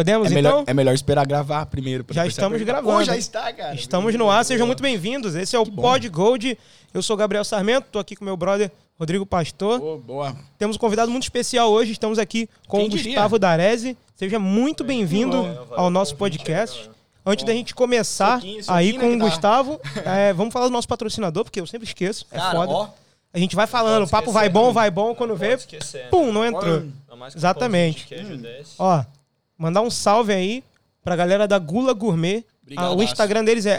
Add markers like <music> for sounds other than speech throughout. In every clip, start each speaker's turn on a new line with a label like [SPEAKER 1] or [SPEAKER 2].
[SPEAKER 1] Podemos
[SPEAKER 2] É melhor,
[SPEAKER 1] então?
[SPEAKER 2] é melhor esperar gravar primeiro.
[SPEAKER 1] Já estamos gravando.
[SPEAKER 2] Pô, já está, cara.
[SPEAKER 1] Estamos no ar, sejam muito bem-vindos. Esse é o. Pod Gold. Eu sou Gabriel Sarmento, tô aqui com meu brother Rodrigo Pastor.
[SPEAKER 2] Pô, boa.
[SPEAKER 1] Temos um convidado muito especial hoje. Estamos aqui com
[SPEAKER 2] Quem
[SPEAKER 1] o
[SPEAKER 2] diria?
[SPEAKER 1] Gustavo Darese. Seja muito bem-vindo ao nosso podcast. Antes da gente começar
[SPEAKER 2] Soquinho,
[SPEAKER 1] aí
[SPEAKER 2] soquinho,
[SPEAKER 1] com
[SPEAKER 2] né,
[SPEAKER 1] o
[SPEAKER 2] dá.
[SPEAKER 1] Gustavo, <laughs> é, vamos falar do nosso patrocinador, porque eu sempre esqueço. É
[SPEAKER 2] Cara,
[SPEAKER 1] foda.
[SPEAKER 2] ó.
[SPEAKER 1] A gente vai falando, o papo
[SPEAKER 3] esquecer.
[SPEAKER 1] vai bom, vai bom, quando vê,
[SPEAKER 3] esquecer, né?
[SPEAKER 1] pum, não entrou.
[SPEAKER 3] Com um
[SPEAKER 1] Exatamente.
[SPEAKER 3] desse.
[SPEAKER 1] Ó, mandar um salve aí pra galera da Gula Gourmet. Ah, o. Instagram deles é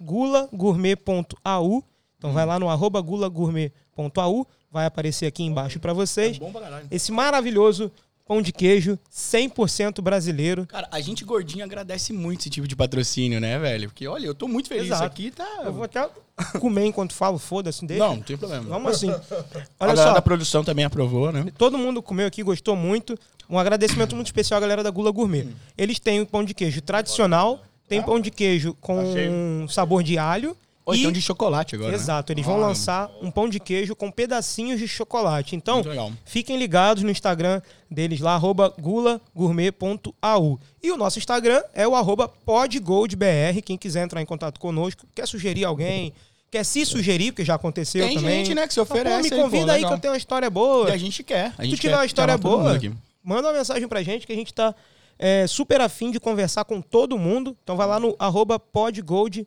[SPEAKER 1] gulagourmet.au. Então vai lá no arroba gulagourmet.au. Vai aparecer aqui embaixo pra vocês.
[SPEAKER 2] Bom pra caralho.
[SPEAKER 1] Esse maravilhoso pão de queijo 100% brasileiro.
[SPEAKER 2] Cara, a gente gordinho agradece muito esse tipo de patrocínio, né, velho? Porque, olha, eu tô muito feliz. Isso
[SPEAKER 1] Exato.
[SPEAKER 2] aqui tá...
[SPEAKER 1] Eu vou até comer enquanto falo, foda-se, deixa.
[SPEAKER 2] Não, não tem problema.
[SPEAKER 1] Vamos assim.
[SPEAKER 2] a
[SPEAKER 1] Olha
[SPEAKER 2] galera
[SPEAKER 1] só,
[SPEAKER 2] da produção também aprovou, né?
[SPEAKER 1] todo mundo comeu aqui, gostou muito. Um agradecimento muito especial à galera da Gula Gourmet. Eles têm o pão de queijo tradicional, tem pão de queijo com sabor de alho.
[SPEAKER 2] Ou
[SPEAKER 1] e
[SPEAKER 2] então de chocolate agora, né?
[SPEAKER 1] Exato, eles vão
[SPEAKER 2] Ah,
[SPEAKER 1] lançar um pão de queijo com pedacinhos de chocolate. Então, fiquem ligados no Instagram deles lá, arroba gulagourmet.au. E o nosso Instagram é o arroba podgoldbr. Quem quiser entrar em contato conosco, quer sugerir alguém, quer se sugerir, porque já aconteceu
[SPEAKER 2] Tem
[SPEAKER 1] também.
[SPEAKER 2] gente, né, que se oferece.
[SPEAKER 1] Pô, me
[SPEAKER 2] aí, pô,
[SPEAKER 1] convida aí que eu tenho uma história boa.
[SPEAKER 2] E a gente quer. A
[SPEAKER 1] Se
[SPEAKER 2] gente
[SPEAKER 1] tu tiver
[SPEAKER 2] quer
[SPEAKER 1] uma história boa, manda uma mensagem pra gente que a gente tá é, super afim de conversar com todo mundo. Então vai lá no arroba podgoldbr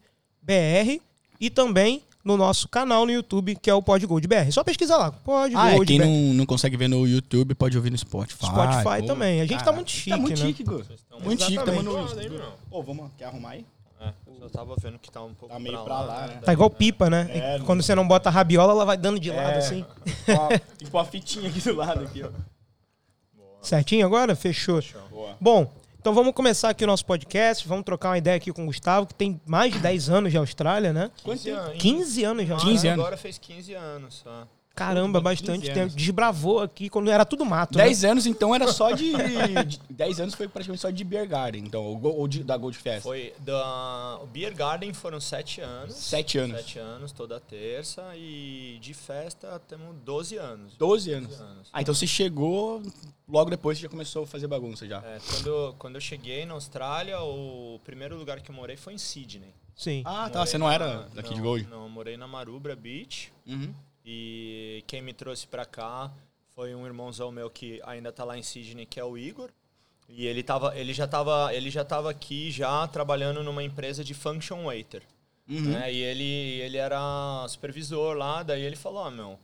[SPEAKER 1] e também no nosso canal no YouTube, que é o PodGoldBR. Só pesquisa lá,
[SPEAKER 2] Ah, é,
[SPEAKER 1] PodGoldBR.
[SPEAKER 2] quem não, não consegue ver no YouTube pode ouvir no Spotify.
[SPEAKER 1] Spotify
[SPEAKER 2] Pô,
[SPEAKER 1] também. A gente tá
[SPEAKER 2] caraca.
[SPEAKER 1] muito chique,
[SPEAKER 2] Tá muito
[SPEAKER 1] né?
[SPEAKER 2] chique, Muito chique,
[SPEAKER 1] Exatamente.
[SPEAKER 2] tamo no...
[SPEAKER 3] Foda, hein, meu?
[SPEAKER 2] Pô, vamos... Quer arrumar aí?
[SPEAKER 3] É, eu só tava vendo que tá um pouco
[SPEAKER 2] Tá meio pra lá, né?
[SPEAKER 1] Tá igual pipa, né?
[SPEAKER 2] É,
[SPEAKER 1] quando você não bota a rabiola, ela vai dando de lado,
[SPEAKER 2] É.
[SPEAKER 1] assim.
[SPEAKER 2] Ó, Tem que pôr a fitinha aqui do lado, aqui, ó.
[SPEAKER 1] Certinho agora? Fechou.
[SPEAKER 2] Boa.
[SPEAKER 1] Bom, então vamos começar aqui o nosso podcast. Vamos trocar uma ideia aqui com o Gustavo, que tem mais de 10 anos de Austrália, né?
[SPEAKER 2] Quanto tempo?
[SPEAKER 3] anos.
[SPEAKER 1] 15 anos de
[SPEAKER 3] Ah,
[SPEAKER 1] Austrália.
[SPEAKER 2] 15 anos.
[SPEAKER 3] Agora fez 15 anos só.
[SPEAKER 1] Caramba,
[SPEAKER 2] 15
[SPEAKER 1] bastante
[SPEAKER 2] anos.
[SPEAKER 1] tempo. Desbravou aqui quando era tudo mato. né?
[SPEAKER 2] 10 anos, então, era só de... 10 <laughs> anos foi praticamente só de Beer Garden, então, ou, de- da Gold Fest.
[SPEAKER 3] Foi da... O Beer Garden foram 7 anos.
[SPEAKER 2] 7 anos.
[SPEAKER 3] 7 anos, toda terça. E de festa temos 12 anos.
[SPEAKER 2] 12 anos.
[SPEAKER 3] 12 anos.
[SPEAKER 2] Ah, então você chegou, logo depois você já começou a fazer bagunça já.
[SPEAKER 3] É, quando, quando eu cheguei na Austrália, o primeiro lugar que eu morei foi em Sydney.
[SPEAKER 1] Sim.
[SPEAKER 2] Ah, tá,
[SPEAKER 3] Morei
[SPEAKER 2] você não
[SPEAKER 3] na-
[SPEAKER 2] era daqui
[SPEAKER 3] não,
[SPEAKER 2] de Gold?
[SPEAKER 3] Não, eu morei na Marubra Beach.
[SPEAKER 2] Uhum.
[SPEAKER 3] E quem me trouxe pra cá foi um irmãozão meu que ainda tá lá em Sydney, que é o Igor. E ele, tava, ele, já tava, ele já tava aqui já trabalhando numa empresa de function waiter.
[SPEAKER 2] Uhum.
[SPEAKER 3] né? E ele, ele era supervisor lá, daí ele falou, ó, meu,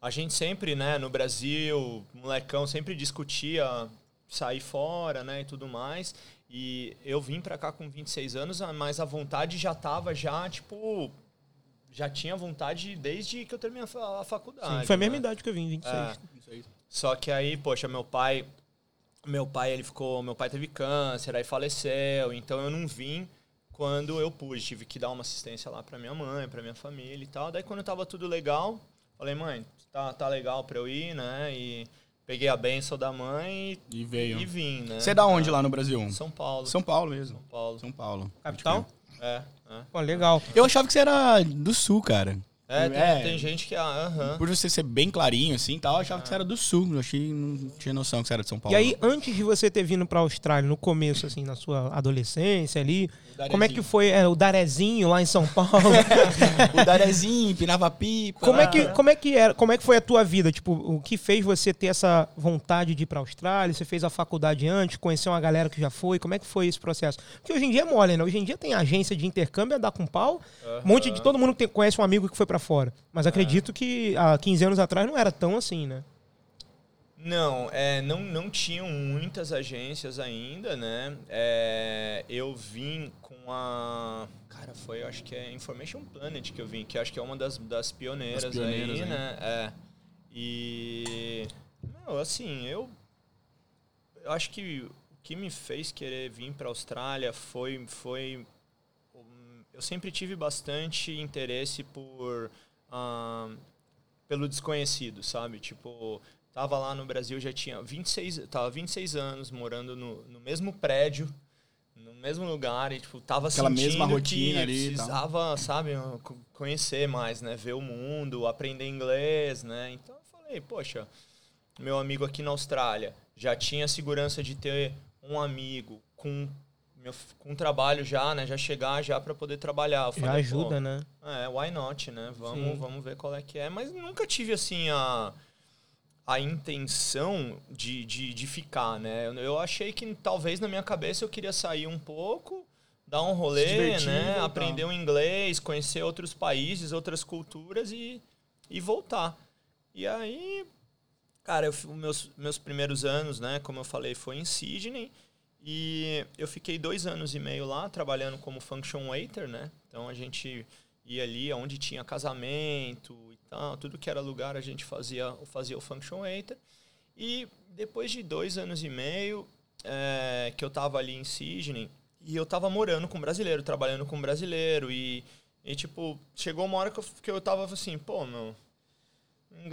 [SPEAKER 3] a gente sempre, né, no Brasil, molecão, sempre discutia sair fora, né, e tudo mais. E eu vim pra cá com 26 anos, mas a vontade já tava já, tipo, já tinha vontade desde que eu terminei a fa- a faculdade.
[SPEAKER 1] Sim, foi a mesma
[SPEAKER 3] né?
[SPEAKER 1] idade que eu vim, 26.
[SPEAKER 3] É. Só que aí, poxa, meu pai, meu pai ele ficou, meu pai teve câncer, aí faleceu, então eu não vim quando eu pude, tive que dar uma assistência lá pra minha mãe, pra minha família e tal. Daí quando tava tudo legal, falei, mãe, tá, tá legal pra eu ir, né? E peguei a benção da mãe
[SPEAKER 2] E
[SPEAKER 3] e,
[SPEAKER 2] veio.
[SPEAKER 3] e vim, né?
[SPEAKER 2] Você é da onde lá no Brasil?
[SPEAKER 3] São Paulo.
[SPEAKER 2] São Paulo mesmo.
[SPEAKER 3] São Paulo.
[SPEAKER 2] São Paulo.
[SPEAKER 1] Capital?
[SPEAKER 3] É, é.
[SPEAKER 1] Pô, legal.
[SPEAKER 2] Eu achava que você era do sul, cara.
[SPEAKER 3] É, tem,
[SPEAKER 2] É.
[SPEAKER 3] tem gente que. ah, Aham.
[SPEAKER 2] Por você ser bem clarinho assim e tal, eu achava que você era do sul. Eu achei, não tinha noção que você era de São Paulo.
[SPEAKER 1] E aí, antes de você ter vindo pra Austrália, no começo, assim, na sua adolescência ali,
[SPEAKER 2] Darezinho.
[SPEAKER 1] como é que foi é, o Darezinho lá em São Paulo? <laughs>
[SPEAKER 2] o Darezinho, empinava pipa.
[SPEAKER 1] como, é que, como, é que era, como é que foi a tua vida? Tipo, o que fez você ter essa vontade de ir pra Austrália? Você fez a faculdade antes, conheceu uma galera que já foi? Como é que foi esse processo? Porque hoje em dia é mole, né? Hoje em dia tem agência de intercâmbio a dar com pau. Um monte de todo mundo que conhece um amigo que foi pra fora. Mas acredito que há 15 anos atrás não era tão assim, né?
[SPEAKER 3] Não, é, não, não tinham muitas agências ainda, né? É, eu vim com a. Cara, foi, eu acho que é Information Planet que eu vim, que eu acho que é uma das, das pioneiras,
[SPEAKER 2] pioneiras,
[SPEAKER 3] aí,
[SPEAKER 2] né?
[SPEAKER 3] né? É. E. Não, assim, eu. Eu acho que o que me fez querer vir para a Austrália foi. foi eu sempre tive bastante interesse por. ah, pelo desconhecido, sabe? Tipo, tava lá no Brasil, já tinha 26, tava 26 anos morando no, no mesmo prédio, no mesmo lugar e tipo, tava
[SPEAKER 2] Aquela
[SPEAKER 3] sentindo
[SPEAKER 2] mesma rotina
[SPEAKER 3] que
[SPEAKER 2] ali e tal.
[SPEAKER 3] precisava, sabe, co- conhecer mais, né, ver o mundo, aprender inglês, né? Então eu falei, poxa, meu amigo aqui na Austrália já tinha a segurança de ter um amigo com meu, com trabalho já, né? Já chegar já para poder trabalhar. Eu
[SPEAKER 1] Já
[SPEAKER 3] falei,
[SPEAKER 1] ajuda,
[SPEAKER 3] pô,
[SPEAKER 1] né?
[SPEAKER 3] É, why not, né?
[SPEAKER 1] Sim.
[SPEAKER 3] Vamos, vamos ver qual é que é. Mas nunca tive, assim, a, a intenção de, de, de ficar, né? Eu, achei que talvez na minha cabeça eu queria sair um pouco, dar um rolê, né? Aprender o inglês, conhecer outros países, outras culturas e, e voltar. E aí, cara, eu, meus, meus primeiros anos, né? Como eu falei, foi em Sydney. E eu fiquei dois anos e meio lá trabalhando como function waiter, né? Então a gente ia ali onde tinha casamento e tal, tudo que era lugar a gente fazia, fazia o function waiter. E depois de dois anos e meio é, que eu tava ali em Sydney, e eu tava morando com brasileiro, trabalhando com brasileiro, e, e tipo, chegou uma hora que eu, que eu tava assim, pô, meu,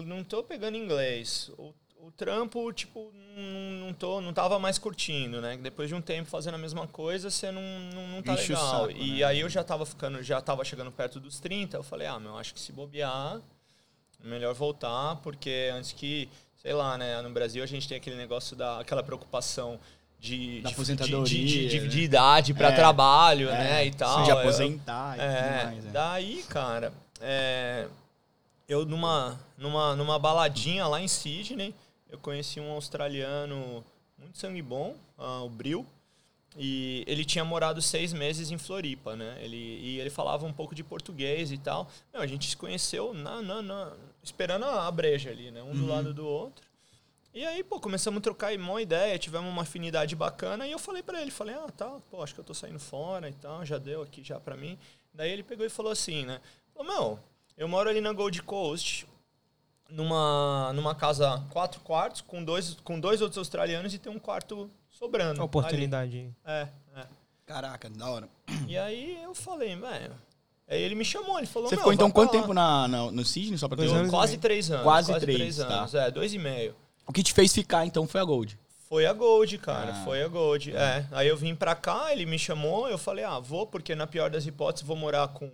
[SPEAKER 3] não tô pegando inglês. O, o trampo, tipo, não, não, tô, não tava mais curtindo, né? Depois de um tempo fazendo a mesma coisa, você não, não, não tá
[SPEAKER 2] Enche
[SPEAKER 3] legal.
[SPEAKER 2] saco,
[SPEAKER 3] e
[SPEAKER 2] né?
[SPEAKER 3] aí eu já tava ficando, já tava chegando perto dos 30, eu falei, ah, meu, acho que se bobear, melhor voltar, porque antes que, sei lá, né, no Brasil a gente tem aquele negócio da aquela preocupação de,
[SPEAKER 2] Da
[SPEAKER 3] de-
[SPEAKER 2] aposentadoria,
[SPEAKER 3] de, de, de-
[SPEAKER 2] né?
[SPEAKER 3] de idade para
[SPEAKER 2] É,
[SPEAKER 3] trabalho,
[SPEAKER 2] É,
[SPEAKER 3] né, e tal.
[SPEAKER 2] De
[SPEAKER 3] Eu-
[SPEAKER 2] aposentar e
[SPEAKER 3] é,
[SPEAKER 2] tudo mais. É.
[SPEAKER 3] daí, cara, é, eu numa, numa, numa baladinha lá em Sydney, eu conheci um australiano muito sangue bom, ah, o Bril, e ele tinha morado seis meses em Floripa, né? Ele, e ele falava um pouco de português e tal. Meu, a gente se conheceu na, na, na- esperando a breja ali, né? Um do lado do outro. E aí, pô, começamos a trocar uma ideia, tivemos uma afinidade bacana, e eu falei pra ele, falei, ah, tá, pô, acho que eu tô saindo fora e tal, já deu aqui já pra mim. Daí ele pegou e falou assim, né? Falou, meu, eu moro ali na Gold Coast, numa, numa casa quatro quartos, com dois, com dois outros australianos e tem um quarto sobrando. ali."
[SPEAKER 1] Oportunidade.
[SPEAKER 3] É, é.
[SPEAKER 2] Caraca, da hora.
[SPEAKER 3] E aí eu falei, velho. Aí ele me chamou, ele falou,
[SPEAKER 2] Você
[SPEAKER 3] "Meu,
[SPEAKER 2] ficou então
[SPEAKER 3] vai
[SPEAKER 2] quanto
[SPEAKER 3] lá."
[SPEAKER 2] tempo na, na- no Sydney, só pra ter uma-
[SPEAKER 1] anos
[SPEAKER 3] Quase três anos.
[SPEAKER 2] Quase três, tá.
[SPEAKER 3] anos, é, dois e meio.
[SPEAKER 2] O que te fez ficar então foi a Gold.
[SPEAKER 3] Foi a Gold, cara,
[SPEAKER 2] Ah.
[SPEAKER 3] foi a Gold. É. Aí eu vim pra cá, ele me chamou, eu falei, ah, vou, porque na pior das hipóteses vou morar com,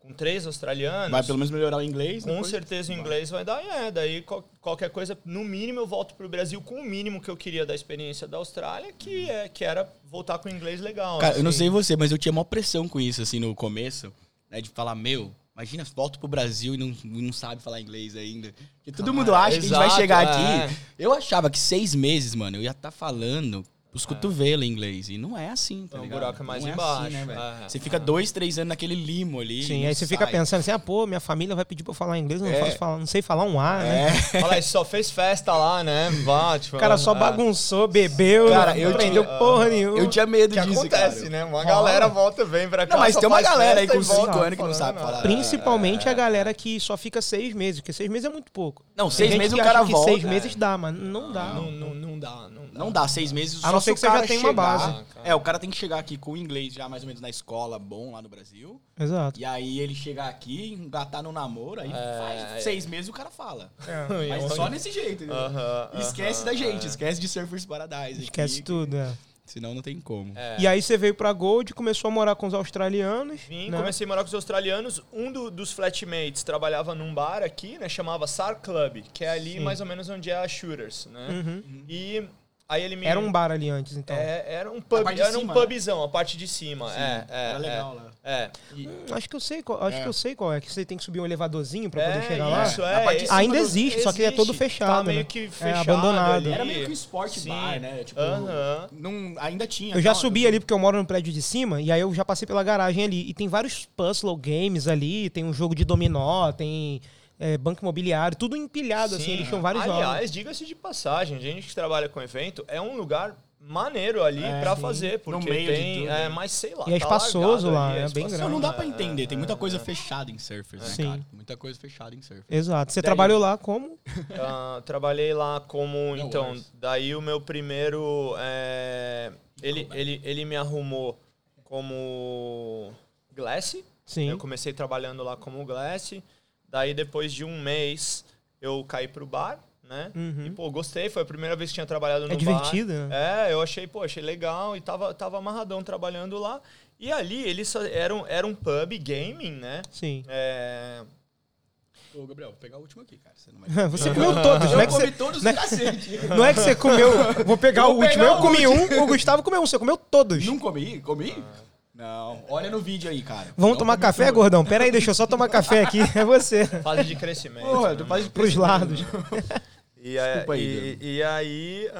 [SPEAKER 3] com três australianos.
[SPEAKER 2] Vai pelo menos melhorar o inglês.
[SPEAKER 3] Com
[SPEAKER 2] depois-
[SPEAKER 3] certeza o
[SPEAKER 2] vai.
[SPEAKER 3] inglês vai dar, e é. Daí qual- qualquer coisa, no mínimo eu volto pro Brasil com o mínimo que eu queria da experiência da Austrália, que, é, que era voltar com o inglês legal.
[SPEAKER 2] Cara, eu não
[SPEAKER 3] assim.
[SPEAKER 2] sei você, mas eu tinha maior pressão com isso, assim, no começo, né? De falar, meu, imagina, volto pro Brasil e não, não sabe falar inglês ainda. Porque todo mundo
[SPEAKER 3] Ah,
[SPEAKER 2] acha que a gente vai chegar
[SPEAKER 3] é.
[SPEAKER 2] aqui. Eu achava que seis meses, mano, eu ia estar falando os cotovelos em inglês. E não é assim, tá
[SPEAKER 3] o
[SPEAKER 2] ligado?
[SPEAKER 3] buraco é mais
[SPEAKER 2] não
[SPEAKER 3] embaixo.
[SPEAKER 2] assim, né, velho?
[SPEAKER 3] É,
[SPEAKER 2] Você fica
[SPEAKER 3] é.
[SPEAKER 2] dois, três anos naquele limo ali.
[SPEAKER 1] Sim, aí você fica
[SPEAKER 2] sai.
[SPEAKER 1] pensando assim, ah, pô, minha família vai pedir pra eu falar inglês, eu não,
[SPEAKER 2] É.
[SPEAKER 1] faço falar, não sei falar um A, né?
[SPEAKER 2] É. <laughs>
[SPEAKER 3] Aí, só fez festa lá, né? Vá, tipo,
[SPEAKER 1] O cara só
[SPEAKER 3] é.
[SPEAKER 1] bagunçou, bebeu,
[SPEAKER 2] Cara,
[SPEAKER 1] não
[SPEAKER 2] eu
[SPEAKER 1] aprendeu
[SPEAKER 3] tinha-
[SPEAKER 1] porra nenhuma.
[SPEAKER 2] Eu tinha medo
[SPEAKER 3] Que
[SPEAKER 2] disso,
[SPEAKER 3] acontece,
[SPEAKER 2] cara.
[SPEAKER 3] né? Uma galera volta, vem pra cá.
[SPEAKER 2] Não, mas tem uma galera aí com cinco anos que não sabe falar.
[SPEAKER 1] Principalmente
[SPEAKER 3] É,
[SPEAKER 1] a galera que só fica seis meses, porque seis meses é muito pouco.
[SPEAKER 2] Não, seis meses o cara volta.
[SPEAKER 1] seis
[SPEAKER 2] é.
[SPEAKER 1] meses dá, mas não dá.
[SPEAKER 3] Não, não, não dá, não dá.
[SPEAKER 2] Não dá, seis meses.
[SPEAKER 1] Não
[SPEAKER 2] se
[SPEAKER 1] ser
[SPEAKER 2] o
[SPEAKER 1] que você já
[SPEAKER 2] cara
[SPEAKER 1] tenha uma base.
[SPEAKER 2] É, o cara tem que chegar aqui com o inglês já mais ou menos na escola, bom lá no Brasil.
[SPEAKER 1] Exato.
[SPEAKER 2] E aí ele chegar aqui, engatar no namoro, aí
[SPEAKER 3] É,
[SPEAKER 2] faz seis meses o cara fala.
[SPEAKER 1] É. <laughs>
[SPEAKER 2] Mas
[SPEAKER 3] Aham,
[SPEAKER 2] só nesse jeito, entendeu?
[SPEAKER 3] aham,
[SPEAKER 2] Esquece
[SPEAKER 3] aham,
[SPEAKER 2] da gente,
[SPEAKER 3] é.
[SPEAKER 2] esquece de Surfers Paradise.
[SPEAKER 1] Esquece
[SPEAKER 2] aqui,
[SPEAKER 1] tudo, é.
[SPEAKER 2] que- Senão não tem como.
[SPEAKER 3] É.
[SPEAKER 1] E aí você veio pra Gold, começou a morar com os australianos.
[SPEAKER 3] Vim,
[SPEAKER 1] né?
[SPEAKER 3] comecei a morar com os australianos. Um do- dos flatmates trabalhava num bar aqui, né? Chamava SAR Club, que é ali
[SPEAKER 1] Sim.
[SPEAKER 3] mais ou menos onde é a Shooters, né?
[SPEAKER 1] Uhum.
[SPEAKER 3] E aí ele me...
[SPEAKER 1] Era um bar ali antes, então.
[SPEAKER 3] É, era um pub, era um
[SPEAKER 2] cima, né?
[SPEAKER 3] pubzão, a parte de cima.
[SPEAKER 2] Sim,
[SPEAKER 3] é, é,
[SPEAKER 2] era legal lá.
[SPEAKER 3] É. é. E-
[SPEAKER 1] Hum, acho que eu sei qual, acho
[SPEAKER 2] É.
[SPEAKER 1] que eu sei qual é, que você tem que subir um elevadorzinho pra
[SPEAKER 3] é,
[SPEAKER 1] poder chegar lá.
[SPEAKER 3] isso, é.
[SPEAKER 2] parte de cima
[SPEAKER 1] Ainda
[SPEAKER 2] do-
[SPEAKER 1] existe, só que ele é todo
[SPEAKER 3] Existe.
[SPEAKER 1] fechado,
[SPEAKER 3] Tá meio
[SPEAKER 1] né?
[SPEAKER 3] que
[SPEAKER 1] É,
[SPEAKER 3] fechado
[SPEAKER 1] abandonado.
[SPEAKER 3] ali.
[SPEAKER 2] Era meio que um sport
[SPEAKER 3] Sim.
[SPEAKER 2] bar, né? Tipo,
[SPEAKER 3] Aham.
[SPEAKER 2] não, ainda tinha.
[SPEAKER 1] Eu já
[SPEAKER 2] não,
[SPEAKER 1] subi ali porque eu moro no prédio de cima e aí eu já passei pela garagem ali. E tem vários puzzle games ali, tem um jogo de dominó, tem é, banco imobiliário, tudo empilhado assim,
[SPEAKER 3] Sim.
[SPEAKER 1] eles tinham vários jogos.
[SPEAKER 3] Aliás, diga-se de passagem, gente que trabalha com evento, é um lugar maneiro ali
[SPEAKER 2] É,
[SPEAKER 3] pra
[SPEAKER 2] sim.
[SPEAKER 3] fazer,
[SPEAKER 2] No
[SPEAKER 3] porque
[SPEAKER 2] meio de
[SPEAKER 3] tem,
[SPEAKER 2] tudo,
[SPEAKER 3] é,
[SPEAKER 2] né?
[SPEAKER 3] mas sei lá.
[SPEAKER 1] E é
[SPEAKER 3] tá
[SPEAKER 1] espaçoso
[SPEAKER 3] largado
[SPEAKER 1] lá,
[SPEAKER 3] ali,
[SPEAKER 1] é bem
[SPEAKER 3] espaçoso.
[SPEAKER 1] grande.
[SPEAKER 2] Não, não dá pra
[SPEAKER 3] É,
[SPEAKER 2] entender. Tem muita
[SPEAKER 3] é,
[SPEAKER 2] coisa
[SPEAKER 3] é.
[SPEAKER 2] fechada em Surfers, né,
[SPEAKER 1] Sim.
[SPEAKER 2] cara? Muita coisa fechada em Surfers.
[SPEAKER 1] Exato. Você
[SPEAKER 2] Daí-
[SPEAKER 1] trabalhou lá como? <laughs>
[SPEAKER 3] Ah, trabalhei lá como.
[SPEAKER 2] Não,
[SPEAKER 3] então, daí o meu primeiro. é, ele,
[SPEAKER 2] é?
[SPEAKER 3] ele, ele me arrumou como Glass.
[SPEAKER 1] Sim.
[SPEAKER 3] Eu comecei trabalhando lá como Glass. Daí, depois de um mês, eu caí pro bar, né?
[SPEAKER 1] Uhum.
[SPEAKER 3] E, pô, gostei. Foi a primeira vez que tinha trabalhado no
[SPEAKER 1] É
[SPEAKER 3] bar.
[SPEAKER 1] divertido, né?
[SPEAKER 3] É, eu achei, pô, achei legal e tava, tava amarradão trabalhando lá. E ali, eles só- eram, era um pub gaming, né?
[SPEAKER 1] Sim.
[SPEAKER 3] É,
[SPEAKER 2] Ô, Gabriel, vou pegar o último aqui, cara. Você não vai. <laughs>
[SPEAKER 1] Você comeu todos, não é
[SPEAKER 2] Eu
[SPEAKER 1] que você,
[SPEAKER 2] comi todos
[SPEAKER 1] não é-
[SPEAKER 2] cacete. <laughs>
[SPEAKER 1] não é que você comeu. Vou pegar
[SPEAKER 2] Eu
[SPEAKER 1] o
[SPEAKER 2] vou
[SPEAKER 1] último.
[SPEAKER 2] pegar
[SPEAKER 1] Eu
[SPEAKER 2] o
[SPEAKER 1] comi um, o Gustavo comeu um. Você comeu todos.
[SPEAKER 2] Não comi? Comi? Não. Olha no vídeo aí, cara.
[SPEAKER 1] Vamos
[SPEAKER 2] Não
[SPEAKER 1] tomar café,
[SPEAKER 2] tudo.
[SPEAKER 1] gordão? Pera aí, deixa eu só tomar café aqui. É você.
[SPEAKER 3] Fase de crescimento.
[SPEAKER 2] Porra, tu faz
[SPEAKER 1] Pros lados. <laughs>
[SPEAKER 3] E, aí-
[SPEAKER 2] Desculpa aí,
[SPEAKER 3] e, e aí,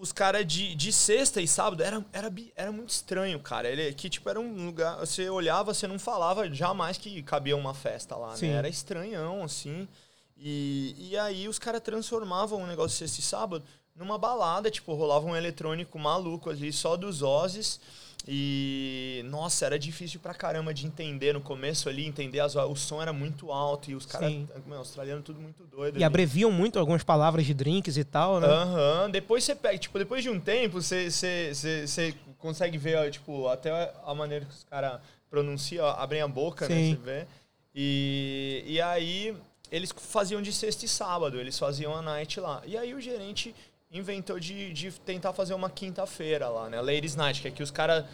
[SPEAKER 3] os caras de, de sexta e sábado era, era, era muito estranho, cara. Ele, que tipo, era um lugar. Você olhava, você não falava jamais que cabia uma festa lá,
[SPEAKER 1] Sim.
[SPEAKER 3] né? Era estranhão, assim. E, e aí os caras transformavam o negócio de sexta e sábado numa balada, tipo, rolava um eletrônico maluco ali, só dos Ozes. E, nossa, era difícil pra caramba de entender no começo ali, entender as, o som era muito alto e os caras, australiano tudo muito doido.
[SPEAKER 1] E
[SPEAKER 3] ali.
[SPEAKER 1] abreviam muito algumas palavras de drinks e tal, né?
[SPEAKER 3] Aham, depois você pega, tipo, depois de um tempo, você, você, você, você consegue ver, ó, tipo, até a maneira que os caras pronunciam, ó, abrem a boca, né,
[SPEAKER 1] Sim.
[SPEAKER 3] você vê. E, e aí, eles faziam de sexta e sábado, eles faziam a night lá. E aí o gerente inventou de, de tentar fazer uma quinta-feira lá, né, Ladies Night, que aqui os caras...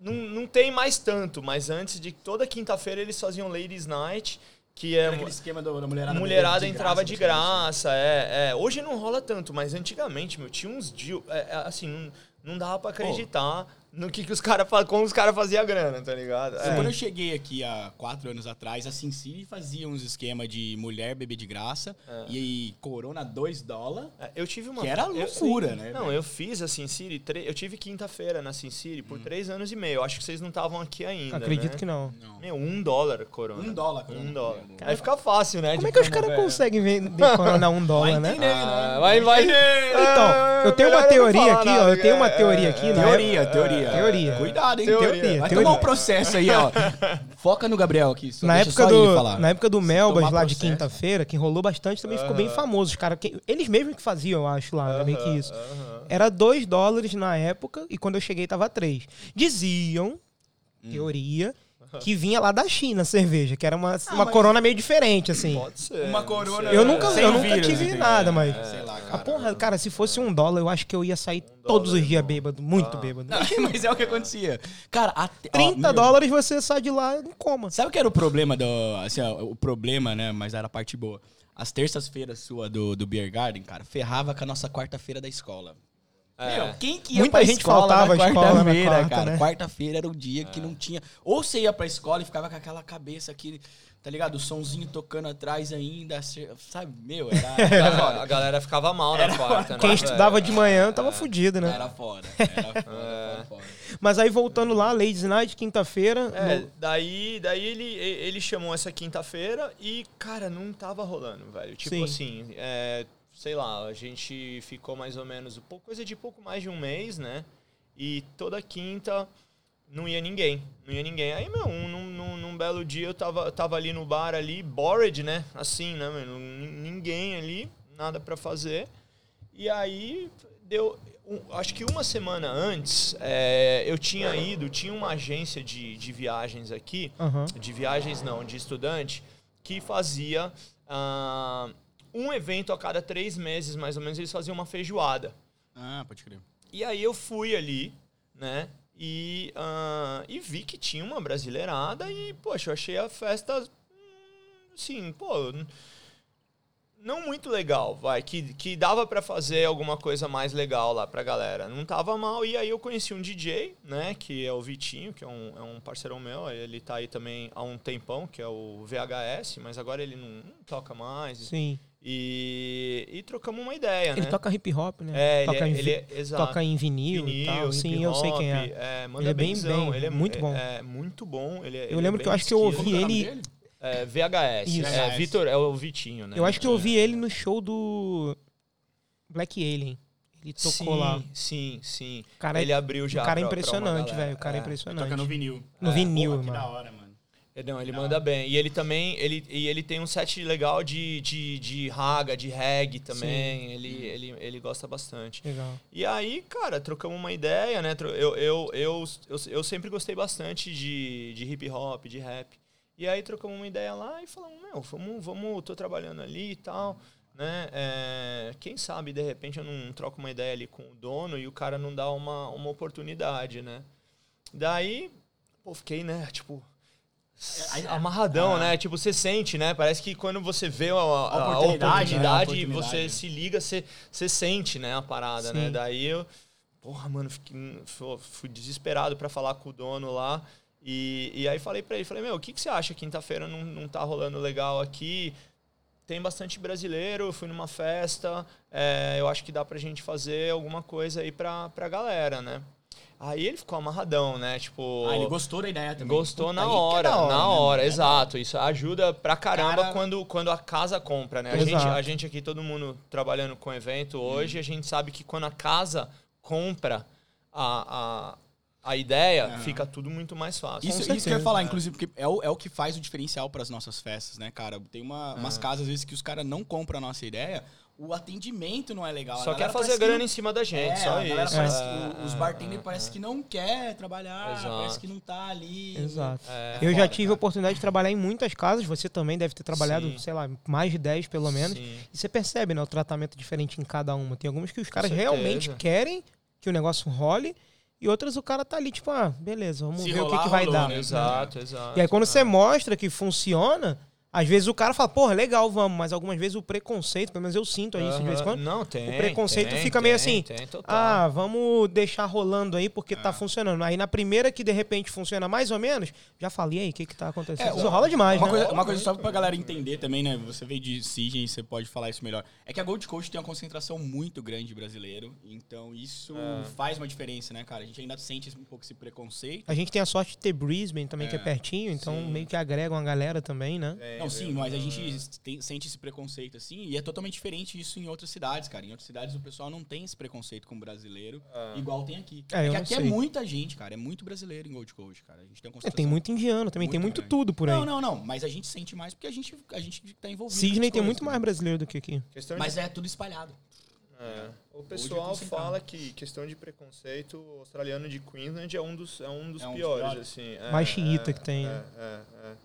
[SPEAKER 3] Não, não tem mais tanto, mas antes de toda quinta-feira eles faziam Ladies Night, que é...
[SPEAKER 2] Era aquele esquema da mulherada.
[SPEAKER 3] Mulherada
[SPEAKER 2] de
[SPEAKER 3] entrava de
[SPEAKER 2] praticamente.
[SPEAKER 3] graça, é, é. Hoje não rola tanto, mas antigamente, meu, tinha uns dias. É, é, assim, não, não dava pra acreditar no que, que os caras como os caras faziam grana, tá ligado?
[SPEAKER 2] Quando
[SPEAKER 3] É.
[SPEAKER 2] eu cheguei aqui há quatro anos atrás, a SimCity fazia uns esquema de mulher beber de graça e Corona 2 dólares.
[SPEAKER 3] É, Eu tive uma.
[SPEAKER 2] Que era
[SPEAKER 3] eu-
[SPEAKER 2] loucura, né,
[SPEAKER 3] Não,
[SPEAKER 2] velho?
[SPEAKER 3] eu fiz a Sin City. tre- Eu tive quinta-feira na Sin City
[SPEAKER 2] Hum.
[SPEAKER 3] por três anos e meio. Eu acho que vocês não estavam aqui ainda.
[SPEAKER 1] Acredito
[SPEAKER 3] né?
[SPEAKER 1] que não.
[SPEAKER 2] Não.
[SPEAKER 3] Meu, um dólar, Corona.
[SPEAKER 2] Um dólar,
[SPEAKER 3] Um
[SPEAKER 2] Corona.
[SPEAKER 3] dólar.
[SPEAKER 2] Meu,
[SPEAKER 3] Aí fica fácil, né?
[SPEAKER 1] Como
[SPEAKER 3] de
[SPEAKER 1] é que os caras conseguem vender Corona a um dólar, né?
[SPEAKER 2] entender,
[SPEAKER 3] Ah,
[SPEAKER 2] né?
[SPEAKER 3] vai, vai.
[SPEAKER 1] Então, eu tenho uma teoria aqui,
[SPEAKER 3] nada,
[SPEAKER 1] ó. Eu tenho uma
[SPEAKER 3] é,
[SPEAKER 1] teoria
[SPEAKER 3] é,
[SPEAKER 1] aqui,
[SPEAKER 3] é.
[SPEAKER 1] né?
[SPEAKER 2] Teoria, teoria.
[SPEAKER 1] Teoria.
[SPEAKER 2] Cuidado, hein?
[SPEAKER 1] Teoria,
[SPEAKER 2] Vai
[SPEAKER 1] teoria.
[SPEAKER 2] tomar um processo aí, ó. <laughs> Foca no Gabriel aqui.
[SPEAKER 1] Na época, do, na época do Melbas, lá de
[SPEAKER 2] processo.
[SPEAKER 1] quinta-feira, que rolou bastante, também ficou bem famoso. Os caras, que- eles mesmos que faziam, eu acho, lá, né? meio que isso.
[SPEAKER 3] Aham.
[SPEAKER 1] Era 2 dólares na época e quando eu cheguei tava 3. Diziam,
[SPEAKER 2] Hum.
[SPEAKER 1] Que vinha lá da China a cerveja, que era uma, uma
[SPEAKER 2] mas-
[SPEAKER 1] corona meio diferente, assim.
[SPEAKER 3] Pode ser.
[SPEAKER 2] Uma corona.
[SPEAKER 1] Eu nunca- eu
[SPEAKER 2] o
[SPEAKER 1] nunca
[SPEAKER 2] vírus,
[SPEAKER 1] tive
[SPEAKER 2] entendeu?
[SPEAKER 1] nada, mas-
[SPEAKER 2] É, sei lá, cara.
[SPEAKER 1] A porra, cara, se fosse um dólar, eu acho que eu ia sair todos os
[SPEAKER 3] dólar,
[SPEAKER 1] dias bêbado, muito
[SPEAKER 3] Ah.
[SPEAKER 1] bêbado.
[SPEAKER 2] Não, <laughs> mas é o que acontecia. Cara, até, ó,
[SPEAKER 1] 30
[SPEAKER 2] meu,
[SPEAKER 1] dólares você sai de lá em coma.
[SPEAKER 2] Sabe o que era o problema do. Assim, ó, o problema, né? Mas era a parte boa. As terças-feiras sua do, do Beer Garden, cara, ferrava com a nossa quarta-feira da escola.
[SPEAKER 3] É.
[SPEAKER 2] Meu, quem que ia
[SPEAKER 1] Muita
[SPEAKER 2] pra
[SPEAKER 1] gente
[SPEAKER 2] escola
[SPEAKER 1] faltava
[SPEAKER 2] na
[SPEAKER 1] à escola na
[SPEAKER 2] quarta-feira,
[SPEAKER 1] quarta,
[SPEAKER 2] cara?
[SPEAKER 1] né?
[SPEAKER 2] Quarta-feira era o dia que não tinha. Ou você ia pra escola e ficava com aquela cabeça aqui, tá ligado? O sonzinho tocando atrás ainda, sabe? Meu, era.
[SPEAKER 3] A, <laughs>
[SPEAKER 2] Era
[SPEAKER 3] a galera ficava mal na quarta, né?
[SPEAKER 1] Quem estudava de manhã tava fudido, né?
[SPEAKER 2] Era foda. <laughs> Era foda,
[SPEAKER 3] É.
[SPEAKER 2] foda, foda.
[SPEAKER 1] Mas aí voltando lá, Ladies Night, quinta-feira.
[SPEAKER 3] É,
[SPEAKER 1] no-
[SPEAKER 3] daí, daí ele, ele chamou essa quinta-feira e, cara, não tava rolando, velho. Tipo
[SPEAKER 1] Sim.
[SPEAKER 3] assim, é, sei lá, a gente ficou mais ou menos coisa de pouco mais de um mês, né? E toda quinta não ia ninguém. Não ia ninguém. Aí, meu, um- num, num, num belo dia eu tava, tava ali no bar ali, bored, né? Assim, né? N- Ninguém ali, nada pra fazer. E aí deu. acho que uma semana antes é, eu tinha ido, tinha uma agência de, de viagens aqui,
[SPEAKER 1] Aham.
[SPEAKER 3] de viagens não, de estudante, que fazia ah, um evento a cada três meses, mais ou menos, eles faziam uma feijoada.
[SPEAKER 2] Ah, pode crer.
[SPEAKER 3] E aí eu fui ali, né? E, ah, e vi que tinha uma brasileirada e, poxa, eu achei a festa, hum, assim, pô, não muito legal, vai, que, que dava pra fazer alguma coisa mais legal lá pra galera. Não tava mal, e aí eu conheci um DJ, né, que é o Vitinho, que é um, é um parceirão meu, ele tá aí também há um tempão, que é o VHS, mas agora ele não, não toca mais.
[SPEAKER 1] Sim.
[SPEAKER 3] E, e trocamos uma ideia,
[SPEAKER 1] Ele
[SPEAKER 3] né?
[SPEAKER 1] toca hip hop, né?
[SPEAKER 3] É, ele
[SPEAKER 1] toca,
[SPEAKER 3] é,
[SPEAKER 1] em,
[SPEAKER 3] ele é, exato.
[SPEAKER 1] toca em vinil, e tal. Sim, eu sei quem é.
[SPEAKER 3] é manda
[SPEAKER 1] Ele é bem, bem,
[SPEAKER 3] ele é
[SPEAKER 1] muito bom.
[SPEAKER 3] É, é muito bom. Ele é,
[SPEAKER 1] Eu
[SPEAKER 3] ele
[SPEAKER 1] lembro
[SPEAKER 3] é
[SPEAKER 1] que eu acho que eu ouvi
[SPEAKER 2] que é
[SPEAKER 1] ele-?
[SPEAKER 3] É, VHS.
[SPEAKER 1] Isso.
[SPEAKER 3] É. Vitor, é o Vitinho, né?
[SPEAKER 1] Eu acho que eu ouvi ele no show do Black Alien. Ele tocou
[SPEAKER 3] sim,
[SPEAKER 1] lá.
[SPEAKER 3] Sim, sim.
[SPEAKER 1] O cara,
[SPEAKER 3] ele abriu já.
[SPEAKER 1] o cara é impressionante, velho. O cara é,
[SPEAKER 3] É.
[SPEAKER 1] impressionante.
[SPEAKER 2] Toca no vinil.
[SPEAKER 1] No
[SPEAKER 3] É,
[SPEAKER 1] vinil,
[SPEAKER 2] Porra, que
[SPEAKER 1] mano.
[SPEAKER 2] da hora, mano.
[SPEAKER 3] É, Não, ele manda bem. E ele também, ele, e ele tem um set legal de, de, de raga, de reggae também. Ele, ele, ele gosta bastante.
[SPEAKER 1] Legal.
[SPEAKER 3] E aí, cara, trocamos uma ideia, né? Eu, eu, eu, eu, eu sempre gostei bastante de, de hip hop, de rap. E aí trocamos uma ideia lá e falamos, meu, vamos, vamos, tô trabalhando ali e tal, né? É, quem sabe, de repente, eu não troco uma ideia ali com o dono e o cara não dá uma, uma oportunidade, né? Daí, pô, fiquei, né, tipo, amarradão,
[SPEAKER 2] ah.
[SPEAKER 3] né? Tipo, você sente, né? Parece que quando você vê a, a- a
[SPEAKER 2] oportunidade, né? A oportunidade.
[SPEAKER 3] você se liga, você, você sente, né? A parada, né?
[SPEAKER 1] Sim.
[SPEAKER 3] Daí eu, porra, mano, fiquei, fu- fui desesperado pra falar com o dono lá. E, e aí falei pra ele, falei, meu, o que, que você acha? Quinta-feira não, não tá rolando legal aqui. Tem bastante brasileiro, eu fui numa festa, é, eu acho que dá pra gente fazer alguma coisa aí pra, pra galera, né? Aí ele ficou amarradão, né? Tipo.
[SPEAKER 2] Ah, ele gostou da ideia também.
[SPEAKER 3] Gostou
[SPEAKER 2] Puta,
[SPEAKER 3] na
[SPEAKER 2] é
[SPEAKER 3] hora,
[SPEAKER 2] da
[SPEAKER 3] na
[SPEAKER 2] né,
[SPEAKER 3] hora, exato. Isso ajuda pra caramba
[SPEAKER 2] Cara-
[SPEAKER 3] quando, quando a casa compra, né? A
[SPEAKER 1] Exato.
[SPEAKER 3] gente, a gente aqui, todo mundo trabalhando com evento hoje, a gente sabe que quando a casa compra a, a, a ideia,
[SPEAKER 2] Aham.
[SPEAKER 3] fica tudo muito mais fácil.
[SPEAKER 2] Isso, isso que eu ia falar, inclusive, porque é o, é o que faz o diferencial para as nossas festas, né, cara? Tem uma,
[SPEAKER 3] É.
[SPEAKER 2] umas casas, às vezes, que os caras não compram a nossa ideia, o atendimento não é legal. A
[SPEAKER 3] Só quer fazer grana
[SPEAKER 2] não-
[SPEAKER 3] em cima da gente,
[SPEAKER 2] É,
[SPEAKER 3] só isso. É,
[SPEAKER 2] que os
[SPEAKER 3] é,
[SPEAKER 2] bartenders
[SPEAKER 3] é,
[SPEAKER 2] parece
[SPEAKER 3] é.
[SPEAKER 2] que não quer trabalhar,
[SPEAKER 3] Exato.
[SPEAKER 2] parece que não tá ali.
[SPEAKER 1] Exato.
[SPEAKER 3] É.
[SPEAKER 1] Eu já tive a oportunidade de trabalhar em muitas casas, você também deve ter trabalhado,
[SPEAKER 3] Sim.
[SPEAKER 1] sei lá, mais de 10 pelo menos.
[SPEAKER 3] Sim.
[SPEAKER 1] E você percebe, né, o tratamento diferente em cada uma. Tem algumas que os caras realmente querem que o negócio role, e outras o cara tá ali, tipo, ah, beleza, vamos
[SPEAKER 2] Se
[SPEAKER 1] ver o que,
[SPEAKER 2] rolar,
[SPEAKER 1] que vai
[SPEAKER 2] rolou,
[SPEAKER 1] dar.
[SPEAKER 2] né?
[SPEAKER 3] Exato, exato.
[SPEAKER 1] E aí quando
[SPEAKER 3] é.
[SPEAKER 1] você mostra que funciona, às vezes o cara fala, porra, legal, vamos, mas algumas vezes o preconceito, pelo menos eu sinto isso de vez em quando.
[SPEAKER 3] Não, tem.
[SPEAKER 1] o preconceito
[SPEAKER 3] tem,
[SPEAKER 1] fica meio
[SPEAKER 3] tem,
[SPEAKER 1] assim,
[SPEAKER 3] Tem, total.
[SPEAKER 1] Ah, vamos deixar rolando aí porque
[SPEAKER 2] É.
[SPEAKER 1] tá funcionando. Aí na primeira que de repente funciona mais ou menos, já falei aí, o que que tá acontecendo?
[SPEAKER 2] É,
[SPEAKER 1] Isso
[SPEAKER 2] uma-
[SPEAKER 1] rola demais,
[SPEAKER 2] Uma
[SPEAKER 1] né?
[SPEAKER 2] coisa, uma coisa só pra galera entender também, né? Você veio de Sigen, você pode falar isso melhor. É que a Gold Coast tem uma concentração muito grande de brasileiro, então isso
[SPEAKER 3] É.
[SPEAKER 2] faz uma diferença, né, cara? A gente ainda sente um pouco esse preconceito.
[SPEAKER 1] A gente tem a sorte de ter Brisbane também, que é
[SPEAKER 2] É,
[SPEAKER 1] pertinho, então
[SPEAKER 2] sim.
[SPEAKER 1] meio que agrega uma galera também, né?
[SPEAKER 3] Tem,
[SPEAKER 2] Não, sim,
[SPEAKER 3] viu?
[SPEAKER 2] mas a gente tem- sente esse preconceito assim, e é totalmente diferente isso em outras cidades, cara. Em outras cidades o pessoal não tem esse preconceito com o brasileiro,
[SPEAKER 3] Ah.
[SPEAKER 2] igual tem aqui.
[SPEAKER 1] É, não
[SPEAKER 2] aqui é
[SPEAKER 1] sei.
[SPEAKER 2] muita gente, cara. É muito brasileiro em Gold Coast, cara. A gente tem uma
[SPEAKER 1] É, tem muito indiano também, tem
[SPEAKER 2] muito
[SPEAKER 1] muito
[SPEAKER 2] grande.
[SPEAKER 1] tudo por aí.
[SPEAKER 2] Não, não, não. Mas a gente sente mais porque a gente, a gente tá envolvido.
[SPEAKER 1] Sydney tem
[SPEAKER 2] coisas,
[SPEAKER 1] muito
[SPEAKER 2] né?
[SPEAKER 1] mais brasileiro do que aqui.
[SPEAKER 3] Questão de
[SPEAKER 2] Mas é tudo espalhado.
[SPEAKER 3] É. O
[SPEAKER 2] Hoje é
[SPEAKER 3] pessoal fala que questão de preconceito, o australiano de Queensland é um dos, é um dos
[SPEAKER 2] É um
[SPEAKER 3] piores,
[SPEAKER 2] piores.
[SPEAKER 3] assim. É,
[SPEAKER 1] Mais xiita
[SPEAKER 3] é,
[SPEAKER 1] que tem,
[SPEAKER 3] É,
[SPEAKER 1] né?
[SPEAKER 3] é, é.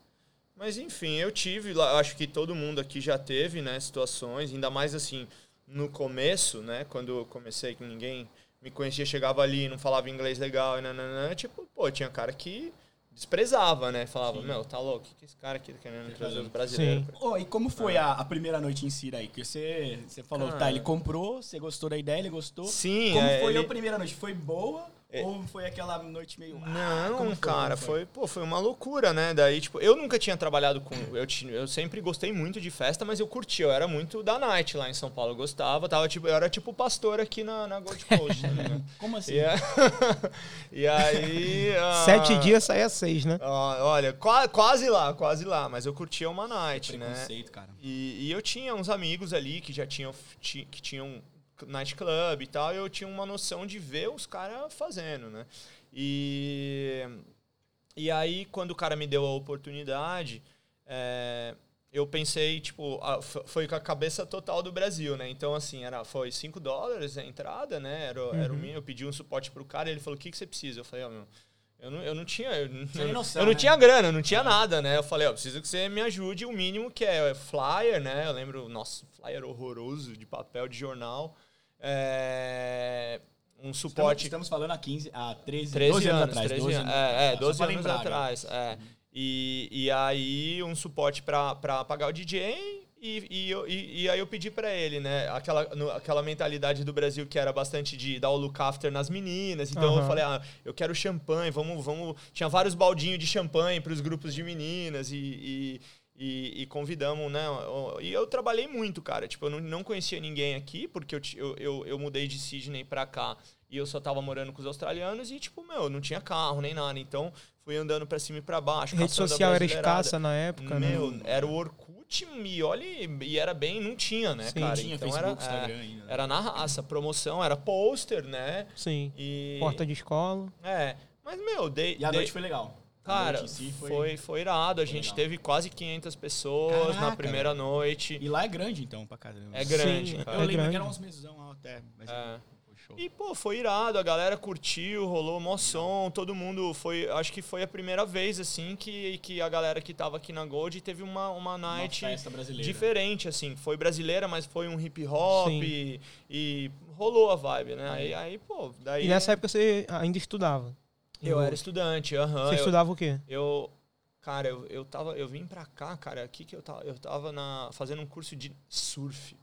[SPEAKER 3] Mas enfim, eu tive, lá, acho que todo mundo aqui já teve, né, situações, ainda mais assim, no começo, né, quando eu comecei que ninguém me conhecia, chegava ali, não falava inglês legal, e nananã, tipo, pô, tinha cara que desprezava, né, falava,
[SPEAKER 2] Sim.
[SPEAKER 3] meu, tá louco, o que que esse cara aqui tá querendo trazer os
[SPEAKER 2] fazendo?
[SPEAKER 3] brasileiros?
[SPEAKER 1] Sim.
[SPEAKER 2] Ô, e como foi a, a primeira noite em si daí? Que você, você falou,
[SPEAKER 3] Cara.
[SPEAKER 2] tá, ele comprou, você gostou da ideia, ele gostou.
[SPEAKER 3] Sim,
[SPEAKER 2] Como
[SPEAKER 3] é,
[SPEAKER 2] foi
[SPEAKER 3] ele-
[SPEAKER 2] a primeira noite? Foi boa?
[SPEAKER 3] É.
[SPEAKER 2] Ou foi aquela noite meio. ah,
[SPEAKER 3] Não,
[SPEAKER 2] como
[SPEAKER 3] cara,
[SPEAKER 2] Como
[SPEAKER 3] foi, pô, foi uma loucura, né? Daí, tipo, eu nunca tinha trabalhado com. Eu, tinha, eu sempre gostei muito de festa, mas eu curtia, eu era muito da night lá em São Paulo. Eu gostava, tava, tipo, eu era tipo pastor aqui na, na Gold <laughs> Coast, tá ligado?
[SPEAKER 2] Como assim?
[SPEAKER 3] E, <laughs> e aí. ah,
[SPEAKER 1] Sete dias sai a seis, né?
[SPEAKER 3] olha, qua- quase lá, quase lá, mas eu curtia uma night, né?
[SPEAKER 2] Cara.
[SPEAKER 3] E, e eu tinha uns amigos ali que já tinham, ti- que tinham nightclub e tal, eu tinha uma noção de ver os caras fazendo, né? E, e aí, quando o cara me deu a oportunidade, é, eu pensei, tipo, a- foi com a cabeça total do Brasil, né? Então, assim, era, foi 5 dólares a entrada, né? Era, era o
[SPEAKER 1] Uhum.
[SPEAKER 3] mínimo, eu pedi um suporte pro cara, ele falou, o que, que você precisa? Eu falei, ó, meu... Eu não, eu não tinha. Eu, <laughs>
[SPEAKER 2] noção,
[SPEAKER 3] eu não
[SPEAKER 2] né?
[SPEAKER 3] tinha grana, eu não tinha nada, né? Eu falei, ó, preciso que você me ajude o mínimo que é flyer, né? Eu lembro, nossa, flyer horroroso de papel de jornal. É, um
[SPEAKER 2] Estamos,
[SPEAKER 3] suporte.
[SPEAKER 2] estamos falando há 15, há 13,
[SPEAKER 3] 13
[SPEAKER 2] 12 anos, atrás.
[SPEAKER 3] 13
[SPEAKER 2] 12
[SPEAKER 3] anos, é, é,
[SPEAKER 2] Só
[SPEAKER 3] 12
[SPEAKER 2] pra
[SPEAKER 3] anos atrás. É. E, e aí, um suporte pra, pra pagar o DJ. E, e, eu- e, e aí eu pedi pra ele, né? Aquela, no- aquela mentalidade do Brasil que era bastante de dar o look after nas meninas. Então eu
[SPEAKER 1] Aham.
[SPEAKER 3] falei, ah, eu quero champanhe, vamos, vamos. Tinha vários baldinhos de champanhe pros grupos de meninas e, e, e- e convidamos, né? E eu trabalhei muito, cara. Tipo, eu não, não conhecia ninguém aqui, porque eu, eu, eu, eu mudei de Sydney pra cá e eu só tava morando com os australianos e, tipo, meu, não tinha carro nem nada. Então, fui andando pra cima e pra baixo.
[SPEAKER 1] Rede social era escassa na época,
[SPEAKER 3] Meu,
[SPEAKER 1] né?
[SPEAKER 3] era o Orkut e olha, e era bem, não tinha, né,
[SPEAKER 1] Sim.
[SPEAKER 3] cara?
[SPEAKER 2] Tinha
[SPEAKER 3] então
[SPEAKER 2] Facebook,
[SPEAKER 3] era,
[SPEAKER 2] Instagram
[SPEAKER 3] é,
[SPEAKER 2] ainda. né?
[SPEAKER 3] era na raça, promoção, era pôster, né?
[SPEAKER 1] Sim.
[SPEAKER 3] E.
[SPEAKER 1] Porta de escola.
[SPEAKER 3] É. Mas, meu, dei.
[SPEAKER 2] E a
[SPEAKER 3] dei-
[SPEAKER 2] noite foi legal.
[SPEAKER 3] Cara,
[SPEAKER 2] si
[SPEAKER 3] foi, foi, irado. A
[SPEAKER 2] foi
[SPEAKER 3] gente
[SPEAKER 2] legal.
[SPEAKER 3] teve quase 500 pessoas na
[SPEAKER 2] Caraca,
[SPEAKER 3] primeira noite.
[SPEAKER 2] E lá é grande, então, pra caramba.
[SPEAKER 3] É grande,
[SPEAKER 1] Sim,
[SPEAKER 3] cara.
[SPEAKER 2] Eu
[SPEAKER 1] é
[SPEAKER 2] lembro
[SPEAKER 1] grande.
[SPEAKER 2] que eram uns mesão lá até. Mas
[SPEAKER 3] É.
[SPEAKER 2] foi show.
[SPEAKER 3] E, pô, foi irado, a galera curtiu, rolou mó som, todo mundo foi. Acho que foi a primeira vez, assim, que, que a galera que tava aqui na Gold teve uma, uma
[SPEAKER 2] Uma
[SPEAKER 3] night
[SPEAKER 2] festa brasileira.
[SPEAKER 3] diferente, assim. Foi brasileira, mas foi um hip hop e, e rolou a vibe, né? Aí, aí pô, daí.
[SPEAKER 1] E nessa época você ainda estudava.
[SPEAKER 3] Eu era estudante, aham.
[SPEAKER 1] Você
[SPEAKER 3] eu,
[SPEAKER 1] estudava o quê?
[SPEAKER 3] eu. Cara, eu, eu, tava, eu vim pra cá, cara, aqui que eu tava, eu tava na, fazendo um curso de surf.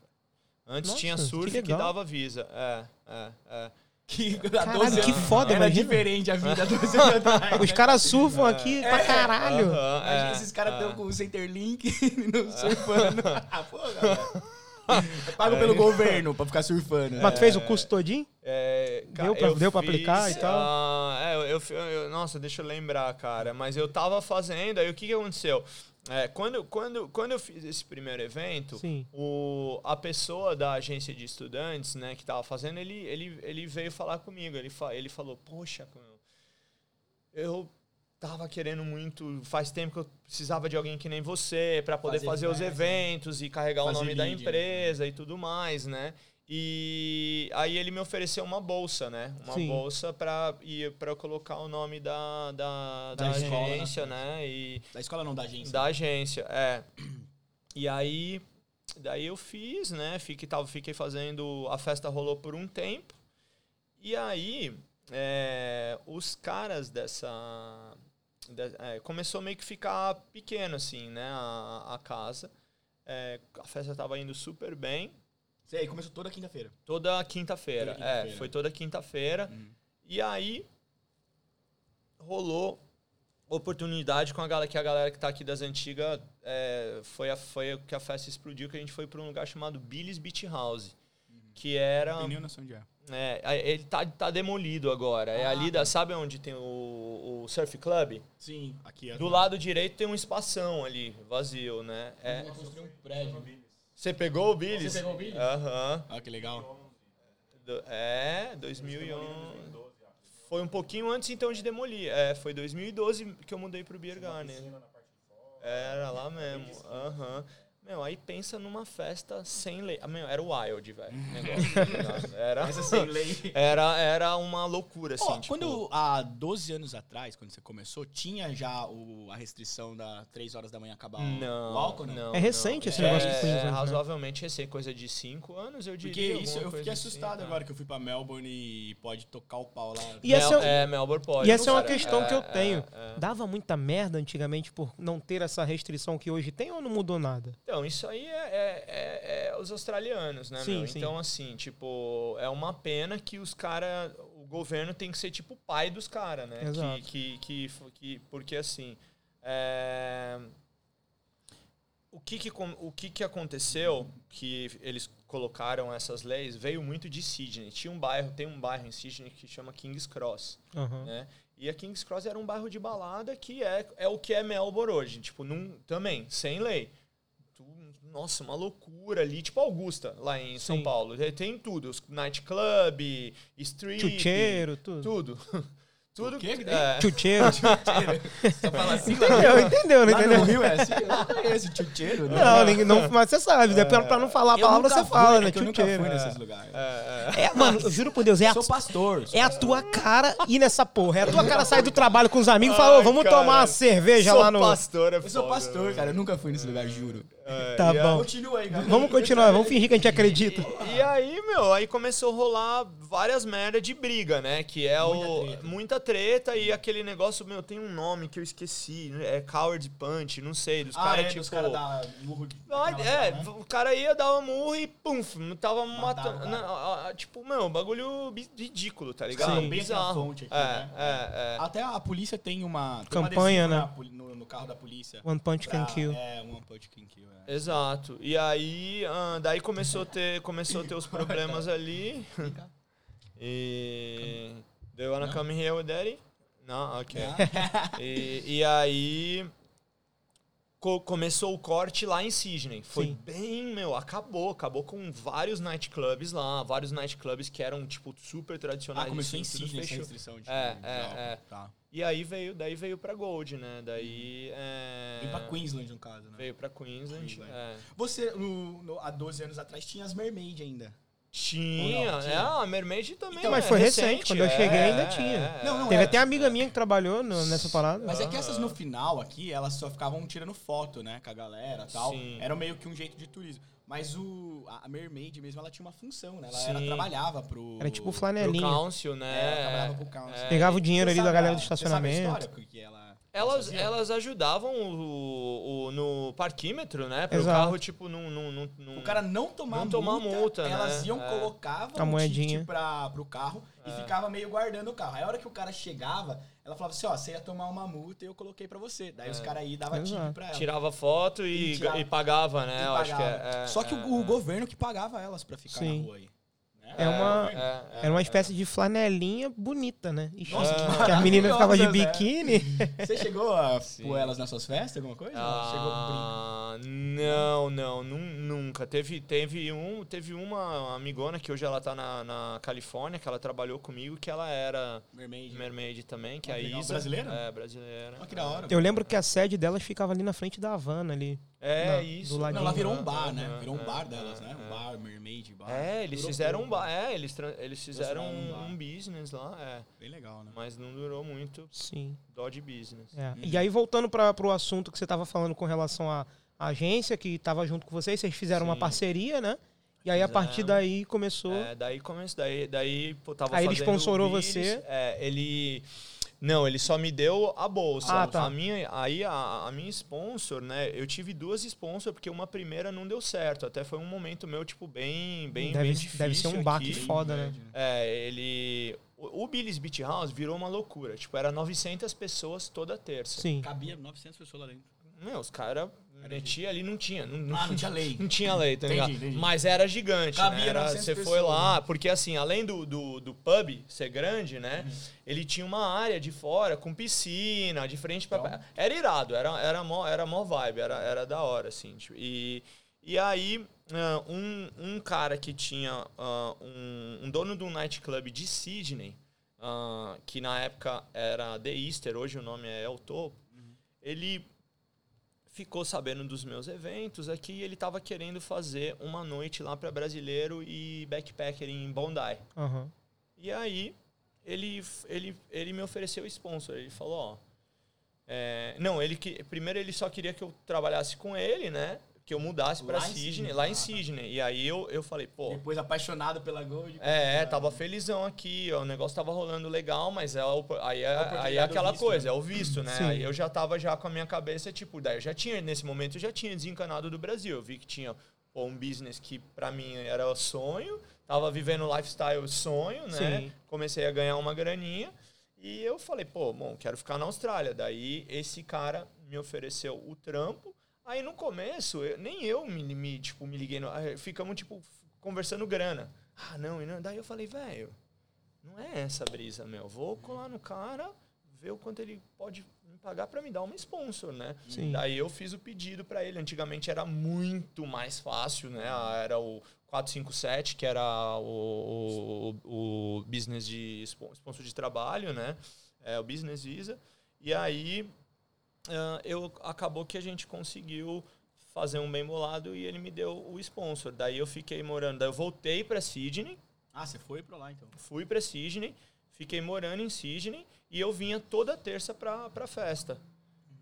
[SPEAKER 3] Antes
[SPEAKER 1] Nossa,
[SPEAKER 3] tinha
[SPEAKER 1] que
[SPEAKER 3] surf que,
[SPEAKER 1] legal.
[SPEAKER 3] dava visa. É, é, é.
[SPEAKER 2] Que, há
[SPEAKER 1] Caralho,
[SPEAKER 2] 12
[SPEAKER 1] que foda,
[SPEAKER 2] Era
[SPEAKER 1] imagina.
[SPEAKER 2] diferente a vida <laughs> há 12 anos atrás. <laughs>
[SPEAKER 1] Os caras surfam aqui pra caralho.
[SPEAKER 3] Aham,
[SPEAKER 2] Imagina
[SPEAKER 3] é,
[SPEAKER 2] esses caras
[SPEAKER 3] é.
[SPEAKER 2] estão com o Centerlink <laughs> no surfando. Ah, pô, galera. Pago pelo governo pra ficar surfando.
[SPEAKER 1] Mas tu fez o curso todinho?
[SPEAKER 3] É, ca-
[SPEAKER 1] Deu pra-
[SPEAKER 3] eu
[SPEAKER 1] deu pra aplicar e tal?
[SPEAKER 3] ah, é, eu, eu eu- nossa, deixa eu lembrar, cara. Mas eu tava fazendo, aí o que, que aconteceu? É, quando, quando, quando eu fiz esse primeiro evento,
[SPEAKER 1] Sim.
[SPEAKER 3] o, a pessoa da agência de estudantes, né, que tava fazendo, ele, ele, ele veio falar comigo. Ele, fa, ele falou, poxa, eu tava querendo muito, faz tempo que eu precisava de alguém que nem você para poder
[SPEAKER 2] Fazer
[SPEAKER 3] fazer, os eventos e carregar
[SPEAKER 2] Fazer
[SPEAKER 3] o nome da
[SPEAKER 2] né?
[SPEAKER 3] empresa e tudo mais, né? E aí ele me ofereceu uma bolsa, né? Uma
[SPEAKER 1] Sim.
[SPEAKER 3] bolsa para para eu colocar o nome da, da,
[SPEAKER 2] Da
[SPEAKER 3] da
[SPEAKER 2] escola,
[SPEAKER 3] agência, né? E
[SPEAKER 2] Da escola não, da agência.
[SPEAKER 3] da agência, é. E aí, daí eu fiz, né? Fiquei, tava, fiquei fazendo. A festa rolou por um tempo. E aí, é, os caras dessa. É, começou meio que ficar pequeno, assim, né? A, a casa. É, a festa tava indo super bem.
[SPEAKER 2] Sei, aí começou toda quinta-feira.
[SPEAKER 3] Toda quinta-feira.
[SPEAKER 2] Toda
[SPEAKER 3] é, foi toda quinta-feira.
[SPEAKER 2] Uhum.
[SPEAKER 3] E aí rolou oportunidade com a galera que a galera que tá aqui das antigas é, foi a foi que a festa explodiu que a gente foi para um lugar chamado Billy's Beach House que era
[SPEAKER 2] nenhuma noção de é.
[SPEAKER 3] é, ele tá, tá demolido agora é
[SPEAKER 2] Ah,
[SPEAKER 3] ali da sabe onde tem o, o surf club
[SPEAKER 2] Sim, aqui é.
[SPEAKER 3] do lado direito tem um espação ali vazio né é
[SPEAKER 2] construir um prédio.
[SPEAKER 3] você pegou o Billy's
[SPEAKER 2] Você pegou o
[SPEAKER 3] aham
[SPEAKER 2] Ah, que legal.
[SPEAKER 3] Do- É, 2011. Foi um pouquinho antes então de demolir. É, foi 2012 que eu mudei pro Beer Garden. Era lá mesmo. Aham. Meu, aí pensa numa festa sem lei. Ah, meu, era o wild, velho. o negócio, tá? <laughs> Era,
[SPEAKER 2] Essa sem lei.
[SPEAKER 3] era, era uma loucura, assim.
[SPEAKER 2] Ó,
[SPEAKER 3] tipo,
[SPEAKER 2] quando há 12 anos atrás, quando você começou, tinha já o, a restrição da 3 horas da manhã acabar
[SPEAKER 3] não,
[SPEAKER 2] o álcool, não?
[SPEAKER 1] É recente esse
[SPEAKER 3] É,
[SPEAKER 1] negócio de Queensland,
[SPEAKER 3] É
[SPEAKER 1] né?
[SPEAKER 3] razoavelmente recente, coisa de 5 anos, eu
[SPEAKER 2] Porque
[SPEAKER 3] diria.
[SPEAKER 2] isso,
[SPEAKER 3] alguma
[SPEAKER 2] eu fiquei
[SPEAKER 3] assim,
[SPEAKER 2] assustado
[SPEAKER 3] tá.
[SPEAKER 2] agora que eu fui pra Melbourne e pode tocar o pau lá.
[SPEAKER 1] E essa
[SPEAKER 3] Mel-
[SPEAKER 1] é-
[SPEAKER 3] é, Melbourne pode.
[SPEAKER 1] E essa é uma
[SPEAKER 3] cara.
[SPEAKER 1] questão que eu
[SPEAKER 3] É,
[SPEAKER 1] tenho.
[SPEAKER 3] é, é.
[SPEAKER 1] Dava muita merda antigamente por não ter essa restrição que hoje tem ou não mudou nada?
[SPEAKER 3] Então, isso aí é, é- é- é os australianos, né,
[SPEAKER 1] Sim,
[SPEAKER 3] meu?
[SPEAKER 1] sim.
[SPEAKER 3] Então, assim, tipo, é uma pena que os caras. O governo tem que ser, tipo, o pai dos caras, né?
[SPEAKER 1] Exato.
[SPEAKER 3] Que, que, que, que- Porque, assim. é, O, que que, o que que aconteceu que eles colocaram essas leis veio muito de Sydney. Tinha um bairro, tem um bairro em Sydney que chama King's Cross
[SPEAKER 1] Aham.
[SPEAKER 3] né? E a King's Cross era um bairro de balada que é, é o que é Melbourne hoje. Tipo, num, também, sem lei. Nossa, uma loucura ali. Tipo Augusta, lá em São
[SPEAKER 1] Sim.
[SPEAKER 3] Paulo. Tem- tudo. Os nightclub, street...
[SPEAKER 1] Chucheiro, tudo.
[SPEAKER 3] Tudo. <laughs> tudo.
[SPEAKER 2] Que tem?
[SPEAKER 3] é, <laughs>
[SPEAKER 1] Chucheiro.
[SPEAKER 2] Você fala assim,
[SPEAKER 1] entendeu, entendeu, não
[SPEAKER 2] lá
[SPEAKER 1] entendeu?
[SPEAKER 2] no Rio é assim? Eu não conheço chucheiro, né?
[SPEAKER 1] Não, ninguém- não, mas você sabe, né? Pra, pra não falar a palavra, você fala, né?
[SPEAKER 2] é que eu nunca fui
[SPEAKER 1] Chucheiro.
[SPEAKER 2] nesses lugares.
[SPEAKER 3] é, é.
[SPEAKER 1] É, mano, eu juro por Deus, é a,
[SPEAKER 2] Sou pastor. sou
[SPEAKER 1] é a tua cara ir nessa porra. É a tua cara sair do trabalho com os amigos e falar, ô, vamos
[SPEAKER 3] cara,
[SPEAKER 1] tomar uma cerveja lá no.
[SPEAKER 3] pastor, é
[SPEAKER 2] Eu sou pastor,
[SPEAKER 3] velho.
[SPEAKER 2] cara. Eu nunca fui nesse lugar, juro.
[SPEAKER 3] É,
[SPEAKER 1] Tá
[SPEAKER 3] e
[SPEAKER 1] bom.
[SPEAKER 2] Continua aí, cara.
[SPEAKER 1] Vamos continuar, vamos fingir que a gente acredita.
[SPEAKER 3] E aí, meu, aí começou a rolar várias merda de briga, né? Que é
[SPEAKER 2] Muita
[SPEAKER 3] o.
[SPEAKER 2] treta.
[SPEAKER 3] Muita treta e aquele negócio, meu, tem um nome que eu esqueci. É Coward Punch, não sei. Dos
[SPEAKER 2] Ah,
[SPEAKER 3] caras,
[SPEAKER 2] é,
[SPEAKER 3] tipo.
[SPEAKER 2] dos caras da murro
[SPEAKER 3] Ah, é,
[SPEAKER 2] né?
[SPEAKER 3] o cara ia dar uma murra e pum, tava
[SPEAKER 2] Matava
[SPEAKER 3] matando.
[SPEAKER 2] o
[SPEAKER 3] na- a- a- tipo, meu, bagulho ridículo, tá ligado?
[SPEAKER 1] Sim.
[SPEAKER 3] Bizarro.
[SPEAKER 2] fonte aqui,
[SPEAKER 3] é,
[SPEAKER 2] né?
[SPEAKER 3] é, é.
[SPEAKER 2] Até a polícia tem uma... tem uma
[SPEAKER 1] Campanha, né?
[SPEAKER 2] No, no carro da polícia.
[SPEAKER 1] One Punch Can
[SPEAKER 2] Pra-
[SPEAKER 1] Kill.
[SPEAKER 2] É, One Punch Can Kill. É.
[SPEAKER 3] Exato. E aí, ah, daí começou a ter, começou a ter os <laughs> problemas ali. E. Do you wanna come here with daddy? Não, ok. E, e aí. co- começou o corte lá em Sydney. Foi
[SPEAKER 1] Sim.
[SPEAKER 3] bem, meu, acabou. Acabou com vários nightclubs lá. Vários nightclubs que eram, tipo, super tradicionais.
[SPEAKER 2] Ah, começou em
[SPEAKER 3] assim,
[SPEAKER 2] Sydney essa
[SPEAKER 3] fechou.
[SPEAKER 2] restrição. De,
[SPEAKER 3] É, é, é.
[SPEAKER 2] Tá.
[SPEAKER 3] E aí veio, daí veio pra Gold, né? Daí. É...
[SPEAKER 2] Vem pra Queensland, no caso, né?
[SPEAKER 3] Veio pra Queensland.
[SPEAKER 2] Queensland.
[SPEAKER 3] é.
[SPEAKER 2] Você, no, no- há 12 anos atrás, tinha as Mermaid ainda.
[SPEAKER 3] Tinha, é,
[SPEAKER 2] Tinha.
[SPEAKER 3] a Mermaid também.
[SPEAKER 2] Então,
[SPEAKER 1] mas
[SPEAKER 3] é
[SPEAKER 1] foi recente, quando eu cheguei ainda tinha.
[SPEAKER 3] é,
[SPEAKER 2] Não, não,
[SPEAKER 1] Teve
[SPEAKER 2] é.
[SPEAKER 1] até uma amiga minha que trabalhou no- nessa parada.
[SPEAKER 2] Mas é que essas no final aqui, elas só ficavam tirando foto, né, com a galera e tal.
[SPEAKER 3] Sim.
[SPEAKER 2] Era meio que um jeito de turismo. Mas o, a Mermaid mesmo, ela tinha uma função, né? Ela
[SPEAKER 3] Sim.
[SPEAKER 2] era, trabalhava pro...
[SPEAKER 1] Era tipo
[SPEAKER 3] Pro
[SPEAKER 1] flanelinha.
[SPEAKER 3] council, né?
[SPEAKER 2] É, ela trabalhava pro council.
[SPEAKER 3] É.
[SPEAKER 1] Pegava o dinheiro ali da galera do
[SPEAKER 2] você sabe a
[SPEAKER 1] estacionamento.
[SPEAKER 2] história? Porque ela...
[SPEAKER 3] Elas,
[SPEAKER 2] fazia?
[SPEAKER 3] elas ajudavam o, o- no parquímetro, né? Para o
[SPEAKER 1] Exato.
[SPEAKER 3] carro, tipo, não... não, não, não-
[SPEAKER 2] O cara não tomar
[SPEAKER 3] Não tomar
[SPEAKER 2] multa,
[SPEAKER 3] multa,
[SPEAKER 2] elas
[SPEAKER 3] né?
[SPEAKER 2] iam,
[SPEAKER 3] É.
[SPEAKER 2] colocavam
[SPEAKER 1] A
[SPEAKER 2] o
[SPEAKER 1] moedinha.
[SPEAKER 2] ticket pra, pro carro e ficava meio guardando o carro. Aí a hora que o cara chegava, ela falava assim, ó, você ia tomar uma multa e eu coloquei pra você. Daí os caras aí davam
[SPEAKER 1] Exato.
[SPEAKER 2] tip pra ela.
[SPEAKER 3] Tirava foto e,
[SPEAKER 2] E tirava-
[SPEAKER 3] e pagava, né?
[SPEAKER 2] E
[SPEAKER 3] Eu acho que
[SPEAKER 2] pagava.
[SPEAKER 3] é, é,
[SPEAKER 2] Só que
[SPEAKER 3] é,
[SPEAKER 2] o, o
[SPEAKER 3] é.
[SPEAKER 2] governo que pagava elas pra ficar
[SPEAKER 1] Sim.
[SPEAKER 2] na rua aí. Né?
[SPEAKER 1] É uma-
[SPEAKER 3] É, é,
[SPEAKER 1] Era uma
[SPEAKER 3] é.
[SPEAKER 1] espécie de flanelinha bonita, né? E
[SPEAKER 2] Nossa, que
[SPEAKER 1] que a menina ficava de
[SPEAKER 2] né?
[SPEAKER 1] biquíni.
[SPEAKER 2] Você chegou a
[SPEAKER 3] Sim.
[SPEAKER 2] pôr elas nas suas festas, alguma coisa? chegou a.
[SPEAKER 3] Ah, não, não, nun- nunca. Teve, teve, um, teve uma amigona que hoje ela tá na, na Califórnia, que ela trabalhou comigo, que ela era
[SPEAKER 2] Mermaid.
[SPEAKER 3] mermaid também, que
[SPEAKER 2] Ah,
[SPEAKER 3] é a
[SPEAKER 2] legal.
[SPEAKER 3] Isa.
[SPEAKER 2] Brasileira?
[SPEAKER 3] É, brasileira.
[SPEAKER 2] Olha que da hora.
[SPEAKER 1] Eu lembro que a sede delas ficava ali na frente da Havana ali.
[SPEAKER 3] É,
[SPEAKER 1] Na-
[SPEAKER 3] isso.
[SPEAKER 1] do
[SPEAKER 2] Não, ela virou um bar, né? Virou um bar delas, né?
[SPEAKER 3] é,
[SPEAKER 2] Um bar, Mermaid, bar.
[SPEAKER 3] É, eles
[SPEAKER 2] Durou
[SPEAKER 3] fizeram um bar. É, eles, eles fizeram um, um business lá, é.
[SPEAKER 2] Bem legal, né?
[SPEAKER 3] Mas não durou muito.
[SPEAKER 1] Sim.
[SPEAKER 3] Dó de business.
[SPEAKER 1] É.
[SPEAKER 2] Uhum.
[SPEAKER 1] E aí, voltando para o assunto que você estava falando com relação à à agência que estava junto com vocês, vocês fizeram uma
[SPEAKER 3] Sim.
[SPEAKER 1] parceria, né? E aí, a partir daí, começou.
[SPEAKER 3] É, daí começou, daí, daí pô, tava
[SPEAKER 1] Aí ele
[SPEAKER 3] fazendo
[SPEAKER 1] sponsorou você?
[SPEAKER 3] É, ele... Não, ele só me deu a bolsa.
[SPEAKER 1] Ah, tá.
[SPEAKER 3] A minha, aí a, a minha sponsor, né? Eu tive duas sponsors, porque uma primeira não deu certo. Até foi um momento meu, tipo, bem, bem,
[SPEAKER 1] deve,
[SPEAKER 3] bem difícil
[SPEAKER 1] deve ser um baque
[SPEAKER 3] aqui.
[SPEAKER 1] foda, né?
[SPEAKER 3] É, ele... O, o Billy's Beach House virou uma loucura. Tipo, era 900 pessoas toda terça.
[SPEAKER 1] Sim.
[SPEAKER 2] Cabia 900 pessoas lá dentro.
[SPEAKER 3] Meu, os caras metiam ali, não tinha. Não, não,
[SPEAKER 2] Ah, não tinha lei.
[SPEAKER 3] não tinha lei, tá
[SPEAKER 2] Entendi,
[SPEAKER 3] ligado?
[SPEAKER 2] entendi.
[SPEAKER 3] Mas era gigante,
[SPEAKER 2] Cabia
[SPEAKER 3] né? Era,
[SPEAKER 2] 900
[SPEAKER 3] você foi
[SPEAKER 2] pessoas,
[SPEAKER 3] lá, porque assim, além do, do, do pub ser grande, né? Ele tinha uma área de fora com piscina, de frente pra...
[SPEAKER 2] Então.
[SPEAKER 3] Era irado, era, era, mó, era mó vibe, era, era da hora, assim. tipo, e, e aí, ah, um, um cara que tinha... ah, um, um dono de um nightclub de Sydney, ah, que na época era The Easter, hoje o nome é El Topo, ele ficou sabendo dos meus eventos aqui e ele estava querendo fazer uma noite lá para brasileiro e backpacker em Bondi.
[SPEAKER 1] Aham.
[SPEAKER 3] E aí ele, ele, ele me ofereceu o sponsor. Ele falou, ó. é, não, ele que primeiro ele só queria que eu trabalhasse com ele, né? Que eu mudasse para Sydney,
[SPEAKER 2] Sydney.
[SPEAKER 3] lá
[SPEAKER 2] Ah,
[SPEAKER 3] em
[SPEAKER 2] tá.
[SPEAKER 3] Sydney. E aí eu, eu falei, pô,
[SPEAKER 2] Depois apaixonado pela Gold.
[SPEAKER 3] é, é, tava felizão aqui, ó, o negócio tava rolando legal, mas é, o- aí, é,
[SPEAKER 2] oportunidade
[SPEAKER 3] aí é aquela
[SPEAKER 2] visto,
[SPEAKER 3] coisa,
[SPEAKER 2] né?
[SPEAKER 3] é o visto, né?
[SPEAKER 1] Sim.
[SPEAKER 3] Aí eu já tava já com a minha cabeça, tipo, daí eu já tinha, nesse momento eu já tinha desencanado do Brasil. Eu vi que tinha pô, um business que pra mim era o sonho, tava vivendo o lifestyle sonho, né?
[SPEAKER 1] Sim.
[SPEAKER 3] Comecei a ganhar uma graninha e eu falei, pô, bom, quero ficar na Austrália. Daí esse cara me ofereceu o trampo. Aí no começo, eu- nem eu me, me, tipo, me liguei. No, ficamos, tipo, conversando grana. Ah, não, e não. Daí eu falei, velho, não é essa brisa, meu. Vou colar no cara, ver o quanto ele pode me pagar pra me dar uma sponsor, né?
[SPEAKER 1] Sim.
[SPEAKER 3] Daí eu fiz o pedido pra ele. Antigamente era muito mais fácil, né? Ah, Era o 457, que era o, o, o business de spon- sponsor de trabalho, né? É, o business visa. E aí eu acabou que a gente conseguiu fazer um bem bolado e ele me deu o sponsor. Daí eu fiquei morando, daí eu voltei para Sydney,
[SPEAKER 2] Ah, você foi pra lá então.
[SPEAKER 3] fui para Sydney, fiquei morando em Sydney e eu vinha toda terça pra, pra festa.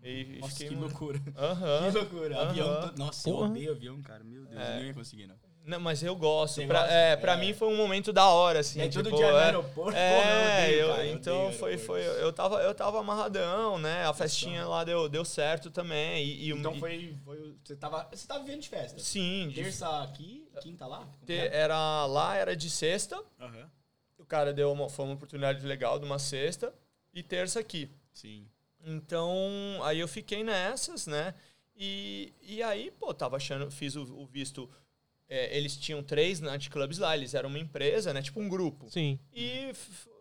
[SPEAKER 3] E,
[SPEAKER 2] Nossa, que
[SPEAKER 3] morando-
[SPEAKER 2] loucura.
[SPEAKER 3] Aham.
[SPEAKER 2] Que loucura.
[SPEAKER 3] Aham.
[SPEAKER 2] Avião. to- Nossa, eu
[SPEAKER 1] Porra.
[SPEAKER 2] odeio avião, cara. Meu Deus, eu não ia conseguir, não.
[SPEAKER 3] Não, mas eu gosto.
[SPEAKER 2] Você
[SPEAKER 3] Pra,
[SPEAKER 2] gosta?
[SPEAKER 3] é, pra
[SPEAKER 2] É.
[SPEAKER 3] mim foi um momento da hora, assim.
[SPEAKER 2] Aí, todo
[SPEAKER 3] tipo,
[SPEAKER 2] dia no
[SPEAKER 3] é,
[SPEAKER 2] aeroporto,
[SPEAKER 3] É,
[SPEAKER 2] porra, eu
[SPEAKER 3] eu- então foi, foi, eu tava, eu tava amarradão, né? A festinha lá deu, deu certo também. E, e
[SPEAKER 2] Então foi. foi você, tava, você tava vivendo de festa.
[SPEAKER 3] Sim, de-
[SPEAKER 2] Terça aqui, quinta lá?
[SPEAKER 3] te- era lá, era de sexta.
[SPEAKER 2] Aham.
[SPEAKER 3] O cara deu uma, foi uma oportunidade legal de uma sexta. E terça aqui.
[SPEAKER 2] Sim.
[SPEAKER 3] Então, aí eu fiquei nessas, né? E, e aí, pô, tava achando, fiz o, o visto. É, eles tinham três nightclubs lá, eles eram uma empresa, né? Tipo um grupo.
[SPEAKER 1] Sim.
[SPEAKER 3] E,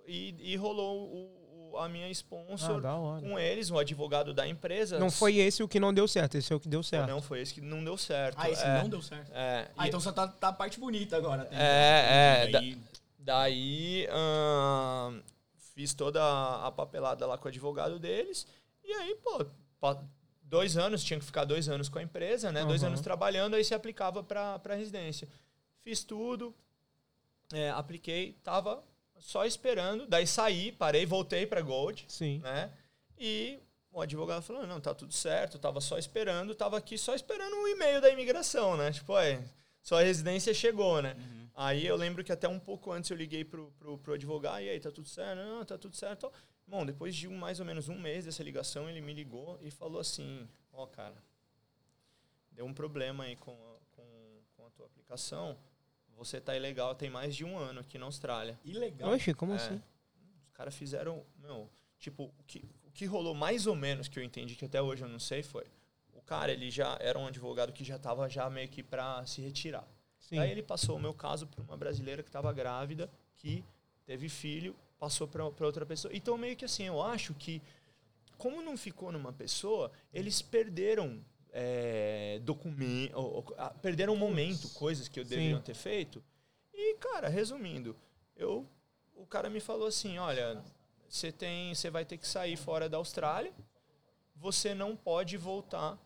[SPEAKER 3] e, e rolou o, o- a minha
[SPEAKER 1] Ah,
[SPEAKER 3] sponsor
[SPEAKER 1] da hora.
[SPEAKER 3] com eles, o advogado da empresa.
[SPEAKER 1] Não foi esse o que não deu certo, esse é o que deu certo.
[SPEAKER 3] Não, foi esse que não deu certo.
[SPEAKER 2] Ah, esse
[SPEAKER 3] é,
[SPEAKER 2] não deu certo.
[SPEAKER 3] É,
[SPEAKER 2] Ah,
[SPEAKER 3] e-
[SPEAKER 2] então só tá, tá a parte bonita agora. até
[SPEAKER 3] É, é,
[SPEAKER 2] Aí-
[SPEAKER 3] Daí ahn, fiz toda a papelada lá com o advogado deles. E aí, pô, dois anos, tinha que ficar dois anos com a empresa, né? Dois
[SPEAKER 1] Uhum.
[SPEAKER 3] anos trabalhando, aí se aplicava pra residência. Fiz tudo. É, apliquei, tava só esperando, daí saí, parei, voltei pra Gold,
[SPEAKER 1] Sim.
[SPEAKER 3] né? E o advogado falou, não, tá tudo certo, tava só esperando, tava aqui só esperando o e-mail da imigração, né? Tipo, é, sua residência chegou, né? Aí eu lembro que até um pouco antes eu liguei pro, pro, pro advogado, e aí, tá tudo certo? Não, tá tudo certo. Bom, depois de um, mais ou menos um mês dessa ligação, ele me ligou e falou assim, ó, cara, deu um problema aí com a, com, com a tua aplicação, você tá ilegal tem mais de um ano aqui na Austrália.
[SPEAKER 2] Ilegal.
[SPEAKER 1] Oxe, como
[SPEAKER 3] É.
[SPEAKER 1] assim?
[SPEAKER 3] Os caras fizeram, meu, tipo, o que, o que rolou mais ou menos que eu entendi, que até hoje eu não sei, foi, o cara, ele já era um advogado que já tava já meio que pra se retirar.
[SPEAKER 1] Sim.
[SPEAKER 3] Aí ele passou o meu caso para uma brasileira que estava grávida, que teve filho, passou para outra pessoa. Então, meio que assim, eu acho que, como não ficou numa pessoa, eles perderam é, documento, perderam um momento, coisas que eu deveriam ter feito. E, cara, resumindo, eu, o cara me falou assim, olha, você tem, você vai ter que sair fora da Austrália, você não pode voltar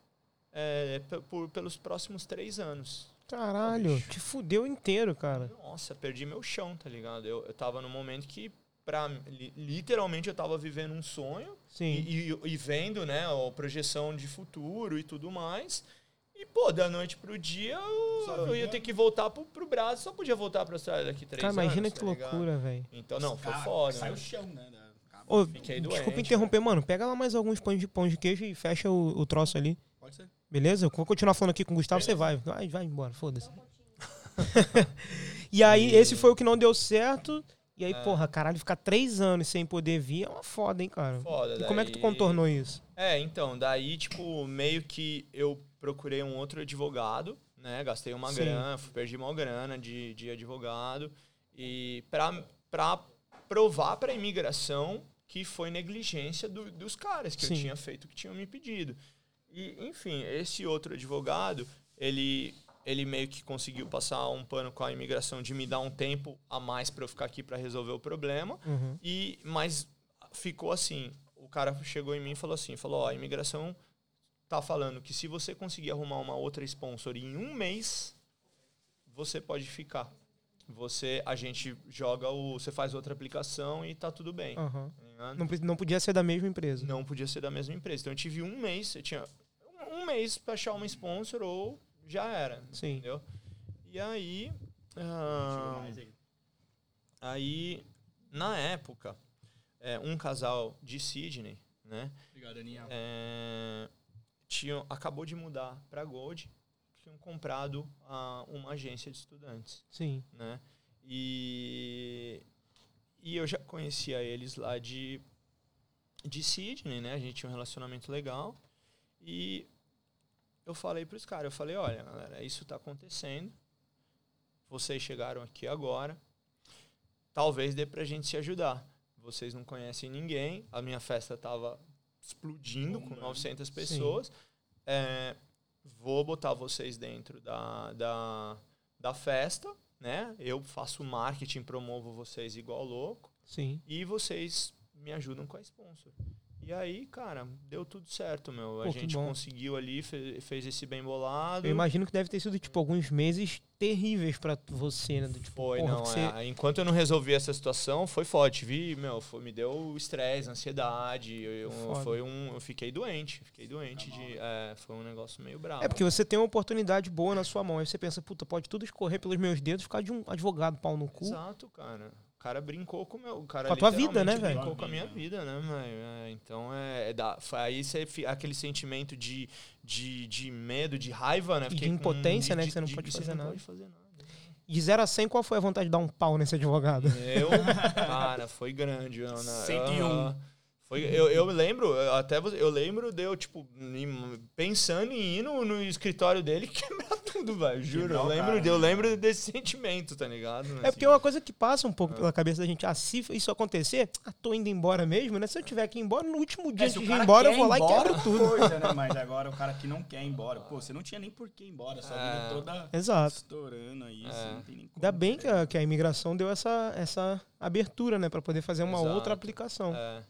[SPEAKER 3] é, por, pelos próximos três anos.
[SPEAKER 1] Caralho, te fudeu inteiro, cara.
[SPEAKER 3] Nossa, perdi meu chão, tá ligado? Eu, eu tava num momento que, pra, literalmente, eu tava vivendo um sonho
[SPEAKER 1] Sim.
[SPEAKER 3] e, e- e vendo, né, a projeção de futuro e tudo mais. E, pô, da noite pro dia, eu, eu ia ter que voltar pro, pro Brasil. Só podia voltar pra Austrália daqui três
[SPEAKER 1] Cara,
[SPEAKER 3] anos.
[SPEAKER 1] imagina que
[SPEAKER 3] tá
[SPEAKER 1] loucura, velho.
[SPEAKER 3] Então, não, foi
[SPEAKER 2] Cara,
[SPEAKER 3] foda.
[SPEAKER 2] Sai
[SPEAKER 3] né?
[SPEAKER 2] o chão, né?
[SPEAKER 1] Ô,
[SPEAKER 3] Fiquei
[SPEAKER 1] desculpa
[SPEAKER 3] doente,
[SPEAKER 1] interromper, mano. Pega lá mais alguns pães de pão de queijo e fecha o, o troço ali.
[SPEAKER 2] Pode ser.
[SPEAKER 1] Beleza? Eu vou continuar falando aqui com o Gustavo, você vai. Vai, vai embora, foda-se. <laughs> e aí, esse foi o que não deu certo. E aí,
[SPEAKER 3] É.
[SPEAKER 1] porra, caralho, ficar três anos sem poder vir é uma foda, hein, cara?
[SPEAKER 3] Foda,
[SPEAKER 1] E como é que tu
[SPEAKER 3] daí-
[SPEAKER 1] contornou isso?
[SPEAKER 3] É, então, daí, tipo, meio que eu procurei um outro advogado, né? Gastei uma
[SPEAKER 1] Sim.
[SPEAKER 3] grana, perdi uma grana de, de advogado. E pra, pra provar pra imigração que foi negligência do- dos caras, que
[SPEAKER 1] Sim.
[SPEAKER 3] eu tinha feito o que tinham me pedido. E, enfim, esse outro advogado, ele, ele meio que conseguiu passar um pano com a imigração de me dar um tempo a mais pra eu ficar aqui pra resolver o problema.
[SPEAKER 1] Uhum.
[SPEAKER 3] E mas ficou assim, o cara chegou em mim e falou assim, falou, ó, a imigração tá falando que se você conseguir arrumar uma outra sponsor em um mês, você pode ficar. Você, a gente joga o, você faz outra aplicação e tá tudo bem. Ligado?
[SPEAKER 1] Não, não podia ser da mesma empresa.
[SPEAKER 3] Não podia ser da mesma empresa. Então eu tive um mês, eu tinha um, mês pra achar uma sponsor ou já era,
[SPEAKER 1] Sim.
[SPEAKER 3] entendeu? E aí, ah, aí na época, é, um casal de Sydney, né?
[SPEAKER 2] Obrigado, Daniel.
[SPEAKER 3] é, tinham, acabou de mudar para Gold, tinham comprado ah, uma agência de estudantes,
[SPEAKER 1] Sim.
[SPEAKER 3] né? E, e eu já conhecia eles lá de, de Sydney, né? A gente tinha um relacionamento legal. E eu falei para os caras, eu falei, olha, galera, isso está acontecendo. Vocês chegaram aqui agora. Talvez dê pra gente se ajudar. Vocês não conhecem ninguém. A minha festa tava explodindo com
[SPEAKER 2] Bombando.
[SPEAKER 3] 900 pessoas. É, vou botar vocês dentro da, da, da festa, né? Eu faço marketing, promovo vocês igual louco.
[SPEAKER 1] Sim.
[SPEAKER 3] E vocês me ajudam com a sponsor. E aí, cara, deu tudo certo, meu. A
[SPEAKER 1] Pô, que
[SPEAKER 3] gente
[SPEAKER 1] bom.
[SPEAKER 3] conseguiu ali, fe- fez esse bem bolado.
[SPEAKER 1] Eu imagino que deve ter sido, tipo, alguns meses terríveis pra você, né? Do Tipo,
[SPEAKER 3] Foi,
[SPEAKER 1] porra,
[SPEAKER 3] não.
[SPEAKER 1] você-
[SPEAKER 3] é, enquanto eu não resolvi essa situação, foi forte. Vi, meu, foi- me deu estresse, ansiedade. Eu,
[SPEAKER 1] Foda.
[SPEAKER 3] foi um, eu fiquei doente. Fiquei doente de. É, foi um negócio meio bravo.
[SPEAKER 1] É porque você tem uma oportunidade boa na sua mão. Aí você pensa, puta, pode tudo escorrer pelos meus dedos, ficar de um advogado pau no cu.
[SPEAKER 3] Exato, cara. O cara brincou com o meu. O cara
[SPEAKER 1] Com a tua vida, né, velho?
[SPEAKER 3] Brincou com a minha vida, né, velho? É, então é. é da, aí você, aquele sentimento de, de, de medo, de raiva, né?
[SPEAKER 1] E de
[SPEAKER 3] Fiquei com-
[SPEAKER 1] impotência, né,
[SPEAKER 3] de-
[SPEAKER 1] que você não
[SPEAKER 3] de-
[SPEAKER 1] pode
[SPEAKER 3] você
[SPEAKER 1] fazer
[SPEAKER 3] não
[SPEAKER 1] nada.
[SPEAKER 3] pode fazer nada.
[SPEAKER 1] De 0 a 100, qual foi a vontade de dar um pau nesse advogado?
[SPEAKER 3] Eu, <laughs> cara, foi grande. Ana.
[SPEAKER 2] 101.
[SPEAKER 3] Aham. Foi, eu, eu lembro, eu até você- eu lembro de eu, tipo, pensando em ir no, no escritório dele e <laughs> quebrar tudo, velho. Juro.
[SPEAKER 2] Quebrar
[SPEAKER 3] Eu lembro,
[SPEAKER 2] cara,
[SPEAKER 3] eu
[SPEAKER 2] né?
[SPEAKER 3] lembro desse sentimento, tá ligado?
[SPEAKER 1] É porque é uma coisa que passa um pouco pela cabeça da gente. Ah, se isso acontecer, ah, tô indo embora mesmo, né? Se eu tiver que ir embora, no último dia
[SPEAKER 2] É,
[SPEAKER 1] de ir embora, eu vou lá
[SPEAKER 2] ir
[SPEAKER 1] e
[SPEAKER 2] embora,
[SPEAKER 1] quebro tudo.
[SPEAKER 2] Coisa, né? <laughs> Mas agora o cara que não quer ir embora, pô, você não tinha nem por que ir embora, sua vida
[SPEAKER 3] É.
[SPEAKER 2] toda
[SPEAKER 1] Exato.
[SPEAKER 2] estourando aí,
[SPEAKER 3] É.
[SPEAKER 2] você não tem nem como.
[SPEAKER 1] Ainda bem que a, que a imigração deu essa, essa abertura, né? Pra poder fazer uma
[SPEAKER 3] Exato.
[SPEAKER 1] outra aplicação.
[SPEAKER 3] É.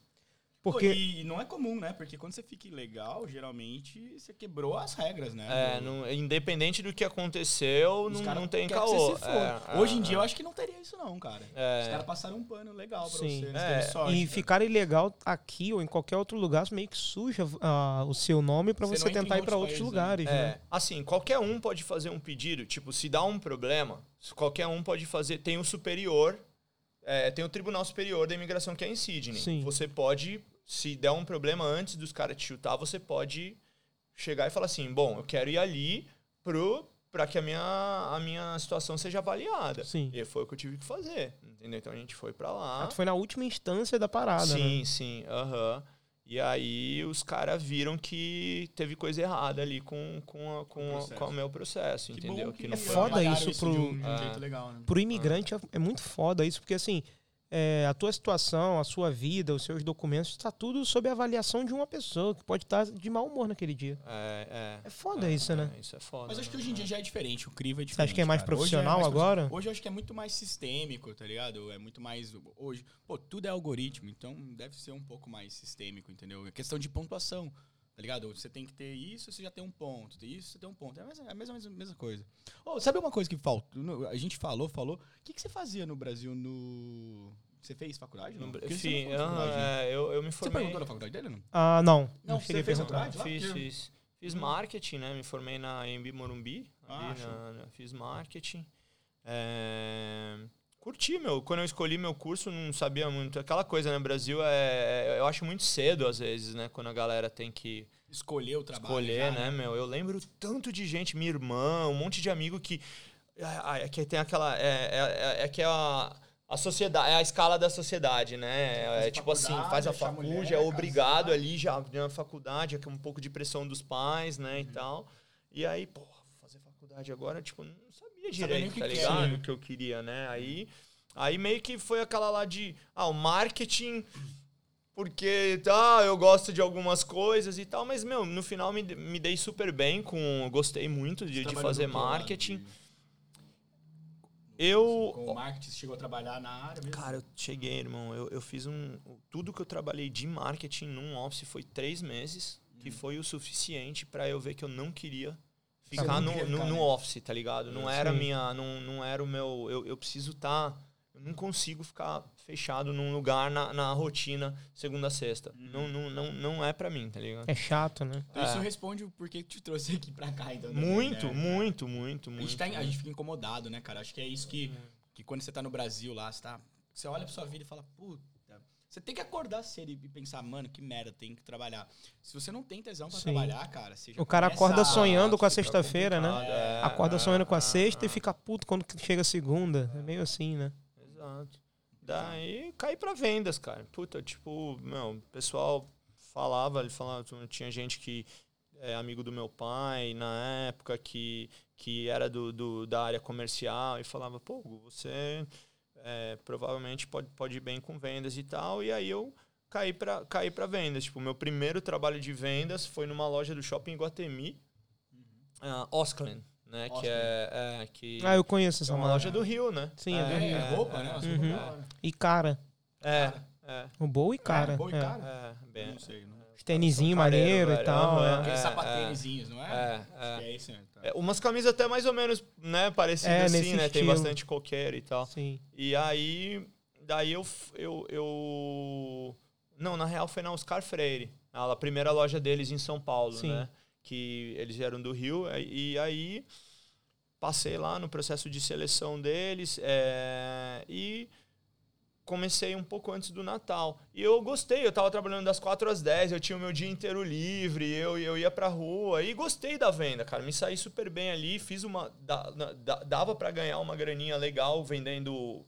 [SPEAKER 1] Porque
[SPEAKER 2] E não é comum, né? Porque quando você fica ilegal, geralmente você quebrou as regras, né?
[SPEAKER 3] É, não- independente do que aconteceu,
[SPEAKER 2] os
[SPEAKER 3] não,
[SPEAKER 2] caras
[SPEAKER 3] não tem caô.
[SPEAKER 2] você se foda.
[SPEAKER 3] É,
[SPEAKER 2] Hoje
[SPEAKER 3] é,
[SPEAKER 2] em dia
[SPEAKER 3] é.
[SPEAKER 2] eu acho que não teria isso não, cara.
[SPEAKER 3] É.
[SPEAKER 2] Os caras passaram um pano legal pra
[SPEAKER 1] Sim.
[SPEAKER 2] você.
[SPEAKER 3] É,
[SPEAKER 2] sorte,
[SPEAKER 1] e
[SPEAKER 2] cara.
[SPEAKER 1] ficar ilegal aqui ou em qualquer outro lugar meio que suja ah, o seu nome pra
[SPEAKER 2] Você
[SPEAKER 1] você, tentar ir pra
[SPEAKER 2] outros países,
[SPEAKER 1] lugares,
[SPEAKER 3] É,
[SPEAKER 1] né?
[SPEAKER 3] assim, qualquer um pode fazer um pedido. Tipo, se dá um problema, qualquer um pode fazer. Tem o superior, é, tem o Tribunal Superior da Imigração que é em Sydney.
[SPEAKER 1] Sim.
[SPEAKER 3] Você pode, se der um problema antes dos caras te chutar, você pode chegar e falar assim: bom, eu quero ir ali pro para que a minha, a minha situação seja avaliada.
[SPEAKER 1] Sim.
[SPEAKER 3] E foi o que eu tive que fazer, entendeu? Então a gente foi pra lá.
[SPEAKER 1] Ah, tu foi na última instância da parada,
[SPEAKER 3] sim,
[SPEAKER 1] né?
[SPEAKER 3] sim, aham. E aí os caras viram que teve coisa errada ali com, com, a- com, a- com o meu processo,
[SPEAKER 2] Que
[SPEAKER 3] entendeu? Que
[SPEAKER 2] que
[SPEAKER 3] não
[SPEAKER 1] É foda isso pro-
[SPEAKER 2] um, de um
[SPEAKER 3] É.
[SPEAKER 2] jeito legal, né?
[SPEAKER 1] Pro imigrante é, é muito foda isso, porque assim, é, a tua situação, a sua vida, os seus documentos, está tudo sob a avaliação de uma pessoa que pode estar de mau humor naquele dia.
[SPEAKER 3] É, é.
[SPEAKER 1] É foda isso, né?
[SPEAKER 3] É, isso é foda.
[SPEAKER 2] Mas acho que
[SPEAKER 3] né?
[SPEAKER 2] hoje em dia já é diferente, o crivo é diferente.
[SPEAKER 1] Você acha que é mais
[SPEAKER 2] cara. Hoje
[SPEAKER 1] profissional
[SPEAKER 2] mais
[SPEAKER 1] agora?
[SPEAKER 2] profissional. Hoje eu acho que é muito mais sistêmico, tá ligado? É muito mais. Hoje, pô, tudo é algoritmo, então deve ser um pouco mais sistêmico, entendeu? É questão de pontuação, tá ligado? Você tem que ter isso, você já tem um ponto. Tem isso, você tem um ponto. É a mesma, é a mesma, mesma, mesma coisa. Ô, sabe uma coisa que falta? A gente falou, falou. O que, que você fazia no Brasil no. Você fez faculdade? Não? Porque você não faculdade, né?
[SPEAKER 3] é, eu, eu me
[SPEAKER 2] Você
[SPEAKER 3] formei.
[SPEAKER 2] perguntou da faculdade dele não?
[SPEAKER 1] Ah, não. Não,
[SPEAKER 2] Não, você fez faculdade? lá?
[SPEAKER 3] Fiz,
[SPEAKER 2] Porque-
[SPEAKER 3] fiz. Fiz marketing, né? Me formei na EMB Morumbi.
[SPEAKER 2] Ah,
[SPEAKER 3] na- na- fiz marketing. É, curti, meu. Quando eu escolhi meu curso, não sabia muito. Aquela coisa, né? Brasil é. Eu acho muito cedo, às vezes, né? Quando a galera tem que
[SPEAKER 2] Escolher o trabalho.
[SPEAKER 3] escolher,
[SPEAKER 2] já,
[SPEAKER 3] né, meu? Eu lembro tanto de gente, minha irmã, um monte de amigo que. ah, É que tem aquela. É, é, é que é a. A sociedade, é a escala da sociedade, né? É, tipo assim, faz a faculdade, é obrigado
[SPEAKER 2] casar.
[SPEAKER 3] ali já na faculdade, é um pouco de pressão dos pais, né,
[SPEAKER 2] Uhum.
[SPEAKER 3] e tal. E aí, porra, vou fazer faculdade agora, tipo, não sabia
[SPEAKER 2] Sabia
[SPEAKER 3] direito,
[SPEAKER 2] que
[SPEAKER 3] tá
[SPEAKER 2] que
[SPEAKER 3] ligado? O que eu queria, né? Aí, aí meio que foi aquela lá de, ah, o marketing porque tá, eu gosto de algumas coisas e tal, mas meu, no final me, me dei super bem com, gostei muito de, de fazer marketing.
[SPEAKER 2] De-
[SPEAKER 3] Eu
[SPEAKER 2] Com o marketing, você chegou a trabalhar na área mesmo?
[SPEAKER 3] Cara, eu cheguei, irmão. Eu, eu fiz um. Tudo que eu trabalhei de marketing num office foi três meses, que foi o suficiente pra eu ver que eu não queria ficar no, no, no
[SPEAKER 2] né?
[SPEAKER 3] office, tá ligado? Não era
[SPEAKER 1] Sim.
[SPEAKER 3] minha. Não, não era o meu. Eu, eu preciso estar. eu não consigo ficar fechado num lugar na, na rotina segunda a sexta. Não, não, não, não é pra mim, tá ligado?
[SPEAKER 1] É chato, né?
[SPEAKER 2] Então isso
[SPEAKER 3] É.
[SPEAKER 2] responde o porquê que te trouxe aqui pra cá, então.
[SPEAKER 3] Muito,
[SPEAKER 2] né?
[SPEAKER 3] muito, muito,
[SPEAKER 2] A
[SPEAKER 3] muito.
[SPEAKER 2] gente, tá, a gente fica incomodado, né, cara? Acho que é isso que, que quando você tá no Brasil lá, você, tá, você olha pra sua vida e fala, puta. Você tem que acordar cedo e pensar, mano, que merda, tem que trabalhar. Se você não tem tesão pra
[SPEAKER 1] Sim.
[SPEAKER 2] trabalhar, cara, você já
[SPEAKER 1] O cara
[SPEAKER 2] começa
[SPEAKER 1] acorda
[SPEAKER 2] a-
[SPEAKER 1] sonhando com a sexta-feira, né?
[SPEAKER 3] complicado, é,
[SPEAKER 1] Acorda
[SPEAKER 3] é,
[SPEAKER 1] sonhando com a
[SPEAKER 3] é,
[SPEAKER 1] sexta
[SPEAKER 3] é.
[SPEAKER 1] e fica puto quando chega a segunda. É meio assim, né?
[SPEAKER 3] Exato. Daí caí pra vendas, cara. Puta, tipo, meu, o pessoal falava, ele falava, tinha gente que é amigo do meu pai na época que, que era do, do- da área comercial e falava, pô, você é, provavelmente pode, pode ir bem com vendas e tal. E aí eu caí pra, caí pra vendas. Tipo, meu primeiro trabalho de vendas foi numa loja do shopping Guatemi, ah, Osklen, né? Que é, é que
[SPEAKER 1] Ah, eu conheço
[SPEAKER 3] é
[SPEAKER 1] essa
[SPEAKER 3] uma
[SPEAKER 1] loja.
[SPEAKER 3] loja do Rio, né?
[SPEAKER 1] Sim, é do
[SPEAKER 2] É,
[SPEAKER 1] Rio.
[SPEAKER 2] é roupa, né?
[SPEAKER 1] Uhum. E cara.
[SPEAKER 3] É, é.
[SPEAKER 1] O boa e cara.
[SPEAKER 2] É, boa e
[SPEAKER 1] é.
[SPEAKER 2] cara.
[SPEAKER 3] É, bem,
[SPEAKER 2] Não sei, não.
[SPEAKER 1] Tênisinho maneiro e tal. É.
[SPEAKER 2] Aqueles
[SPEAKER 3] É,
[SPEAKER 2] sapatênisinhos, não é?
[SPEAKER 3] É,
[SPEAKER 2] Acho que
[SPEAKER 3] é.
[SPEAKER 2] é isso, né? Tá.
[SPEAKER 3] É, umas camisas até mais ou menos, né, parecidas
[SPEAKER 1] É,
[SPEAKER 3] assim,
[SPEAKER 1] nesse
[SPEAKER 3] né? Tem
[SPEAKER 1] estilo.
[SPEAKER 3] bastante coqueiro e tal.
[SPEAKER 1] Sim.
[SPEAKER 3] E aí, daí eu, eu, eu... Não, na real foi na Oscar Freire. A primeira loja deles em São Paulo,
[SPEAKER 1] Sim.
[SPEAKER 3] né? Que eles eram do Rio. E e aí, passei lá no processo de seleção deles é, e comecei um pouco antes do Natal. E eu gostei, eu tava trabalhando das 4 às 10, eu tinha o meu dia inteiro livre, eu, eu ia pra rua e gostei da venda, cara. Me saí super bem ali, fiz uma. dava pra ganhar uma graninha legal vendendo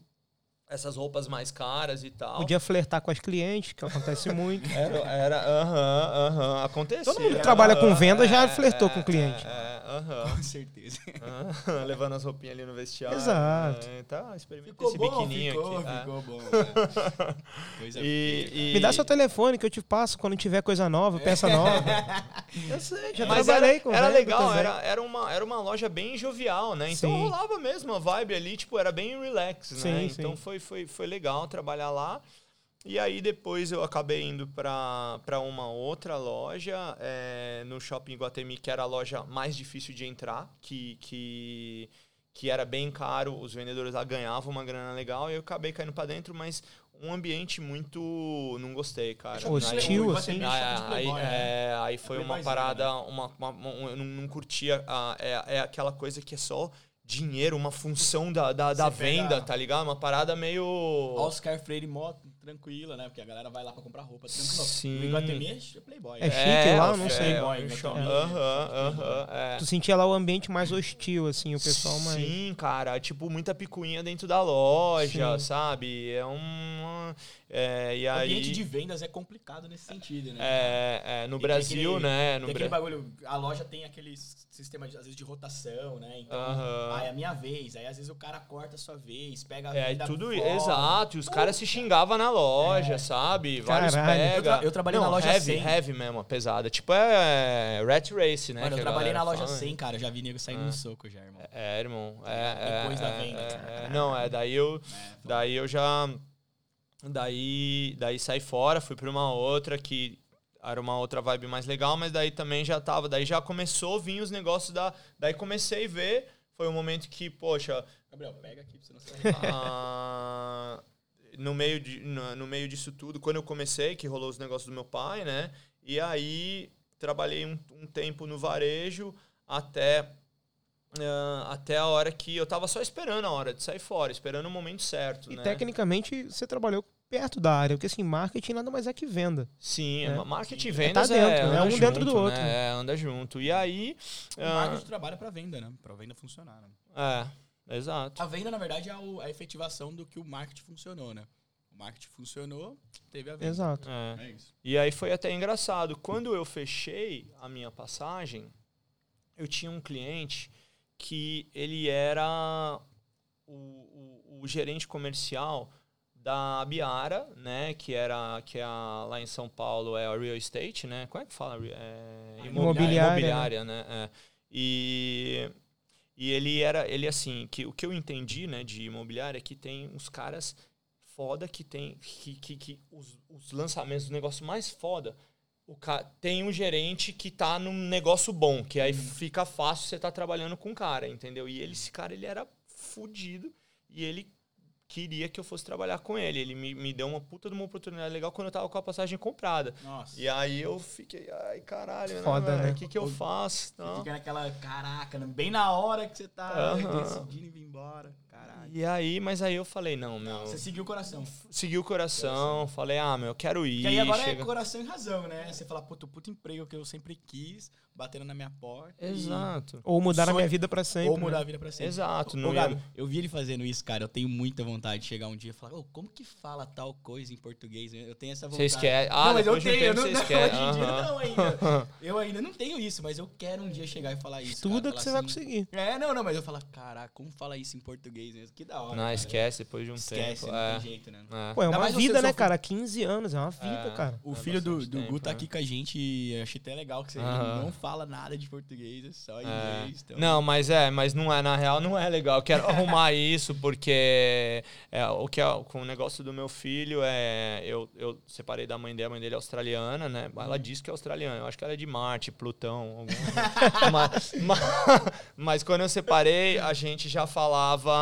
[SPEAKER 3] essas roupas mais caras e tal.
[SPEAKER 1] Podia flertar com as clientes, que acontece muito. <laughs>
[SPEAKER 3] Era, era, aham, aham, acontecia.
[SPEAKER 1] Todo mundo que trabalha com venda já
[SPEAKER 3] é,
[SPEAKER 1] flertou
[SPEAKER 3] é,
[SPEAKER 1] com o cliente.
[SPEAKER 3] É, é, aham.
[SPEAKER 2] Com certeza.
[SPEAKER 3] Ah, levando as roupinhas ali no vestiário.
[SPEAKER 1] Exato.
[SPEAKER 3] É, tá, experimenta
[SPEAKER 2] Ficou
[SPEAKER 3] esse
[SPEAKER 2] bom,
[SPEAKER 3] biquininho
[SPEAKER 2] ficou,
[SPEAKER 3] aqui. é.
[SPEAKER 2] ficou bom. cara. <laughs> Coisa
[SPEAKER 3] E, e-
[SPEAKER 1] Me dá seu telefone que eu te passo quando tiver coisa nova, peça nova. <laughs> Eu sei, já
[SPEAKER 3] Mas
[SPEAKER 1] trabalhei
[SPEAKER 3] era,
[SPEAKER 1] com
[SPEAKER 3] era legal, era, era, uma, era uma loja bem jovial, né? Então
[SPEAKER 1] Sim.
[SPEAKER 3] rolava mesmo a vibe ali, tipo, era bem relax, né?
[SPEAKER 1] Sim,
[SPEAKER 3] então
[SPEAKER 1] sim.
[SPEAKER 3] Foi, foi, foi legal trabalhar lá. E aí depois eu acabei indo para uma outra loja é, no Shopping Guatemi, que era a loja mais difícil de entrar, que, que, que era bem caro, os vendedores lá ganhavam uma grana legal, e eu acabei caindo para dentro, mas um ambiente muito. Não gostei, cara.
[SPEAKER 1] Hostil, assim.
[SPEAKER 3] Aí, aí, é, aí foi uma parada. Uma, uma, uma, eu não, não curtia. A, é, é aquela coisa que é só dinheiro, uma função da, da, da venda, pega... tá ligado? Uma parada meio.
[SPEAKER 2] Oscar Freire moto tranquila, né? Porque a galera vai lá pra comprar roupa tranquila.
[SPEAKER 3] Sim.
[SPEAKER 2] O Iguatemi é Playboy.
[SPEAKER 1] É chique lá? Não sei.
[SPEAKER 3] Playboy, Aham, aham.
[SPEAKER 1] Tu sentia lá o ambiente mais hostil, assim, o pessoal mais...
[SPEAKER 3] Sim, cara. Tipo, muita picuinha dentro da loja, Sim. sabe? É um... É, e aí...
[SPEAKER 2] O ambiente de vendas é complicado nesse sentido, né?
[SPEAKER 3] É, é no Brasil, aquele, né? No
[SPEAKER 2] tem aquele bagulho... A loja tem aquele sistema, de, às vezes, de rotação, né? Então, uhum. ah, é a minha vez. Aí, às vezes, o cara corta a sua vez, pega a
[SPEAKER 3] É, tudo... Exato. E os caras se xingavam na loja, é. sabe? Vários pega.
[SPEAKER 2] Eu, tra eu trabalhei
[SPEAKER 3] Não,
[SPEAKER 2] na loja
[SPEAKER 3] heavy,
[SPEAKER 2] 100.
[SPEAKER 3] heavy mesmo, pesada. Tipo, é Rat Race, né?
[SPEAKER 2] Mano, eu trabalhei na loja 100, cara. Eu já vi nego saindo no soco já, irmão.
[SPEAKER 3] É, irmão. É,
[SPEAKER 2] Depois
[SPEAKER 3] é,
[SPEAKER 2] da venda.
[SPEAKER 3] É, não, é, daí eu, daí eu já... Daí, daí saí fora, fui pra uma outra que era uma outra vibe mais legal, mas daí também já tava, daí já começou a vir os negócios da, daí comecei a ver, foi um momento que, poxa,
[SPEAKER 2] Gabriel, pega aqui pra você não se <laughs>
[SPEAKER 3] ah, no meio de no, no, meio disso tudo, quando eu comecei, que rolou os negócios do meu pai, né? E aí trabalhei um, um tempo no varejo até Uh, até a hora que eu tava só esperando a hora de sair fora, esperando o momento certo.
[SPEAKER 1] E
[SPEAKER 3] né?
[SPEAKER 1] tecnicamente você trabalhou perto da área, porque assim, marketing nada mais é que venda.
[SPEAKER 3] Sim,
[SPEAKER 1] né?
[SPEAKER 3] marketing e
[SPEAKER 1] vendas é, tá dentro, é,
[SPEAKER 3] é
[SPEAKER 1] um
[SPEAKER 3] junto,
[SPEAKER 1] dentro do outro.
[SPEAKER 3] Né? É, anda junto. E aí.
[SPEAKER 2] O uh, marketing trabalha para venda, né? Para venda funcionar. Né?
[SPEAKER 3] É, exato.
[SPEAKER 2] A venda, na verdade, é a, a efetivação do que o marketing funcionou, né? O marketing funcionou, teve a venda.
[SPEAKER 1] Exato.
[SPEAKER 3] É. é isso. E aí foi até engraçado. Quando eu fechei a minha passagem, eu tinha um cliente que ele era o, o, o, gerente comercial da Biara, né, que era que é a, lá em São Paulo é a real estate, né? Como é que fala? É,
[SPEAKER 1] imobiliária,
[SPEAKER 3] imobiliária, né? né? É. E e ele era ele assim, que o que eu entendi, né, de imobiliária é que tem uns caras foda que tem que, que, que os, os lançamentos do negócio mais foda o ca... tem um gerente que tá num negócio bom, que aí fica fácil você tá trabalhando com o cara, entendeu? E ele, esse cara, ele era fudido e ele queria que eu fosse trabalhar com ele. Ele me, me deu uma puta de uma oportunidade legal quando eu tava com a passagem comprada.
[SPEAKER 2] Nossa.
[SPEAKER 3] E aí eu fiquei, ai, caralho, né,
[SPEAKER 1] Foda, né?
[SPEAKER 3] O que, que eu faço?
[SPEAKER 2] Você fica naquela, caraca, bem na hora que você tá uh -huh. decidindo vir embora. Caralho.
[SPEAKER 3] E aí, mas aí eu falei, não, meu.
[SPEAKER 2] Você seguiu o coração.
[SPEAKER 3] Seguiu o coração, coração. falei, ah, meu, eu quero ir.
[SPEAKER 2] Que aí agora é chega... é coração e razão, né? Você fala, puto, puto emprego que eu sempre quis, batendo na minha porta.
[SPEAKER 3] Exato.
[SPEAKER 1] E... Ou mudar Sonho... a minha vida para sempre.
[SPEAKER 2] Ou mudar né? a vida pra sempre.
[SPEAKER 3] Exato.
[SPEAKER 2] Ô, Gabi, eu vi ele fazendo isso, cara. Eu tenho muita vontade de chegar um dia e falar, oh, como que fala tal coisa em português? Eu tenho essa vontade.
[SPEAKER 3] Vocês querem? Ah,
[SPEAKER 2] não, mas eu tenho.
[SPEAKER 3] Eu
[SPEAKER 2] não,
[SPEAKER 3] não,
[SPEAKER 2] hoje em dia não ainda. <laughs> eu ainda não tenho isso, mas eu quero um dia chegar e falar isso.
[SPEAKER 1] Estuda que
[SPEAKER 2] você
[SPEAKER 1] assim, vai conseguir.
[SPEAKER 2] É, não, não, mas eu falo, caraca, como fala isso em português mesmo? Que da hora.
[SPEAKER 3] Não, cara. esquece depois de um
[SPEAKER 2] esquece,
[SPEAKER 3] tempo.
[SPEAKER 2] Não é. tem jeito, né?
[SPEAKER 1] É. Pô, é uma vida, né, cara? 15 anos, é uma vida, é. cara.
[SPEAKER 2] O filho do, do Gu tá aqui com a gente. Achei até legal que você não fala nada de português só inglês. Então...
[SPEAKER 3] Não, mas é, mas não é, na real, não é legal. Eu quero <laughs> arrumar isso, porque é, o que é, com o negócio do meu filho é. Eu, eu separei da mãe dele, a mãe dele é australiana, né? Ela uhum. diz que é australiana. Eu acho que ela é de Marte, Plutão. <laughs> <laughs> mas, mas, mas, quando eu separei, a gente já falava.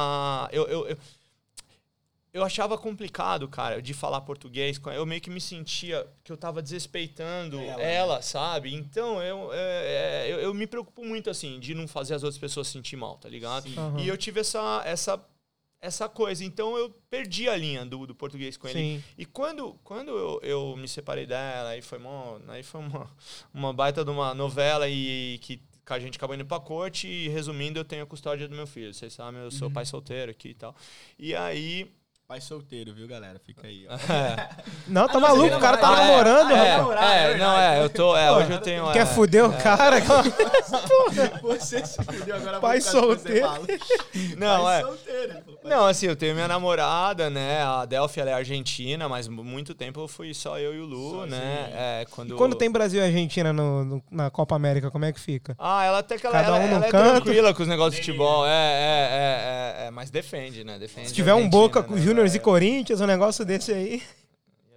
[SPEAKER 3] Eu, eu, eu eu achava complicado, cara, de falar português. Eu meio que me sentia que eu tava desrespeitando ela, ela sabe? Então eu, é, é, eu, eu, me preocupo muito, assim, de não fazer as outras pessoas sentir mal, tá ligado? Uhum. E eu tive essa, essa, essa coisa. Então eu perdi a linha do, do português com ele. Sim. E quando, quando eu, eu me separei dela, aí foi, mó, aí foi uma, uma baita de uma novela e que a gente acabou indo pra corte e, resumindo, eu tenho a custódia do meu filho. Vocês sabem, eu sou uhum. pai solteiro aqui e tal. E aí
[SPEAKER 2] Pai solteiro, viu, galera? Fica aí, ó. <laughs>
[SPEAKER 1] Não, tá ah, maluco, o cara tá namorando,
[SPEAKER 3] é, é, é, não, é, eu tô, é, hoje eu tenho...
[SPEAKER 1] Quer
[SPEAKER 3] é,
[SPEAKER 1] fuder o cara? <laughs>
[SPEAKER 2] você se fudeu agora.
[SPEAKER 1] Pai solteiro. <laughs>
[SPEAKER 3] Não,
[SPEAKER 2] pai
[SPEAKER 3] é...
[SPEAKER 2] solteiro.
[SPEAKER 3] Não, assim, eu tenho minha namorada, né, a Delphi, ela é argentina, mas muito tempo eu fui só eu e o Lu, só né, é, quando...
[SPEAKER 1] E quando tem Brasil e Argentina no, no, na Copa América, como é que fica?
[SPEAKER 3] Ah, ela até que ela, Cada um ela, ela é tranquila com os negócios de futebol, é, é, é, é, mas defende, né, defende
[SPEAKER 1] Se tiver um Boca com né, Júnior e Corinthians, um negócio desse aí.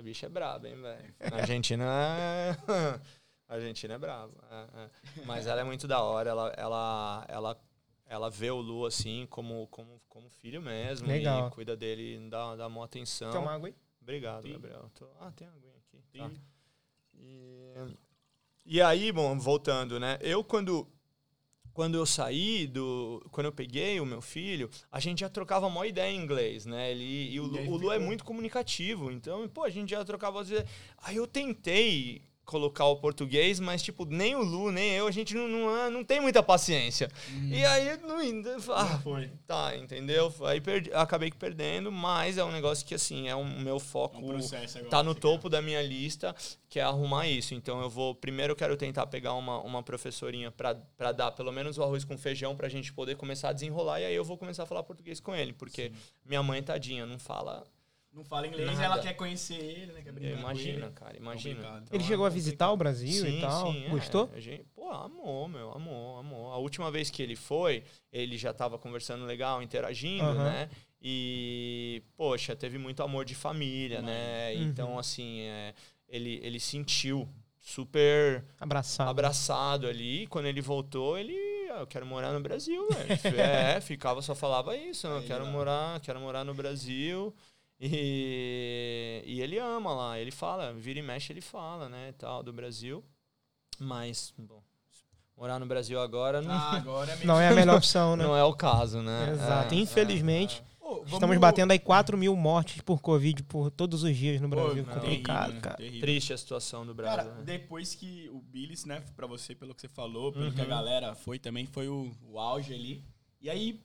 [SPEAKER 3] bicha é braba, hein, velho? A Argentina é... <laughs> A Argentina é brava. é, é. Mas ela é muito da hora. Ela, ela, ela, ela vê o Lu, assim, como, como, como filho mesmo.
[SPEAKER 1] Legal.
[SPEAKER 3] E cuida dele, dá, dá uma atenção.
[SPEAKER 1] Toma água aí.
[SPEAKER 3] Obrigado,
[SPEAKER 2] Sim.
[SPEAKER 3] Gabriel. Tô- Ah, tem aguinha aqui. Tá. E, e aí, bom, voltando, né? Eu, quando, quando eu saí do... Quando eu peguei o meu filho, a gente já trocava uma ideia em inglês, né? Ele, e o,
[SPEAKER 2] E aí
[SPEAKER 3] o Lu é muito comunicativo. Então, pô, a gente já trocava... Às vezes, aí eu tentei colocar o português, mas, tipo, nem o Lu, nem eu, a gente não, não, é- não tem muita paciência. E aí, não, ah,
[SPEAKER 2] foi.
[SPEAKER 3] Tá, entendeu? Aí perdi, acabei perdendo, mas é um negócio que, assim, é o meu foco.
[SPEAKER 2] Um processo agora.
[SPEAKER 3] Tá no topo da minha lista, que é arrumar isso. Então eu vou. Primeiro eu quero tentar pegar uma, uma professorinha pra dar pelo menos o arroz com feijão pra gente poder começar a desenrolar. E aí eu vou começar a falar português com ele. Porque minha mãe, tadinha, não fala.
[SPEAKER 2] Não fala inglês,
[SPEAKER 3] Nada.
[SPEAKER 2] ela quer conhecer ele, né? Quer brincar com
[SPEAKER 3] Imagina,
[SPEAKER 2] ele.
[SPEAKER 3] cara, imagina. Então
[SPEAKER 1] Ele
[SPEAKER 3] é
[SPEAKER 1] chegou a
[SPEAKER 3] complicado.
[SPEAKER 1] visitar o Brasil e tal.
[SPEAKER 3] é.
[SPEAKER 1] Gostou?
[SPEAKER 3] A gente- pô, amou, meu, amou, amou. A última vez que ele foi, ele já tava conversando legal, interagindo,
[SPEAKER 1] Aham.
[SPEAKER 3] né? E, poxa, teve muito amor de família, né?
[SPEAKER 1] Uhum.
[SPEAKER 3] Então, assim, é, ele, ele sentiu super
[SPEAKER 1] Abraçado.
[SPEAKER 3] abraçado ali. Quando ele voltou, ele. "Ah, eu quero morar no Brasil, velho. <laughs> é, ficava, só falava isso. Eu
[SPEAKER 2] Aí,
[SPEAKER 3] quero morar, quero morar no Brasil. E, e ele ama lá, ele fala, vira e mexe, ele fala, né, tal, do Brasil. Mas, bom, morar no Brasil agora não,
[SPEAKER 2] Ah, agora é <laughs>
[SPEAKER 1] Não é a melhor opção, né?
[SPEAKER 3] não é o caso, né?
[SPEAKER 1] Exato.
[SPEAKER 3] É,
[SPEAKER 1] Infelizmente,
[SPEAKER 2] Pô, vamos-
[SPEAKER 1] estamos batendo aí 4 mil mortes por Covid por todos os dias no Brasil.
[SPEAKER 2] não,
[SPEAKER 1] Complicado,
[SPEAKER 2] terrível, né?
[SPEAKER 1] cara.
[SPEAKER 2] Terrível.
[SPEAKER 3] Triste a situação do Brasil.
[SPEAKER 2] Cara,
[SPEAKER 3] né?
[SPEAKER 2] depois que o Billis, né, pra você, pelo que você falou, pelo
[SPEAKER 3] Uhum.
[SPEAKER 2] que a galera foi também, foi o, o auge ali. E aí,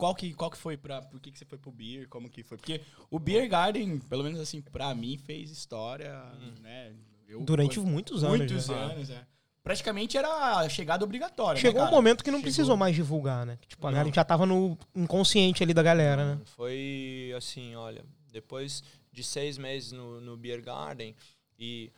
[SPEAKER 2] qual que, qual que foi pra. Por que, que você foi pro Beer? Como que foi? Porque o Beer Garden, pelo menos assim, pra mim, fez história, né? Eu-
[SPEAKER 1] Durante
[SPEAKER 2] foi-
[SPEAKER 1] muitos anos.
[SPEAKER 2] muitos
[SPEAKER 1] né?
[SPEAKER 2] anos, é. Praticamente era a chegada obrigatória. né,
[SPEAKER 1] Chegou um
[SPEAKER 2] cara?
[SPEAKER 1] momento que não
[SPEAKER 2] Chegou.
[SPEAKER 1] precisou mais divulgar, né? Tipo, a
[SPEAKER 3] Não.
[SPEAKER 1] galera já tava no inconsciente ali da galera, né?
[SPEAKER 3] Foi assim, olha, depois de seis meses no, no Beer Garden e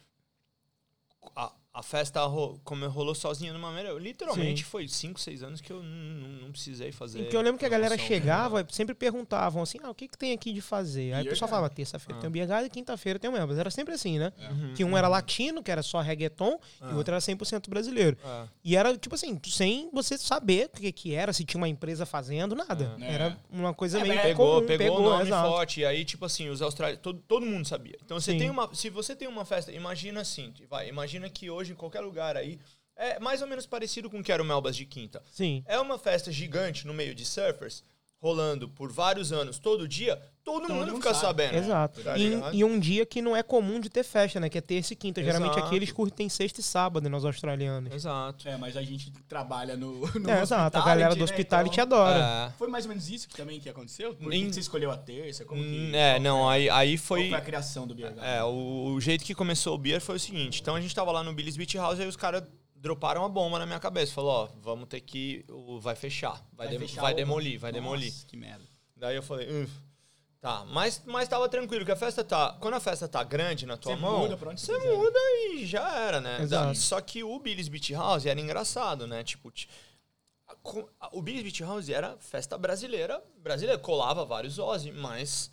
[SPEAKER 3] a, a festa ro, como rolou sozinha numa maneira, literalmente
[SPEAKER 1] Sim.
[SPEAKER 3] foi cinco, seis anos que eu não, precisei fazer.
[SPEAKER 1] Porque eu lembro que a galera
[SPEAKER 3] promoção.
[SPEAKER 1] chegava, sempre perguntavam assim, ah, o que, que tem aqui de fazer? Aí o pessoal
[SPEAKER 2] garden.
[SPEAKER 1] falava, terça-feira
[SPEAKER 3] Ah.
[SPEAKER 1] tem o beer garden, quinta-feira tem o membro. Era sempre assim, né?
[SPEAKER 3] Uhum,
[SPEAKER 1] Que um era latino, que era só reggaeton, e
[SPEAKER 3] Ah.
[SPEAKER 1] o outro era 100% brasileiro.
[SPEAKER 3] é.
[SPEAKER 1] E era, tipo assim, sem você saber o que, que era, se tinha uma empresa fazendo, nada.
[SPEAKER 2] É.
[SPEAKER 1] Era uma coisa
[SPEAKER 2] É,
[SPEAKER 1] meio
[SPEAKER 2] mas
[SPEAKER 3] Pegou,
[SPEAKER 1] comum,
[SPEAKER 3] pegou, o nome
[SPEAKER 1] exato.
[SPEAKER 3] forte. E aí, tipo assim, os australianos. Todo, todo mundo sabia. Então, você
[SPEAKER 1] Sim.
[SPEAKER 3] tem uma, se você tem uma festa, imagina assim, vai, imagina que hoje, em qualquer lugar aí, é mais ou menos parecido com o que era o Melbas de Quinta.
[SPEAKER 1] Sim.
[SPEAKER 3] É uma festa gigante no meio de surfers, rolando por vários anos, todo dia, todo,
[SPEAKER 2] Todo
[SPEAKER 3] mundo
[SPEAKER 2] mundo
[SPEAKER 3] fica
[SPEAKER 2] sabe.
[SPEAKER 3] sabendo.
[SPEAKER 1] Exato.
[SPEAKER 3] Tá
[SPEAKER 1] e, e um dia que não é comum de ter festa, né? Que é terça e quinta. Geralmente
[SPEAKER 3] Exato.
[SPEAKER 1] aqui eles curtem sexta e sábado, né? Os australianos.
[SPEAKER 3] Exato.
[SPEAKER 2] É, mas a gente trabalha no. <laughs> no
[SPEAKER 1] É, exato. A galera do
[SPEAKER 2] né?
[SPEAKER 1] hospitality
[SPEAKER 2] Então,
[SPEAKER 1] adora.
[SPEAKER 3] É.
[SPEAKER 2] Foi mais ou menos isso que também que aconteceu? Por que
[SPEAKER 3] Em-
[SPEAKER 2] que você escolheu a terça? Como que,
[SPEAKER 3] Hum, É,
[SPEAKER 2] qual
[SPEAKER 3] não, aí, aí
[SPEAKER 2] qual
[SPEAKER 3] foi.
[SPEAKER 2] foi a criação do Beer?
[SPEAKER 3] É, o, o jeito que começou o beer foi o seguinte. Então a gente tava lá no Billy's Beach House e aí os caras droparam a bomba na minha cabeça. Falou, ó, vamos ter que. o- Vai fechar. Vai, dem-
[SPEAKER 2] fechar
[SPEAKER 3] vai demolir, vai
[SPEAKER 2] Nossa,
[SPEAKER 3] demolir.
[SPEAKER 2] Que merda.
[SPEAKER 3] Daí eu falei, "Uf, tá, mas, mas tava tranquilo, que a festa tá. Quando a festa tá grande na tua
[SPEAKER 2] Você
[SPEAKER 3] mão,
[SPEAKER 2] muda pra onde você quiser.
[SPEAKER 3] muda e já era, né?
[SPEAKER 1] Exato.
[SPEAKER 3] Só que o Billy's Beach House era engraçado, né? Tipo, o Billy's Beach House era festa brasileira, brasileira, colava vários Ozzy, mas.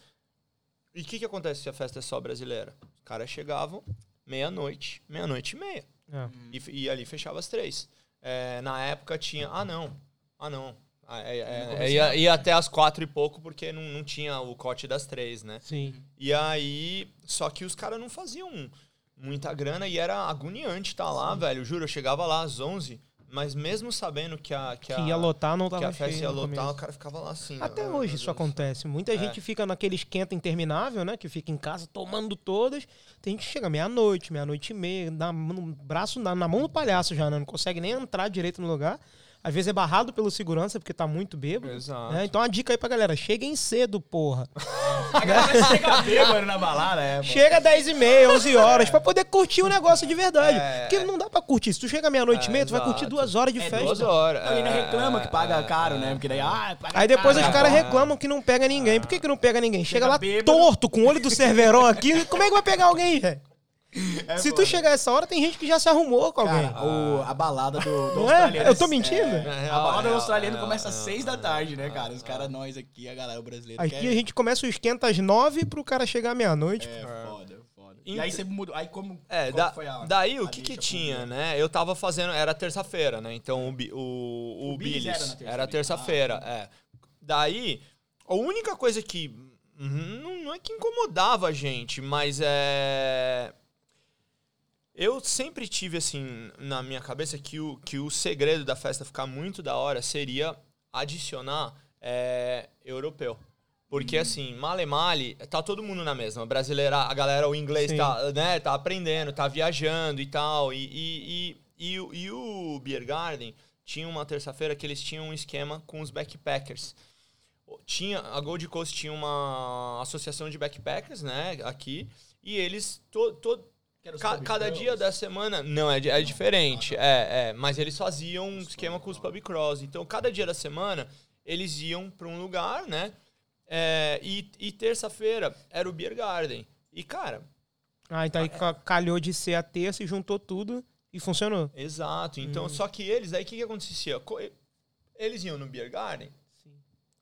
[SPEAKER 3] E o que, que acontece se a festa é só brasileira? Os caras chegavam meia-noite, meia-noite e meia.
[SPEAKER 1] É.
[SPEAKER 3] E, e ali fechava às três. É, na época tinha. Ah, não. Ah, não. Ah, é- é- é, ia, ia até às quatro e pouco, porque não, não tinha o cote das três, né?
[SPEAKER 1] Sim.
[SPEAKER 3] E aí. Só que os caras não faziam muita grana e era agoniante estar lá, velho. Juro, eu chegava lá às onze, mas mesmo sabendo que a. Que,
[SPEAKER 1] Que
[SPEAKER 3] a,
[SPEAKER 1] ia lotar, não
[SPEAKER 3] que
[SPEAKER 1] tava
[SPEAKER 3] a festa ia lotar, o cara ficava lá assim.
[SPEAKER 1] Até
[SPEAKER 3] ó,
[SPEAKER 1] hoje isso
[SPEAKER 3] Deus.
[SPEAKER 1] acontece. Muita
[SPEAKER 3] É.
[SPEAKER 1] gente fica naquele esquenta interminável, né? Que fica em casa tomando todas. Tem gente que chega meia-noite, meia-noite e meia, dá no braço, na, na mão do palhaço já, né? Não consegue nem entrar direito no lugar. Às vezes é barrado pelo segurança porque tá muito bêbado.
[SPEAKER 3] Exato.
[SPEAKER 1] né? Então a dica aí pra galera, cheguem cedo, porra. <laughs>
[SPEAKER 2] A galera chega bêbado na balada, é. pô.
[SPEAKER 1] Chega às 10 e meia, 11 horas, pra poder curtir o <laughs> negócio de verdade.
[SPEAKER 3] É.
[SPEAKER 1] Porque não dá pra curtir. Se tu chega meia-noite e
[SPEAKER 3] É,
[SPEAKER 1] meia, tu vai curtir
[SPEAKER 3] exato.
[SPEAKER 1] duas horas de
[SPEAKER 2] É,
[SPEAKER 1] festa.
[SPEAKER 3] Duas horas.
[SPEAKER 2] Não, e ainda
[SPEAKER 3] é,
[SPEAKER 2] reclama que paga
[SPEAKER 3] é,
[SPEAKER 2] caro,
[SPEAKER 3] é,
[SPEAKER 2] né? Porque daí, ah, paga
[SPEAKER 1] Aí depois
[SPEAKER 2] caro,
[SPEAKER 1] os caras
[SPEAKER 2] né?
[SPEAKER 1] reclamam que não pega ninguém. Por que, que não pega ninguém? Chega,
[SPEAKER 2] Chega
[SPEAKER 1] lá
[SPEAKER 2] bêbado.
[SPEAKER 1] torto, com o olho do Cerveró aqui. <laughs> Como é que vai pegar alguém, velho?
[SPEAKER 2] É
[SPEAKER 1] Se tu chegar essa hora, tem gente que já se arrumou com alguém.
[SPEAKER 2] Cara, o- a balada do, do
[SPEAKER 1] é?
[SPEAKER 2] australiano.
[SPEAKER 1] Eu tô mentindo?
[SPEAKER 2] é,
[SPEAKER 3] É
[SPEAKER 2] a balada
[SPEAKER 3] é
[SPEAKER 2] do
[SPEAKER 3] real,
[SPEAKER 2] australiano
[SPEAKER 3] é
[SPEAKER 2] começa às
[SPEAKER 3] real,
[SPEAKER 2] 6
[SPEAKER 3] é
[SPEAKER 2] da tarde, né,
[SPEAKER 3] é
[SPEAKER 2] cara? Os caras, nós aqui, a galera brasileira.
[SPEAKER 1] Aqui
[SPEAKER 2] quer-
[SPEAKER 1] a gente começa o esquenta às nove pro cara chegar à meia-noite.
[SPEAKER 2] É foda, foda. E aí você mudou. Aí como.
[SPEAKER 3] É,
[SPEAKER 2] como
[SPEAKER 3] da-
[SPEAKER 2] foi a,
[SPEAKER 3] daí o
[SPEAKER 2] a
[SPEAKER 3] que que tinha, né? Eu tava fazendo, era terça-feira, né? Então o, o, o,
[SPEAKER 2] O Billy's era na terça
[SPEAKER 3] terça-feira,
[SPEAKER 2] Ah,
[SPEAKER 3] é. Daí, a única coisa que uhum, não, não é que incomodava a gente, mas é eu sempre tive assim na minha cabeça que o, que o segredo da festa ficar muito da hora seria adicionar é, europeu. Porque assim, male male, tá todo mundo na mesma. Brasileira, a galera, o inglês
[SPEAKER 1] Sim.
[SPEAKER 3] tá, né, tá aprendendo, tá viajando e tal. E, e, e, e, o- e o Beer Garden tinha uma terça-feira que eles tinham um esquema com os backpackers. Tinha, a Gold Coast tinha uma associação de backpackers, né, aqui. E eles, to, to, Ca- cada dia da semana. Não, é, é diferente. É, é. Mas eles faziam um esquema com os pub crawls. Então, cada dia da semana, eles iam para um lugar, né? É, e e terça-feira era o Beer Garden. E, cara,
[SPEAKER 1] Ah, então aí ca- calhou de ser a terça e juntou tudo e funcionou.
[SPEAKER 3] exato. Então,
[SPEAKER 1] Hum.
[SPEAKER 3] só que eles, aí o que, que acontecia? Co- Eles iam no Beer Garden.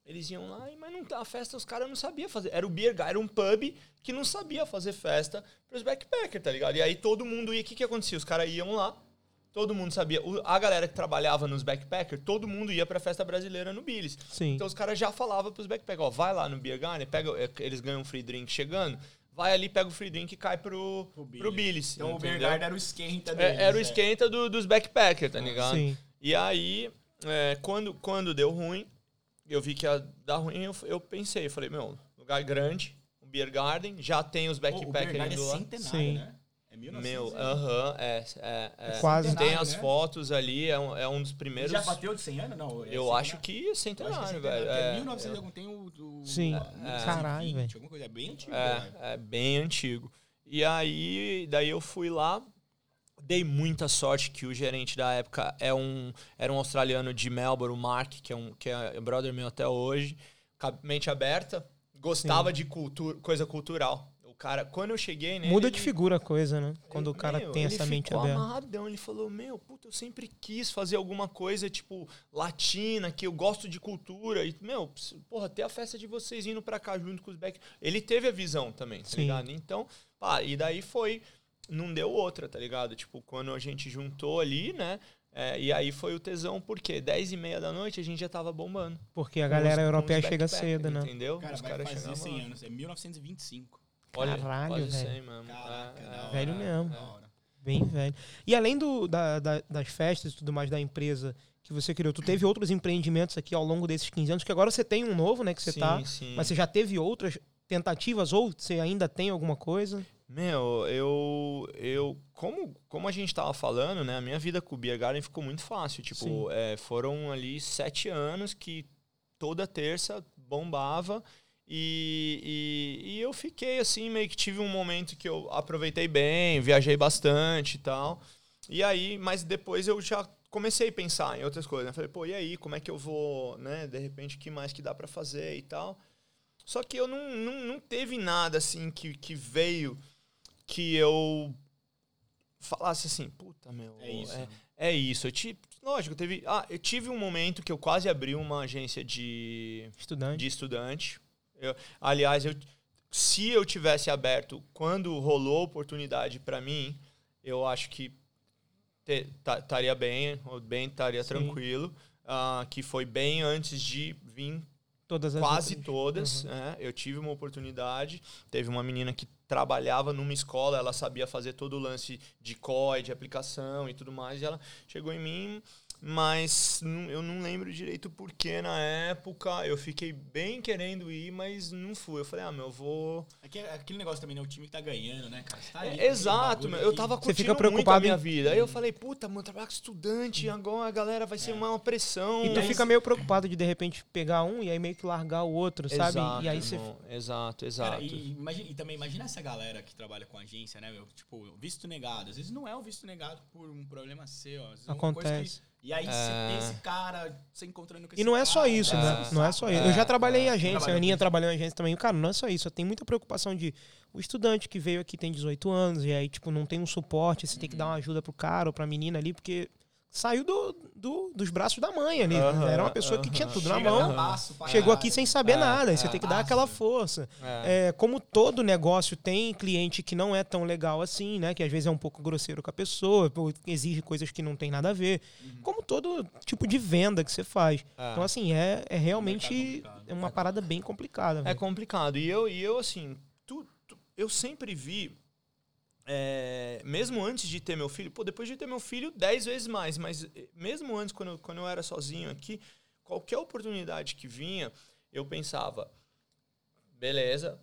[SPEAKER 3] Eles iam lá, e- mas não, a festa os caras não sabiam fazer. Era o Beer Garden, era um pub que não sabia fazer festa pros backpackers, tá ligado? E aí todo mundo ia. O que, que acontecia? Os caras iam lá, todo mundo sabia. o- A galera que trabalhava nos backpackers, todo mundo ia pra festa brasileira no Billy's.
[SPEAKER 1] Sim.
[SPEAKER 3] Então os caras já falavam pros backpackers: ó, vai lá no Beer Garden, pega, é, eles ganham um free drink chegando, vai ali, pega o free drink e cai pro,
[SPEAKER 2] Pro
[SPEAKER 3] pro
[SPEAKER 2] Billy's. Então o
[SPEAKER 3] entendeu?
[SPEAKER 2] Beer Garden era o esquenta
[SPEAKER 3] É,
[SPEAKER 2] deles.
[SPEAKER 3] era o
[SPEAKER 2] né?
[SPEAKER 3] esquenta do- dos backpackers, tá ligado?
[SPEAKER 1] Sim.
[SPEAKER 3] E aí, é, quando, quando deu ruim, eu vi que ia dar ruim, eu, eu pensei, eu falei, meu, lugar grande, um beer garden, já tem os backpackers
[SPEAKER 2] Garden
[SPEAKER 3] indo
[SPEAKER 2] é
[SPEAKER 3] lá.
[SPEAKER 2] centenário,
[SPEAKER 1] Sim.
[SPEAKER 2] né? É 1900
[SPEAKER 3] Meu, aham, é, é, é.
[SPEAKER 1] Quase.
[SPEAKER 3] Tem
[SPEAKER 2] Centenário,
[SPEAKER 3] as
[SPEAKER 2] né?
[SPEAKER 3] fotos ali, é um, é um dos primeiros.
[SPEAKER 2] Já bateu de 100 anos? Não. é
[SPEAKER 3] Eu
[SPEAKER 2] centenário.
[SPEAKER 3] acho que é
[SPEAKER 2] Eu acho que é
[SPEAKER 3] centenário,
[SPEAKER 2] centenário,
[SPEAKER 3] velho. É,
[SPEAKER 2] 1900 e algum tem o... o
[SPEAKER 1] Sim.
[SPEAKER 3] É.
[SPEAKER 1] Caralho,
[SPEAKER 2] 1920,
[SPEAKER 1] velho.
[SPEAKER 2] Alguma coisa, é bem antigo. né?
[SPEAKER 3] É, é bem antigo. E aí, daí eu fui lá, dei muita sorte que o gerente da época é um, era um australiano de Melbourne, o Mark, que é, um, que é brother meu até hoje, mente aberta, gostava de cultura, coisa cultural. O cara, quando eu cheguei nele...
[SPEAKER 1] Muda de
[SPEAKER 3] ele-
[SPEAKER 1] figura a coisa, né? Quando o
[SPEAKER 3] ele-
[SPEAKER 1] cara
[SPEAKER 3] meu,
[SPEAKER 1] tem
[SPEAKER 3] ele
[SPEAKER 1] essa mente
[SPEAKER 3] ficou
[SPEAKER 1] aberta.
[SPEAKER 3] amarradão. Ele falou, meu, puta, eu sempre quis fazer alguma coisa, tipo, latina, que eu gosto de cultura. E, meu, porra, ter a festa de vocês indo pra cá junto com os back... Ele teve a visão também, tá
[SPEAKER 1] Sim.
[SPEAKER 3] ligado? Então, pá, e daí foi... Não deu outra, tá ligado? Tipo, quando a gente juntou ali, né? é, e aí foi o tesão, porque 10 e meia da noite a gente já tava bombando.
[SPEAKER 1] Porque a galera
[SPEAKER 3] os- com
[SPEAKER 1] europeia chega cedo, né?
[SPEAKER 3] Entendeu?
[SPEAKER 2] Cara,
[SPEAKER 3] os caras chegavam
[SPEAKER 2] 100
[SPEAKER 3] lá.
[SPEAKER 2] anos. É 1925.
[SPEAKER 3] Olha,
[SPEAKER 1] Caralho, velho.
[SPEAKER 3] 100 mesmo.
[SPEAKER 2] Caraca,
[SPEAKER 3] É, é.
[SPEAKER 2] hora.
[SPEAKER 1] Velho mesmo. Bem velho. E além do, da- da- das festas e tudo mais da empresa que você criou, tu teve outros empreendimentos aqui ao longo desses 15 anos, que agora você tem um novo, né? Que você
[SPEAKER 3] sim,
[SPEAKER 1] tá.
[SPEAKER 3] sim.
[SPEAKER 1] Mas você já teve outras tentativas ou você ainda tem alguma coisa?
[SPEAKER 3] Meu, eu, eu como, como a gente tava falando, né? A minha vida com o Beer Garden ficou muito fácil. Tipo, é, foram ali sete anos que toda terça bombava. E, e, e eu fiquei assim, meio que tive um momento que eu aproveitei bem, viajei bastante e tal. E aí, mas depois eu já comecei a pensar em outras coisas. Né? Falei, pô, e aí, como é que eu vou, né? De repente, o que mais que dá pra fazer e tal. Só que eu não, não, não teve nada assim que, que veio que eu falasse assim, puta, meu,
[SPEAKER 2] É isso.
[SPEAKER 3] é, é isso. Eu tive, lógico, teve, ah, eu tive um momento que eu quase abri uma agência de,
[SPEAKER 1] Estudante?
[SPEAKER 3] de estudante. Eu- aliás, eu, se eu tivesse aberto quando rolou a oportunidade para mim, eu acho que estaria bem, bem estaria tranquilo. ah, que foi bem antes de vir
[SPEAKER 1] Todas as
[SPEAKER 3] quase
[SPEAKER 1] outras.
[SPEAKER 3] todas. né? Eu tive uma oportunidade. Teve uma menina que trabalhava numa escola, ela sabia fazer todo o lance de COI, de aplicação e tudo mais. E ela chegou em mim, mas não- eu não lembro direito porque na época eu fiquei bem querendo ir, mas não fui. Eu falei, ah, meu, eu vou.
[SPEAKER 2] É que é aquele negócio também, né? O time que tá ganhando, né, cara? Você tá ali,
[SPEAKER 3] É,
[SPEAKER 2] aquele
[SPEAKER 3] exato, meu, eu tava
[SPEAKER 1] Você
[SPEAKER 3] curtindo
[SPEAKER 1] fica
[SPEAKER 3] muito a
[SPEAKER 1] preocupado
[SPEAKER 3] minha
[SPEAKER 1] em-
[SPEAKER 3] vida. Aí eu falei, puta, mano, trabalho com estudante, agora a galera vai ser uma pressão.
[SPEAKER 1] E tu
[SPEAKER 3] Mas-
[SPEAKER 1] fica meio preocupado de de repente pegar um e aí meio que largar o outro, sabe?
[SPEAKER 3] Exato,
[SPEAKER 1] e aí você.
[SPEAKER 3] exato, exato.
[SPEAKER 2] Cara, e, imagina- e também imagina essa galera que trabalha com agência, né, meu? Tipo, visto negado. Às vezes não é o visto negado por um problema seu. Às vezes é uma coisa
[SPEAKER 1] Acontece.
[SPEAKER 2] que- e aí você
[SPEAKER 3] É.
[SPEAKER 2] tem esse cara, você encontrando com esse
[SPEAKER 1] E não é só
[SPEAKER 2] cara,
[SPEAKER 1] isso,
[SPEAKER 2] é,
[SPEAKER 1] né? Não é só isso. Eu já trabalhei em
[SPEAKER 3] é.
[SPEAKER 1] agência, a Aninha trabalhou em agência também. Cara, não é só isso. Tem muita preocupação de o estudante que veio aqui tem 18 anos e aí, tipo, não tem um suporte, você tem que dar uma ajuda pro cara ou pra menina ali, porque saiu do, do- dos braços da mãe ali. Era uma pessoa que tinha tudo na
[SPEAKER 2] Chega
[SPEAKER 1] mão.
[SPEAKER 2] passo pra
[SPEAKER 1] Chegou aqui sem saber
[SPEAKER 3] É,
[SPEAKER 1] nada. Aí você
[SPEAKER 3] é,
[SPEAKER 1] tem que dar aquela força.
[SPEAKER 3] É.
[SPEAKER 1] É, como todo negócio tem cliente que não é tão legal assim, né? Que às vezes é um pouco grosseiro com a pessoa, exige coisas que não tem nada a ver. Como todo tipo de venda que você faz.
[SPEAKER 3] É.
[SPEAKER 1] Então, assim, é, é realmente é uma parada bem complicada.
[SPEAKER 3] É
[SPEAKER 1] velho.
[SPEAKER 3] complicado. E eu, e eu assim, tu, tu- eu sempre vi, é, mesmo antes de ter meu filho, pô, depois de ter meu filho, dez vezes mais, mas eh, mesmo antes, quando, eu- quando eu era sozinho aqui, qualquer oportunidade que vinha, eu pensava, beleza,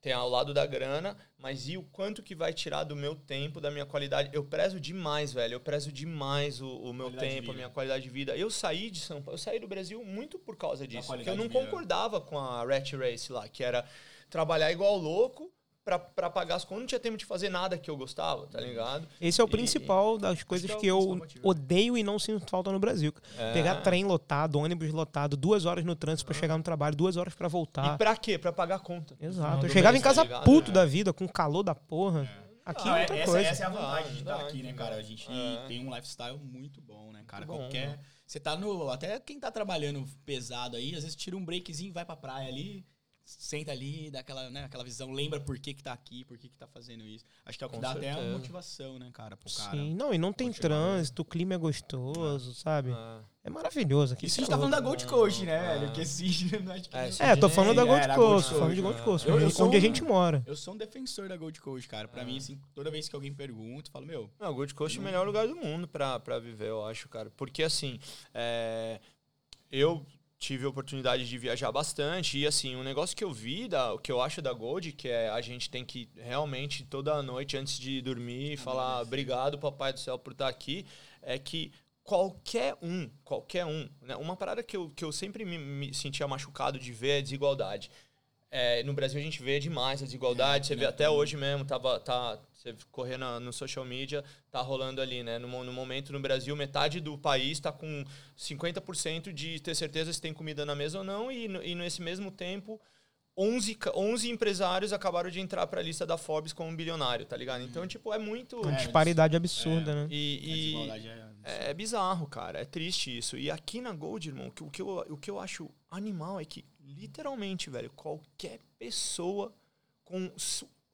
[SPEAKER 3] tem ao lado da grana, mas e o quanto que vai tirar do meu tempo, da minha qualidade? Eu prezo demais, velho. Eu prezo demais o, o meu tempo, a minha qualidade de vida. Eu saí de São Paulo, eu saí do Brasil muito por causa disso. Porque eu não concordava com a Rat Race lá, que era trabalhar igual louco pra, pra pagar as contas. Não tinha tempo de fazer nada que eu gostava, tá ligado?
[SPEAKER 1] Esse é o
[SPEAKER 3] E-
[SPEAKER 1] principal das coisas
[SPEAKER 2] que é
[SPEAKER 1] eu odeio e não sinto falta no Brasil.
[SPEAKER 3] É.
[SPEAKER 1] Pegar trem lotado, ônibus lotado, duas horas no trânsito pra chegar no trabalho, duas horas pra voltar.
[SPEAKER 3] E pra quê? Pra pagar a conta.
[SPEAKER 1] Exato. Eu chegava
[SPEAKER 3] mês,
[SPEAKER 1] em casa
[SPEAKER 3] tá ligado?
[SPEAKER 1] puto
[SPEAKER 3] É.
[SPEAKER 1] da vida, com calor da porra. Aqui
[SPEAKER 2] Não,
[SPEAKER 1] é
[SPEAKER 2] é-
[SPEAKER 1] outra
[SPEAKER 2] essa,
[SPEAKER 1] coisa.
[SPEAKER 2] essa é a vontade de estar aqui,
[SPEAKER 3] dá,
[SPEAKER 2] né, cara? A gente
[SPEAKER 3] é.
[SPEAKER 2] tem um lifestyle muito bom, né, cara?
[SPEAKER 3] Bom,
[SPEAKER 2] Qualquer. Você tá no. Até quem tá trabalhando pesado aí, às vezes tira um breakzinho, vai pra praia ali, senta ali, dá aquela, né, aquela visão, lembra por que que tá aqui, por que que tá fazendo isso. Acho que é o que
[SPEAKER 3] Com
[SPEAKER 2] dá até a
[SPEAKER 3] certeza.
[SPEAKER 2] motivação, né, cara, pro cara.
[SPEAKER 1] Sim, não, e não tem
[SPEAKER 2] continuar, né?
[SPEAKER 1] trânsito, o clima é gostoso, sabe?
[SPEAKER 3] É.
[SPEAKER 1] É maravilhoso aqui.
[SPEAKER 2] Isso a
[SPEAKER 1] é
[SPEAKER 2] gente tá falando da. Gold Coast, né,
[SPEAKER 3] Ah.
[SPEAKER 2] velho? Esse <laughs> que
[SPEAKER 3] É,
[SPEAKER 1] É, tô falando da
[SPEAKER 2] É,
[SPEAKER 1] Gold
[SPEAKER 2] Gold
[SPEAKER 1] Coast,
[SPEAKER 2] Coast,
[SPEAKER 1] falando de
[SPEAKER 3] né?
[SPEAKER 1] Gold Coast,
[SPEAKER 2] Eu- eu
[SPEAKER 1] onde
[SPEAKER 2] sou
[SPEAKER 1] onde a gente mora.
[SPEAKER 2] Eu sou um defensor da Gold Coast, cara. Pra mim, assim, toda vez que alguém pergunta, eu falo, meu,
[SPEAKER 3] Não, Gold Coast é o melhor lugar do mundo pra, pra viver, eu acho, cara. Porque, assim, é, eu tive a oportunidade de viajar bastante e, assim, um negócio que eu vi, da, o que eu acho da Gold, que é a gente tem que realmente, toda noite, antes de dormir, falar obrigado, papai do céu, por estar aqui, é que qualquer um, qualquer um, né? uma parada que eu, que eu sempre me, me sentia machucado de ver é a desigualdade. É, no Brasil a gente vê demais a desigualdade, você vê até hoje mesmo, tava, tá, você correr na- no social media, tá rolando ali, né? No, no momento no Brasil, metade do país tá com 50% de ter certeza se tem comida na mesa ou não, e, e nesse mesmo tempo, 11, ca- 11 empresários acabaram de entrar pra lista da Forbes como bilionário, tá ligado? Então, tipo, é muito...
[SPEAKER 1] Uma
[SPEAKER 2] É,
[SPEAKER 1] disparidade absurda, né?
[SPEAKER 2] a
[SPEAKER 3] E, e-
[SPEAKER 2] desigualdade é...
[SPEAKER 3] é bizarro, cara. É triste isso. E aqui na Gold, irmão, o que- o que, eu, o que eu acho animal é que, literalmente, velho, qualquer pessoa com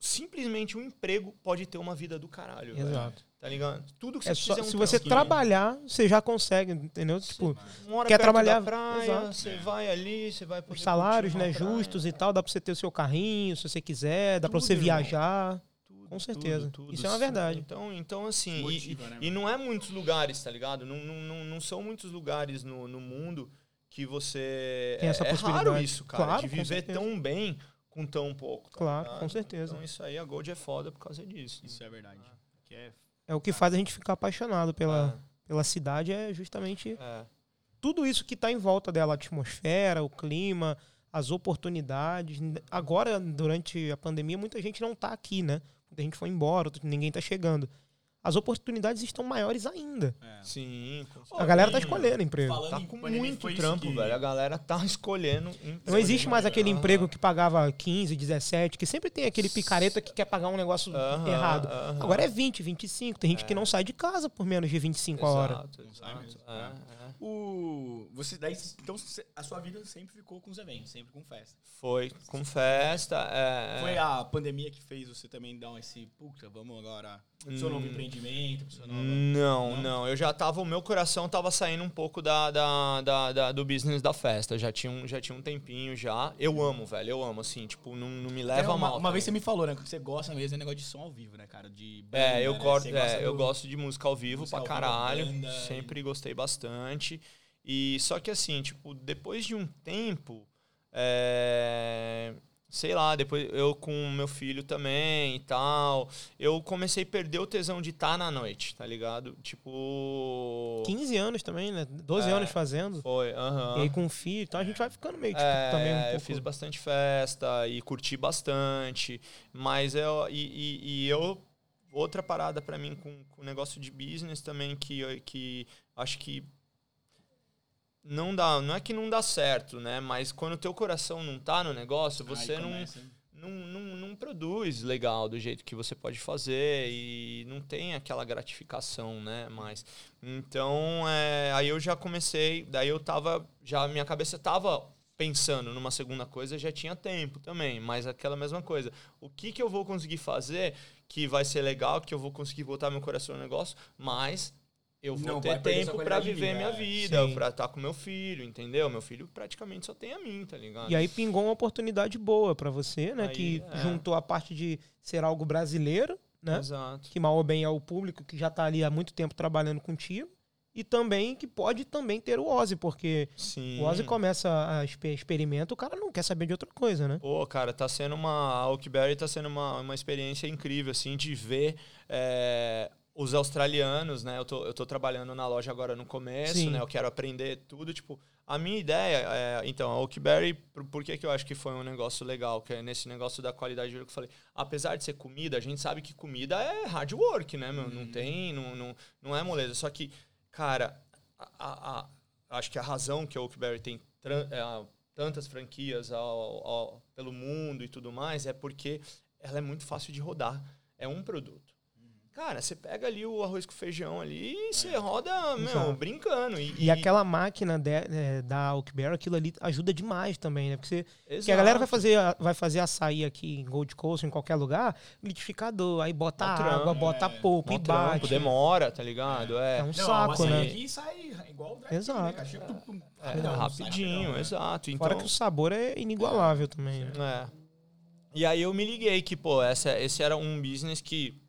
[SPEAKER 3] simplesmente um emprego pode ter uma vida do caralho, velho.
[SPEAKER 1] Exato.
[SPEAKER 3] Tá ligado? Tudo que você
[SPEAKER 1] É só,
[SPEAKER 3] um
[SPEAKER 1] se você
[SPEAKER 3] trampo,
[SPEAKER 1] trabalhar, você já consegue, entendeu? Tipo,
[SPEAKER 3] uma hora
[SPEAKER 1] quer
[SPEAKER 3] perto
[SPEAKER 1] trabalhar-
[SPEAKER 3] da praia,
[SPEAKER 1] exato.
[SPEAKER 3] você vai ali, você vai
[SPEAKER 1] os salários, né, justos e tal, dá pra você ter o seu carrinho, se você quiser, dá pra
[SPEAKER 3] Tudo,
[SPEAKER 1] você
[SPEAKER 3] irmão.
[SPEAKER 1] viajar.
[SPEAKER 3] Tudo,
[SPEAKER 1] Com certeza.
[SPEAKER 3] tudo, tudo.
[SPEAKER 1] Isso é uma verdade.
[SPEAKER 3] Então, então assim, e-
[SPEAKER 2] Motiva,
[SPEAKER 3] e,
[SPEAKER 2] né,
[SPEAKER 3] e não é muitos lugares, tá ligado? Não, não, não, não são muitos lugares no, no mundo que você.
[SPEAKER 1] Tem
[SPEAKER 3] é,
[SPEAKER 1] essa
[SPEAKER 3] é raro
[SPEAKER 1] possibilidade.
[SPEAKER 3] isso, cara,
[SPEAKER 1] Claro,
[SPEAKER 3] de viver tão bem com tão pouco. tá
[SPEAKER 1] Claro,
[SPEAKER 3] ligado?
[SPEAKER 1] com certeza.
[SPEAKER 3] Então isso aí, a Gold é foda por causa disso.
[SPEAKER 2] Isso é verdade. Que é
[SPEAKER 1] É o que faz a gente ficar apaixonado pela,
[SPEAKER 3] É,
[SPEAKER 1] pela cidade, é justamente
[SPEAKER 3] é.
[SPEAKER 1] tudo isso que está em volta dela, a atmosfera, o clima, as oportunidades. Agora, durante a pandemia, muita gente não está aqui, né? Muita gente foi embora, ninguém está chegando. As oportunidades estão maiores ainda.
[SPEAKER 2] É.
[SPEAKER 3] Sim. com
[SPEAKER 1] A galera tá escolhendo emprego.
[SPEAKER 2] Falando
[SPEAKER 3] Tá com muito trampo,
[SPEAKER 2] que-
[SPEAKER 3] velho. A galera tá escolhendo.
[SPEAKER 1] Não existe mais aquele
[SPEAKER 3] Aham.
[SPEAKER 1] emprego que pagava 15, 17, que sempre tem aquele picareta que quer pagar um negócio
[SPEAKER 3] Aham,
[SPEAKER 1] errado.
[SPEAKER 3] aham.
[SPEAKER 1] Agora é 20, 25. Tem gente que não sai de casa por menos de 25 a hora.
[SPEAKER 3] Exato, exato.
[SPEAKER 2] mesmo.
[SPEAKER 3] É, é.
[SPEAKER 2] O... Você daí, então a sua vida sempre ficou com os eventos, sempre com festa.
[SPEAKER 3] Foi com festa. É,
[SPEAKER 2] Foi a pandemia que fez você também dar esse, puta, vamos agora pro seu novo
[SPEAKER 3] Hum.
[SPEAKER 2] empreendimento, pro seu novo...
[SPEAKER 3] Não,
[SPEAKER 2] Não?
[SPEAKER 3] não. Eu já tava, o meu coração tava saindo um pouco da, da, da- da- do business da festa. Já tinha, um, já tinha um tempinho já. Eu amo, velho. Eu amo, assim, tipo, não, não me
[SPEAKER 2] É,
[SPEAKER 3] leva
[SPEAKER 2] uma,
[SPEAKER 3] mal.
[SPEAKER 2] uma vez você me falou, né, que você gosta mesmo é negócio de som ao vivo, né, cara, de banda,
[SPEAKER 3] É, eu,
[SPEAKER 2] né?
[SPEAKER 3] corto, é, eu
[SPEAKER 2] do-
[SPEAKER 3] gosto de música ao vivo
[SPEAKER 2] música
[SPEAKER 3] pra caralho.
[SPEAKER 2] banda,
[SPEAKER 3] sempre gostei bastante. E só que assim, tipo, depois de um tempo, é, sei lá, depois eu com meu filho também e tal, eu comecei a perder o tesão de estar na noite, tá ligado? Tipo.
[SPEAKER 1] 15 anos também, né? 12
[SPEAKER 3] É.
[SPEAKER 1] anos fazendo.
[SPEAKER 3] Foi, aham.
[SPEAKER 1] E aí com filho, então a gente vai ficando meio, tipo,
[SPEAKER 3] É,
[SPEAKER 1] também um
[SPEAKER 3] eu
[SPEAKER 1] pouco...
[SPEAKER 3] fiz bastante festa e curti bastante, mas eu e, e- e eu outra parada pra mim com o negócio de business também que eu- que acho que não dá, não é que não dá certo, né? Mas quando o teu coração não tá no negócio, você não, não, não, não produz legal do jeito que você pode fazer e não tem aquela gratificação, né? Mas então é, aí eu já comecei, daí eu tava já minha cabeça tava pensando numa segunda coisa, já tinha tempo também, mas aquela mesma coisa. O que que eu vou conseguir fazer que vai ser legal, que eu vou conseguir botar meu coração no negócio, mas eu vou
[SPEAKER 2] Não
[SPEAKER 3] ter tempo
[SPEAKER 2] de
[SPEAKER 3] viver
[SPEAKER 2] vida,
[SPEAKER 3] minha
[SPEAKER 2] é.
[SPEAKER 3] vida,
[SPEAKER 1] Sim.
[SPEAKER 3] pra estar com meu filho, entendeu? Meu filho praticamente só tem a mim, tá ligado?
[SPEAKER 1] E aí pingou uma oportunidade boa pra você, né?
[SPEAKER 3] Aí,
[SPEAKER 1] que
[SPEAKER 3] é.
[SPEAKER 1] juntou a parte de ser algo brasileiro, né?
[SPEAKER 3] Exato.
[SPEAKER 1] Que mal ou bem é o público que já tá ali há muito tempo trabalhando contigo. E também que pode também ter o Ozzy, porque
[SPEAKER 3] Sim.
[SPEAKER 1] o Ozzy começa a exper- experimenta, o cara não quer saber de outra coisa, né?
[SPEAKER 3] Pô, cara, tá sendo uma. A Oakberry tá sendo uma, uma experiência incrível, assim, de ver é, os australianos, né? Eu tô, eu tô trabalhando na loja agora no começo,
[SPEAKER 1] Sim.
[SPEAKER 3] né? Eu quero aprender tudo. Tipo, a minha ideia é. Então, a Oakberry, por, por que, que eu acho que foi um negócio legal? Que é nesse negócio da qualidade de vida que eu falei. Apesar de ser comida, a gente sabe que comida é hard work, né, meu? Não tem. Não, não, não é moleza. Só que, cara, a, a- acho que a razão que a Oakberry tem é, tantas franquias ao- ao- pelo mundo e tudo mais é porque ela é muito fácil de rodar. É um produto. Cara, você pega ali o arroz com feijão ali e você roda, meu,
[SPEAKER 1] Exato.
[SPEAKER 3] brincando. E,
[SPEAKER 1] E aquela máquina de- é, da Oakberry, aquilo ali ajuda demais também, né? Porque você,
[SPEAKER 3] Exato.
[SPEAKER 1] que a galera vai fazer, vai fazer açaí aqui em Gold Coast, em qualquer lugar, liquidificador, aí bota
[SPEAKER 3] Mó
[SPEAKER 1] água,
[SPEAKER 3] trampo,
[SPEAKER 1] bota
[SPEAKER 2] é.
[SPEAKER 1] polpa e
[SPEAKER 3] trampo,
[SPEAKER 1] bate.
[SPEAKER 3] demora, tá ligado? É,
[SPEAKER 1] É um
[SPEAKER 2] Não,
[SPEAKER 1] saco, né?
[SPEAKER 2] aqui sai igual o
[SPEAKER 1] Exato.
[SPEAKER 2] né? Chega, tum, tum,
[SPEAKER 3] é,
[SPEAKER 2] rapidão,
[SPEAKER 3] rapidinho,
[SPEAKER 2] rapidão, né?
[SPEAKER 3] exato. Então,
[SPEAKER 1] Fora que o sabor é inigualável também, né?
[SPEAKER 3] É. E aí eu me liguei que, pô, essa, esse era um business que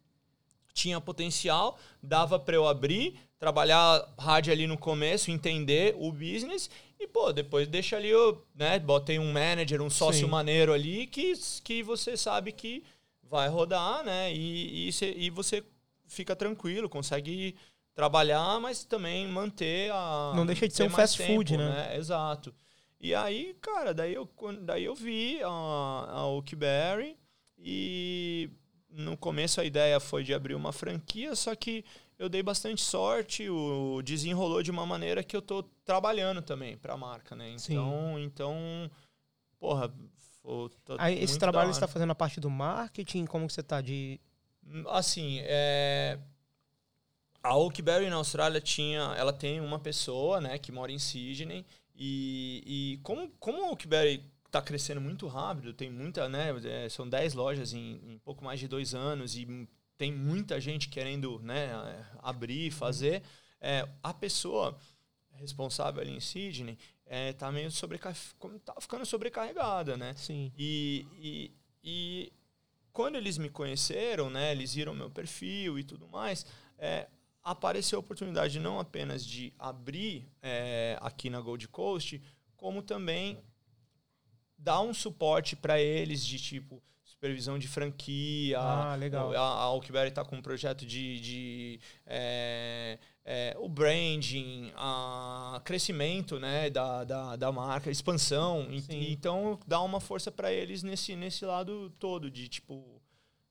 [SPEAKER 3] tinha potencial, dava para eu abrir, trabalhar hard ali no começo, entender o business e, pô, depois deixa ali, eu, né, botei um manager, um sócio
[SPEAKER 1] Sim.
[SPEAKER 3] maneiro ali que, que você sabe que vai rodar, né, e, e, cê- e você fica tranquilo, consegue trabalhar, mas também manter a...
[SPEAKER 1] Não deixa de ser um fast food,
[SPEAKER 3] tempo,
[SPEAKER 1] né?
[SPEAKER 3] Exato. E aí, cara, daí eu, daí eu vi a, a Oakberry e no começo a ideia foi de abrir uma franquia, só que eu dei bastante sorte, o desenrolou de uma maneira que eu tô trabalhando também pra marca, né?
[SPEAKER 1] Sim.
[SPEAKER 3] Então, então porra, tô
[SPEAKER 1] Aí, esse trabalho você está fazendo a parte do marketing, como que você tá de...
[SPEAKER 3] Assim, é... a Oakberry na Austrália tinha, ela tem uma pessoa, né, que mora em Sydney e, e como, como a Oakberry está crescendo muito rápido, tem muita, né, é, são 10 lojas em, em pouco mais de dois anos e tem muita gente querendo, né, abrir, fazer, é, a pessoa responsável ali em Sydney é, tá meio sobreca... como tá ficando sobrecarregada, né?
[SPEAKER 1] Sim.
[SPEAKER 3] E, e, e quando eles me conheceram, né, eles viram meu perfil e tudo mais, é, apareceu a oportunidade não apenas de abrir é, aqui na Gold Coast, como também dar um suporte para eles de tipo supervisão de franquia.
[SPEAKER 1] Ah, legal.
[SPEAKER 3] A, a está com um projeto de, de é, é, o branding, a crescimento né, da, da, da marca, expansão.
[SPEAKER 1] Sim.
[SPEAKER 3] Então dá uma força para eles nesse, nesse lado todo de tipo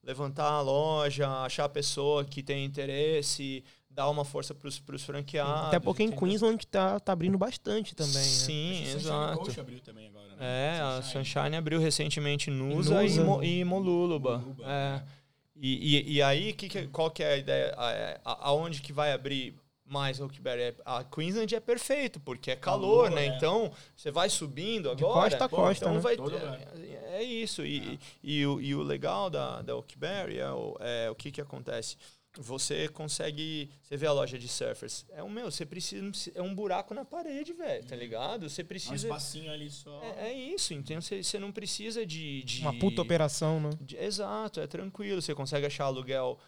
[SPEAKER 3] levantar a loja, achar a pessoa que tem interesse, dar uma força para os franqueados.
[SPEAKER 1] Até porque em
[SPEAKER 3] entendeu?
[SPEAKER 1] Queensland tá, tá abrindo bastante também, né?
[SPEAKER 3] Sim,
[SPEAKER 2] Acho que Sunshine
[SPEAKER 3] exato.
[SPEAKER 2] Coast abriu também agora, né?
[SPEAKER 3] É, a Sunshine abriu recentemente em Nusa,
[SPEAKER 1] Nusa.
[SPEAKER 3] e, Mo, e Moluluba.
[SPEAKER 2] Moluluba,
[SPEAKER 3] É.
[SPEAKER 2] é.
[SPEAKER 3] E, e, e aí, que que- qual que é a ideia? A- é- a- Aonde que vai abrir mais Oakberry? É- A Queensland é perfeito, porque é calor,
[SPEAKER 2] Calor,
[SPEAKER 3] né?
[SPEAKER 2] é.
[SPEAKER 3] Então, você vai subindo
[SPEAKER 1] De
[SPEAKER 3] agora...
[SPEAKER 1] costa a costa,
[SPEAKER 3] Então
[SPEAKER 1] né?
[SPEAKER 3] vai
[SPEAKER 2] Todo
[SPEAKER 3] ter-
[SPEAKER 2] lugar.
[SPEAKER 3] é, é isso. E, e, o, e o legal da, da Oakberry é o, é o que, que acontece. Você consegue. Você vê a loja de surfers. É um meu, você precisa. É um buraco na parede, velho, tá ligado? Você
[SPEAKER 2] Um
[SPEAKER 3] precisa.
[SPEAKER 2] espacinho ali só.
[SPEAKER 3] É, é isso, então você, você não precisa de, de-
[SPEAKER 1] Uma puta operação, né?
[SPEAKER 3] de- exato, é tranquilo. Você consegue achar aluguel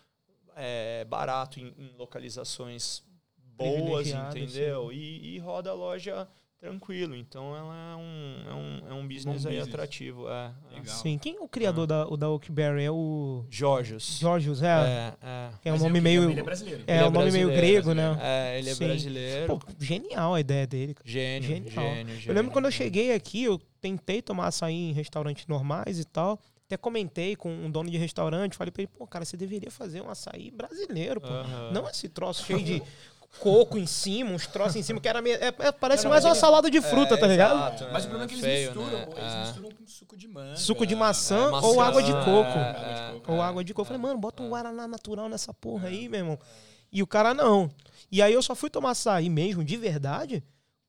[SPEAKER 3] é, barato em, em localizações boas, entendeu? E, e roda a loja tranquilo. Então ela é um, é um, é um business aí
[SPEAKER 2] business.
[SPEAKER 3] atrativo. É, é.
[SPEAKER 2] Legal.
[SPEAKER 1] Sim. Quem é o criador da, o da Oakberry? É o
[SPEAKER 3] Jorgios.
[SPEAKER 1] Georgios, é?
[SPEAKER 3] É, é.
[SPEAKER 1] É um
[SPEAKER 2] Mas
[SPEAKER 1] nome
[SPEAKER 2] ele-
[SPEAKER 1] meio...
[SPEAKER 2] Ele é brasileiro.
[SPEAKER 1] É, um nome meio grego, né?
[SPEAKER 3] É, ele é
[SPEAKER 1] Sim.
[SPEAKER 3] brasileiro.
[SPEAKER 1] Pô, genial a ideia dele. cara.
[SPEAKER 3] gênio,
[SPEAKER 1] genial.
[SPEAKER 3] gênio,
[SPEAKER 1] Eu
[SPEAKER 3] gênio.
[SPEAKER 1] lembro quando eu cheguei aqui, eu tentei tomar açaí em restaurantes normais e tal. Até comentei com um dono de restaurante, falei pra ele, pô, cara, você deveria fazer um açaí brasileiro, pô. Não esse troço cheio de <laughs> coco em cima, uns troços em cima, que era meio, é, é, parece
[SPEAKER 2] não,
[SPEAKER 1] mais uma salada de fruta,
[SPEAKER 3] É,
[SPEAKER 1] tá ligado?
[SPEAKER 3] exato,
[SPEAKER 2] Mas o
[SPEAKER 3] é,
[SPEAKER 2] problema é que eles
[SPEAKER 3] feio,
[SPEAKER 2] misturam,
[SPEAKER 3] né?
[SPEAKER 2] eles
[SPEAKER 3] É.
[SPEAKER 2] misturam com suco de manga.
[SPEAKER 1] Suco de maçã
[SPEAKER 3] É, maçã,
[SPEAKER 1] ou água de
[SPEAKER 3] é,
[SPEAKER 1] coco.
[SPEAKER 3] é,
[SPEAKER 1] Ou
[SPEAKER 2] é.
[SPEAKER 1] água de coco. Eu falei, mano, bota um Guaraná natural nessa porra aí, meu irmão. E o cara não. E aí eu só fui tomar açaí mesmo, de verdade,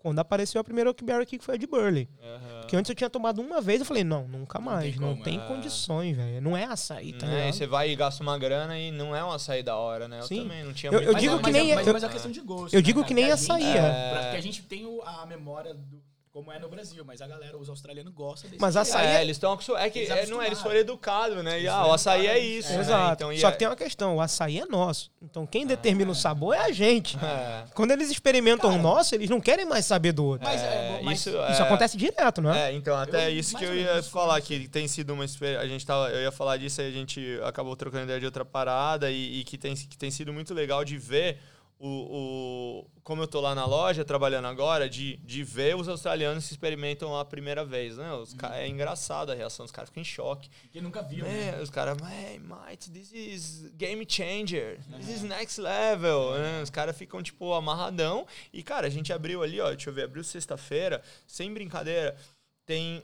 [SPEAKER 1] quando apareceu a primeira Oakberry aqui, que foi a de Burley.
[SPEAKER 3] Aham.
[SPEAKER 1] Porque antes eu tinha tomado uma vez, eu falei, não, nunca mais.
[SPEAKER 2] tem
[SPEAKER 1] Não tem
[SPEAKER 3] é.
[SPEAKER 1] condições, velho. Não é açaí, tá
[SPEAKER 3] Né,
[SPEAKER 1] ligado?
[SPEAKER 3] você vai e gasta uma grana e não é um açaí da hora, né? Eu
[SPEAKER 1] Sim.
[SPEAKER 3] também não tinha
[SPEAKER 1] Eu-
[SPEAKER 3] muito
[SPEAKER 1] eu
[SPEAKER 2] Mas
[SPEAKER 1] digo
[SPEAKER 2] é-
[SPEAKER 1] que
[SPEAKER 2] mas
[SPEAKER 1] nem
[SPEAKER 2] é,
[SPEAKER 1] é-
[SPEAKER 2] mas,
[SPEAKER 1] eu-
[SPEAKER 2] mas é uma questão de gosto.
[SPEAKER 1] eu
[SPEAKER 2] né,
[SPEAKER 1] digo
[SPEAKER 2] cara?
[SPEAKER 1] que nem
[SPEAKER 2] a
[SPEAKER 1] açaí,
[SPEAKER 2] gente-
[SPEAKER 1] é.
[SPEAKER 2] Porque a gente tem a memória do. Como é no Brasil, mas a galera, os australianos gostam desse
[SPEAKER 1] Mas açaí
[SPEAKER 3] É,
[SPEAKER 1] é-
[SPEAKER 3] eles estão acostumados. É que
[SPEAKER 2] Eles
[SPEAKER 3] é, não, é, eles foram educados, né? E ah, o açaí é isso.
[SPEAKER 2] é.
[SPEAKER 3] né?
[SPEAKER 1] Exato.
[SPEAKER 3] Então,
[SPEAKER 1] Só
[SPEAKER 3] é-
[SPEAKER 1] que tem uma questão, o açaí é nosso. Então quem determina o sabor é a gente.
[SPEAKER 3] É.
[SPEAKER 1] Quando eles experimentam o
[SPEAKER 2] Cara,
[SPEAKER 1] nosso, eles não querem mais saber do outro.
[SPEAKER 2] Mas, mas-
[SPEAKER 3] isso,
[SPEAKER 1] Isso acontece direto, não é?
[SPEAKER 3] É, então, até
[SPEAKER 2] Eu-
[SPEAKER 3] isso que eu ia falar, que tem sido uma experiência. A gente tava, eu ia falar disso aí, a gente acabou trocando ideia de outra parada e, e que, tem, que tem sido muito legal de ver o, o. Como eu tô lá na loja trabalhando agora, de, de ver os australianos se experimentam a primeira vez, né? Os ca- é engraçado a reação, os caras ficam em choque.
[SPEAKER 2] Quem nunca viu, né?
[SPEAKER 3] É, os caras, hey, mate, this is game changer. This is next level. né? Os caras ficam, tipo, amarradão. E, cara, a gente abriu ali, ó, deixa eu ver, abriu sexta-feira, sem brincadeira. Tem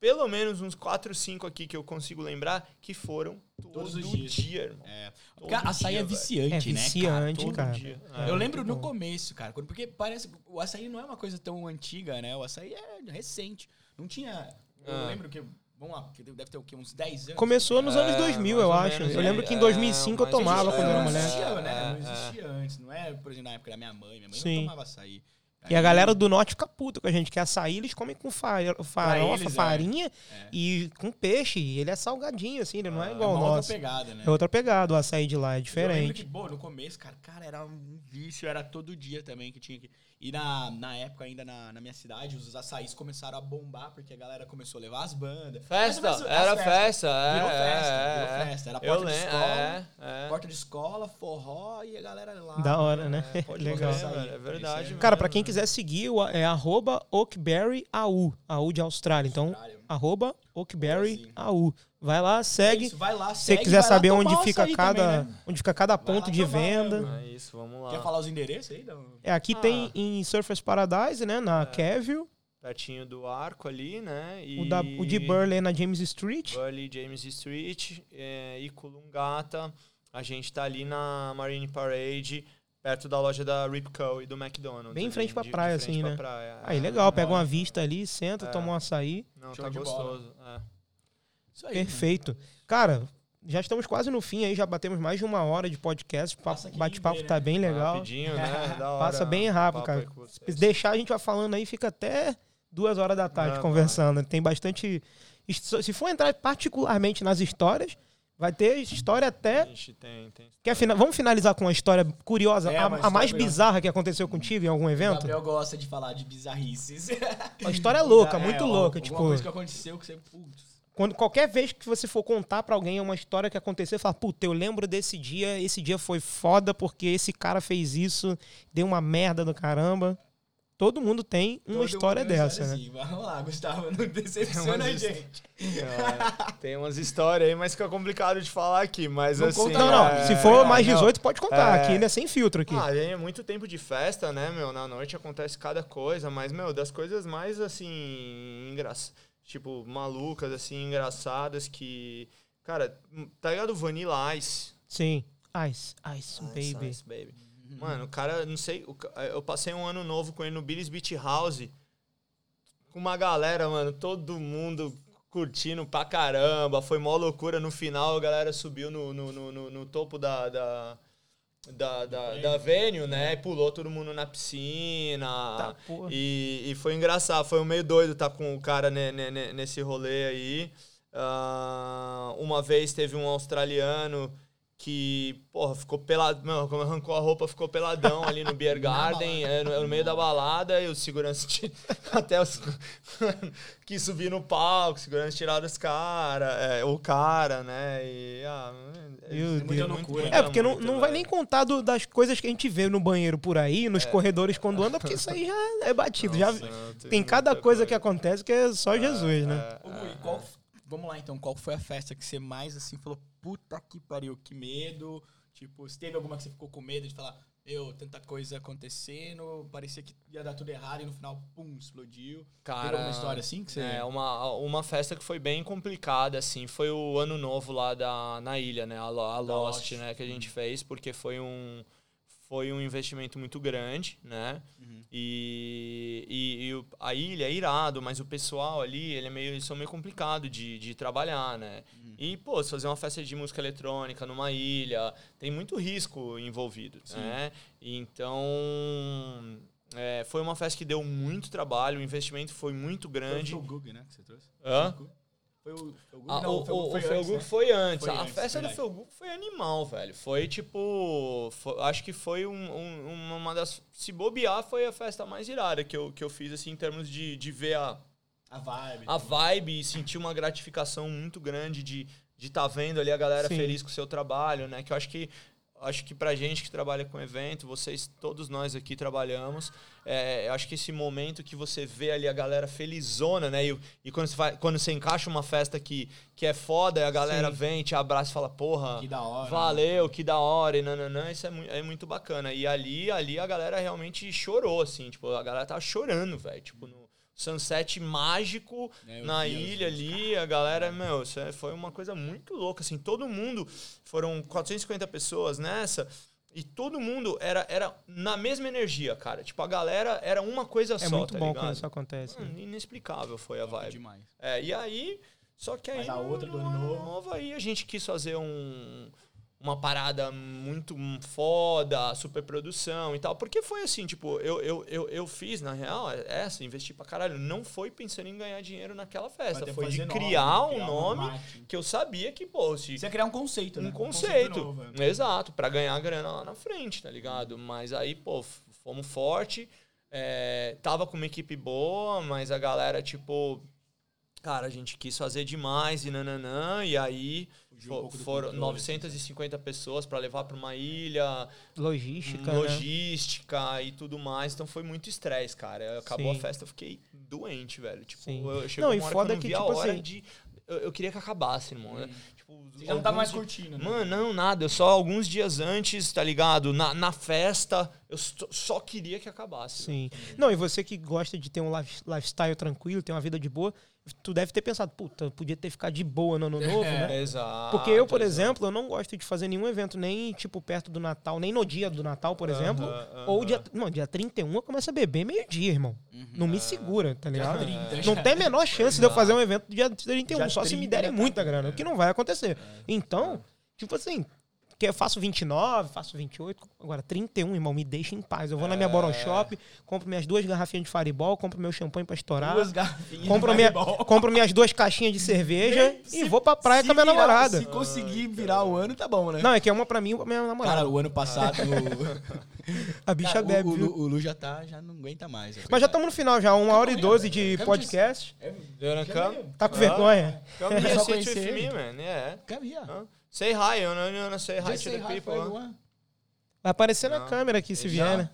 [SPEAKER 3] pelo menos uns 4, 5 aqui que eu consigo lembrar que foram
[SPEAKER 2] Todos
[SPEAKER 3] todo
[SPEAKER 2] os dias.
[SPEAKER 3] dia, irmão.
[SPEAKER 2] É.
[SPEAKER 3] Todo
[SPEAKER 2] Porque açaí
[SPEAKER 3] dia,
[SPEAKER 2] é viciante,
[SPEAKER 1] É
[SPEAKER 2] né?
[SPEAKER 1] viciante,
[SPEAKER 2] todo
[SPEAKER 1] cara.
[SPEAKER 2] dia.
[SPEAKER 3] É,
[SPEAKER 2] eu lembro no
[SPEAKER 1] bom.
[SPEAKER 2] começo, cara, quando- porque parece. O açaí não é uma coisa tão antiga, né? O açaí é recente. Não tinha. Eu
[SPEAKER 3] Ah.
[SPEAKER 2] lembro que. Vamos lá, que deve ter o quê? Uns 10 anos.
[SPEAKER 1] Começou nos
[SPEAKER 3] É,
[SPEAKER 1] anos 2000,
[SPEAKER 3] mais
[SPEAKER 1] eu acho.
[SPEAKER 3] menos,
[SPEAKER 1] Eu lembro
[SPEAKER 3] é,
[SPEAKER 1] que em
[SPEAKER 3] é,
[SPEAKER 1] 2005 eu
[SPEAKER 3] mas
[SPEAKER 1] tomava quando eu era
[SPEAKER 3] é,
[SPEAKER 2] Não existia, né?
[SPEAKER 3] É,
[SPEAKER 2] Não
[SPEAKER 3] é.
[SPEAKER 2] existia antes. Não é, por exemplo, na época da minha mãe. Minha mãe
[SPEAKER 1] Sim.
[SPEAKER 2] não tomava açaí.
[SPEAKER 1] E a galera do norte fica puta com a gente, que açaí eles comem com fa- farofa,
[SPEAKER 2] eles, é.
[SPEAKER 1] farinha
[SPEAKER 2] É.
[SPEAKER 1] e com peixe. E ele é salgadinho, assim, ele não é
[SPEAKER 2] É
[SPEAKER 1] igual
[SPEAKER 2] uma
[SPEAKER 1] o
[SPEAKER 2] outra
[SPEAKER 1] nosso.
[SPEAKER 2] pegada, né?
[SPEAKER 1] É outra pegada, o açaí de lá, é
[SPEAKER 2] Eu
[SPEAKER 1] diferente.
[SPEAKER 2] que, pô, no começo, cara, cara, era um vício, era todo dia também que tinha que. E na, na época, ainda na, na minha cidade, os açaís começaram a bombar, porque a galera começou a levar as bandas.
[SPEAKER 3] Festa, era
[SPEAKER 2] as festas.
[SPEAKER 3] festa, é.
[SPEAKER 2] Virou
[SPEAKER 3] é,
[SPEAKER 2] festa,
[SPEAKER 3] é,
[SPEAKER 2] virou
[SPEAKER 3] é.
[SPEAKER 2] festa. Era
[SPEAKER 3] Eu
[SPEAKER 2] porta de
[SPEAKER 3] lembro,
[SPEAKER 2] escola,
[SPEAKER 3] é, é.
[SPEAKER 2] porta de escola, forró e a galera lá.
[SPEAKER 1] Da hora, né? <laughs>
[SPEAKER 3] É, pode
[SPEAKER 1] Legal.
[SPEAKER 3] é verdade.
[SPEAKER 2] É-
[SPEAKER 1] Cara, pra quem
[SPEAKER 3] né?
[SPEAKER 1] Quiser seguir, o- é arroba oakberryau, AU de Austrália. Então,
[SPEAKER 2] Austrália.
[SPEAKER 1] arroba oakberryau. Vai lá,
[SPEAKER 2] É
[SPEAKER 1] segue.
[SPEAKER 2] isso, vai lá,
[SPEAKER 1] Se você
[SPEAKER 2] segue,
[SPEAKER 1] quiser
[SPEAKER 2] vai lá
[SPEAKER 1] saber onde fica, cada,
[SPEAKER 2] também, né?
[SPEAKER 1] onde fica cada ponto
[SPEAKER 2] lá
[SPEAKER 1] de venda.
[SPEAKER 3] É isso, vamos lá.
[SPEAKER 2] Quer falar os endereços aí? Não?
[SPEAKER 1] É, aqui
[SPEAKER 3] Ah.
[SPEAKER 1] tem em Surfers Paradise, né? Na
[SPEAKER 3] É.
[SPEAKER 1] Keville.
[SPEAKER 3] Pertinho do arco ali, né? E...
[SPEAKER 1] O, da, o de Burley é na James Street.
[SPEAKER 3] Burley, James Street é, e Colombata. A gente tá ali na Marine Parade, perto da loja da Ripco e do McDonald's.
[SPEAKER 1] Bem em frente pra
[SPEAKER 3] de- de
[SPEAKER 1] praia,
[SPEAKER 3] frente
[SPEAKER 1] assim,
[SPEAKER 3] pra
[SPEAKER 1] né?
[SPEAKER 3] praia.
[SPEAKER 1] Aí,
[SPEAKER 3] É,
[SPEAKER 1] legal. Pega uma vista ali, senta,
[SPEAKER 3] É.
[SPEAKER 1] toma um açaí.
[SPEAKER 3] Não,
[SPEAKER 2] Show
[SPEAKER 3] tá gostoso. é.
[SPEAKER 2] Isso aí.
[SPEAKER 1] Perfeito. Cara, já estamos quase no fim aí. Já batemos mais de uma hora de podcast. O bate-papo tá
[SPEAKER 2] né?
[SPEAKER 1] bem legal.
[SPEAKER 3] Rapidinho, né? <laughs> Da hora.
[SPEAKER 1] Passa bem rápido,
[SPEAKER 3] Papo
[SPEAKER 1] cara. Se deixar a gente vai falando aí, fica até duas horas da tarde
[SPEAKER 3] Não,
[SPEAKER 1] conversando. Tem bastante. Se for entrar particularmente nas histórias, vai ter história até.
[SPEAKER 3] gente tem, tem.
[SPEAKER 1] Quer fina- Vamos finalizar com uma história curiosa,
[SPEAKER 2] É,
[SPEAKER 1] a,
[SPEAKER 2] uma
[SPEAKER 1] a
[SPEAKER 2] história
[SPEAKER 1] mais bizarra que aconteceu contigo em algum
[SPEAKER 2] O
[SPEAKER 1] evento?
[SPEAKER 2] Gabriel gosta de falar de bizarrices. <laughs>
[SPEAKER 1] Uma história louca,
[SPEAKER 2] É,
[SPEAKER 1] muito
[SPEAKER 2] ó,
[SPEAKER 1] louca.
[SPEAKER 2] Alguma
[SPEAKER 1] Tipo,
[SPEAKER 2] coisa que aconteceu que você. Putz.
[SPEAKER 1] quando, qualquer vez que você for contar pra alguém uma história que aconteceu, fala, puta, eu lembro desse dia, esse dia foi foda porque esse cara fez isso, deu uma merda do caramba. Todo mundo tem uma
[SPEAKER 2] Todo
[SPEAKER 1] história dessa, né?
[SPEAKER 2] assim. Vamos lá, Gustavo, não <laughs> decepciona a gente.
[SPEAKER 3] É, tem umas histórias aí, mas fica complicado de falar aqui. Mas
[SPEAKER 2] Não
[SPEAKER 3] assim.
[SPEAKER 2] conta
[SPEAKER 1] Não, não.
[SPEAKER 3] é,
[SPEAKER 1] Se for mais
[SPEAKER 3] não.
[SPEAKER 1] 18, pode contar.
[SPEAKER 3] É.
[SPEAKER 1] Aqui ele é sem filtro aqui.
[SPEAKER 3] Ah, é muito tempo de festa, né, meu? Na noite acontece cada coisa, mas, meu, das coisas mais, assim, engraçadas, tipo, malucas, assim, engraçadas que... Cara, tá ligado Vanilla Ice?
[SPEAKER 1] Sim. Ice, ice, baby.
[SPEAKER 3] Ice, baby. Mano, o cara, não sei, eu passei um ano novo com ele no Billy's Beach House, com uma galera, mano, todo mundo curtindo pra caramba, foi mó loucura. No final, a galera subiu no, no, no, no- no topo da... da da, da, da venue, né? E pulou todo mundo na piscina.
[SPEAKER 1] Tá.
[SPEAKER 3] E, e foi engraçado, foi um meio doido estar com o cara ne- ne- ne- nesse rolê aí. Ah, uma vez teve um australiano que, porra, ficou pelado, mano, como arrancou a roupa, ficou peladão ali no Beer <laughs> Garden, é, no, no meio da balada, e o segurança ti- <laughs> até os <laughs> que subir no palco, segurança tirar dos caras, é, o cara, né? E ah, é,
[SPEAKER 1] Meu
[SPEAKER 3] muito-
[SPEAKER 1] Deus.
[SPEAKER 3] muito-
[SPEAKER 2] loucura.
[SPEAKER 1] É, porque não,
[SPEAKER 3] muito,
[SPEAKER 1] não vai
[SPEAKER 3] velho.
[SPEAKER 1] nem contar do- das coisas que a gente vê no banheiro por aí, nos corredores quando anda, porque isso aí já é batido. já
[SPEAKER 3] Nossa, não,
[SPEAKER 1] tem cada
[SPEAKER 3] muita
[SPEAKER 1] coisa que acontece que é só Jesus, né?
[SPEAKER 3] É,
[SPEAKER 2] Gui, qual- vamos lá então, qual foi a festa que você mais assim falou, puta que pariu, que medo? Tipo, se teve alguma que você ficou com medo de falar, eu, tanta coisa acontecendo, parecia que ia dar tudo errado e no final, pum, explodiu.
[SPEAKER 3] Cara,
[SPEAKER 2] Teve alguma história assim que você...
[SPEAKER 3] É, uma, uma festa que foi bem complicada, assim, foi o ano novo lá da, na ilha, né? A, a Lost,
[SPEAKER 2] Lost.
[SPEAKER 3] né? Que a gente fez, porque foi um, foi um investimento muito grande, né?
[SPEAKER 2] Uhum.
[SPEAKER 3] E, e, e a ilha é irado, mas o pessoal ali, ele é meio, eles são meio complicado de, de trabalhar, né?
[SPEAKER 2] Uhum.
[SPEAKER 3] E, pô, se fazer uma festa de música eletrônica numa ilha, tem muito risco envolvido,
[SPEAKER 2] Sim.
[SPEAKER 3] né? Então, é, foi uma festa que deu muito trabalho, o investimento foi muito
[SPEAKER 2] Foi o
[SPEAKER 3] grande.
[SPEAKER 2] Felgug, né, que você trouxe?
[SPEAKER 3] Hã?
[SPEAKER 2] Foi o Felgug?
[SPEAKER 3] Ah,
[SPEAKER 2] Não,
[SPEAKER 3] o, o, o
[SPEAKER 2] foi antes, né?
[SPEAKER 3] foi antes.
[SPEAKER 2] Foi
[SPEAKER 3] a
[SPEAKER 2] antes,
[SPEAKER 3] festa
[SPEAKER 2] verdade.
[SPEAKER 3] do Felguk foi animal, velho. Foi tipo. fo- acho que foi um- um- uma das. Se bobear, foi a festa mais irada que eu, que eu fiz, assim, em termos de, de ver a,
[SPEAKER 2] A vibe.
[SPEAKER 3] a vibe e sentir uma gratificação muito grande de estar de tá vendo ali a galera
[SPEAKER 1] Sim.
[SPEAKER 3] feliz com o seu trabalho, né? Que eu acho que. Acho que pra gente que trabalha com evento, vocês, todos nós aqui trabalhamos, é, eu acho que esse momento que você vê ali a galera felizona, né? E, e quando, você vai, quando você encaixa uma festa que, que é foda, e a galera
[SPEAKER 1] Sim.
[SPEAKER 3] vem, te abraça e fala, porra,
[SPEAKER 2] Que da hora. né?
[SPEAKER 3] valeu, que da hora, e nananã, isso é, mui- é muito bacana. E ali, ali a galera realmente chorou, assim, tipo, a galera tava chorando, velho, tipo, no sunset mágico
[SPEAKER 2] É,
[SPEAKER 3] na
[SPEAKER 2] vi
[SPEAKER 3] ilha ali, a galera, meu, isso é- foi uma coisa muito louca, assim, todo mundo, foram 450 pessoas nessa, e todo mundo era, era na mesma energia, cara, tipo, a galera era uma coisa
[SPEAKER 1] É
[SPEAKER 3] só,
[SPEAKER 1] muito
[SPEAKER 3] tá
[SPEAKER 1] bom
[SPEAKER 3] ligado?
[SPEAKER 1] quando isso acontece.
[SPEAKER 3] Mano, inexplicável foi a vibe.
[SPEAKER 2] demais.
[SPEAKER 3] É, e aí, só que aí
[SPEAKER 2] Mas a outra do
[SPEAKER 3] no
[SPEAKER 2] Ano Novo?
[SPEAKER 3] aí a gente quis fazer um, uma parada muito foda, super produção e tal. Porque foi assim, tipo, eu, eu, eu, eu fiz, na real, essa, investi pra caralho. Não foi pensando em ganhar dinheiro naquela festa. Foi de
[SPEAKER 2] fazer nome,
[SPEAKER 3] criar um
[SPEAKER 2] criar
[SPEAKER 3] nome
[SPEAKER 2] marketing.
[SPEAKER 3] que eu sabia que, pô, se
[SPEAKER 2] Você ia criar um conceito, né?
[SPEAKER 3] um conceito.
[SPEAKER 2] novo, né?
[SPEAKER 3] Exato, pra ganhar grana lá na frente, tá ligado? Mas aí, pô, fomos forte. é, tava com uma equipe boa, mas a galera, tipo. Cara, a gente quis fazer demais e nananã. E aí
[SPEAKER 2] um
[SPEAKER 3] foram
[SPEAKER 2] controle,
[SPEAKER 3] 950 pessoas pra levar pra uma ilha,
[SPEAKER 1] Logística, né?
[SPEAKER 3] logística e tudo mais. Então foi muito estresse, cara. Acabou
[SPEAKER 1] Sim.
[SPEAKER 3] a festa, eu fiquei doente, velho. Tipo,
[SPEAKER 1] Sim.
[SPEAKER 3] eu chegou
[SPEAKER 1] Não,
[SPEAKER 3] uma hora
[SPEAKER 1] foda
[SPEAKER 3] que não
[SPEAKER 1] que,
[SPEAKER 3] a
[SPEAKER 1] tipo
[SPEAKER 3] hora
[SPEAKER 1] assim-
[SPEAKER 3] de. Eu, eu queria que acabasse, irmão. né? Tipo,
[SPEAKER 2] Você já não tava mais curtindo, né?
[SPEAKER 3] Mano, não, nada. Eu só alguns dias antes, tá ligado? Na, na festa, eu só, queria que acabasse.
[SPEAKER 1] Sim. Não, e você que gosta de ter um life- lifestyle tranquilo, ter uma vida de boa, tu deve ter pensado, puta, eu podia ter ficado de boa no ano <laughs> novo,
[SPEAKER 2] É.
[SPEAKER 1] né?
[SPEAKER 3] Exato.
[SPEAKER 1] Porque eu, por
[SPEAKER 3] exato.
[SPEAKER 1] exemplo, eu não gosto de fazer nenhum evento nem, tipo, perto do Natal, nem no dia do Natal, por exemplo.
[SPEAKER 3] Aham,
[SPEAKER 1] Ou
[SPEAKER 3] aham.
[SPEAKER 1] dia. Não, dia 31 eu começo a beber meio-dia, irmão. Não me segura, tá ligado?
[SPEAKER 2] 30
[SPEAKER 1] Não tem a menor chance de eu fazer um evento dia 31,
[SPEAKER 2] Dia
[SPEAKER 1] só se me
[SPEAKER 2] 30
[SPEAKER 1] derem
[SPEAKER 2] tá
[SPEAKER 1] muita grana,
[SPEAKER 2] é.
[SPEAKER 1] o que não vai acontecer. Então, tipo assim, que eu faço 29, faço 28, agora 31, irmão, me deixa em paz. Eu vou na minha
[SPEAKER 3] É.
[SPEAKER 1] Boron Shop, compro minhas duas garrafinhas de Fireball, compro meu champanhe pra estourar,
[SPEAKER 2] Duas garrafinhas de
[SPEAKER 1] compro, minha,
[SPEAKER 2] Fireball.
[SPEAKER 1] compro minhas duas caixinhas de cerveja
[SPEAKER 2] Se-
[SPEAKER 1] e vou pra praia com a minha
[SPEAKER 2] virar-
[SPEAKER 1] namorada.
[SPEAKER 2] Se conseguir virar o ano, tá bom, né?
[SPEAKER 1] Não, é que é uma pra mim e uma pra minha namorada.
[SPEAKER 2] Cara, o ano passado. <laughs>
[SPEAKER 1] a bicha
[SPEAKER 2] cara,
[SPEAKER 1] bebe,
[SPEAKER 2] o, o,
[SPEAKER 1] viu?
[SPEAKER 2] Lu- o Lu já tá, já não aguenta mais. é
[SPEAKER 1] Mas já estamos no final já, uma hora e doze de
[SPEAKER 2] Quero
[SPEAKER 1] podcast.
[SPEAKER 3] Deu na cama?
[SPEAKER 1] Tá com vergonha?
[SPEAKER 3] Come
[SPEAKER 2] É
[SPEAKER 3] here, sit with me, man. Yeah.
[SPEAKER 2] Ó.
[SPEAKER 3] Huh? Say hi, you know, you wanna say hi
[SPEAKER 2] Just
[SPEAKER 3] to
[SPEAKER 2] say
[SPEAKER 3] the
[SPEAKER 2] hi
[SPEAKER 3] people.
[SPEAKER 2] for
[SPEAKER 3] huh?
[SPEAKER 2] everyone.
[SPEAKER 1] Vai aparecer na
[SPEAKER 3] Não.
[SPEAKER 1] câmera aqui se
[SPEAKER 3] Já?
[SPEAKER 1] vier, né?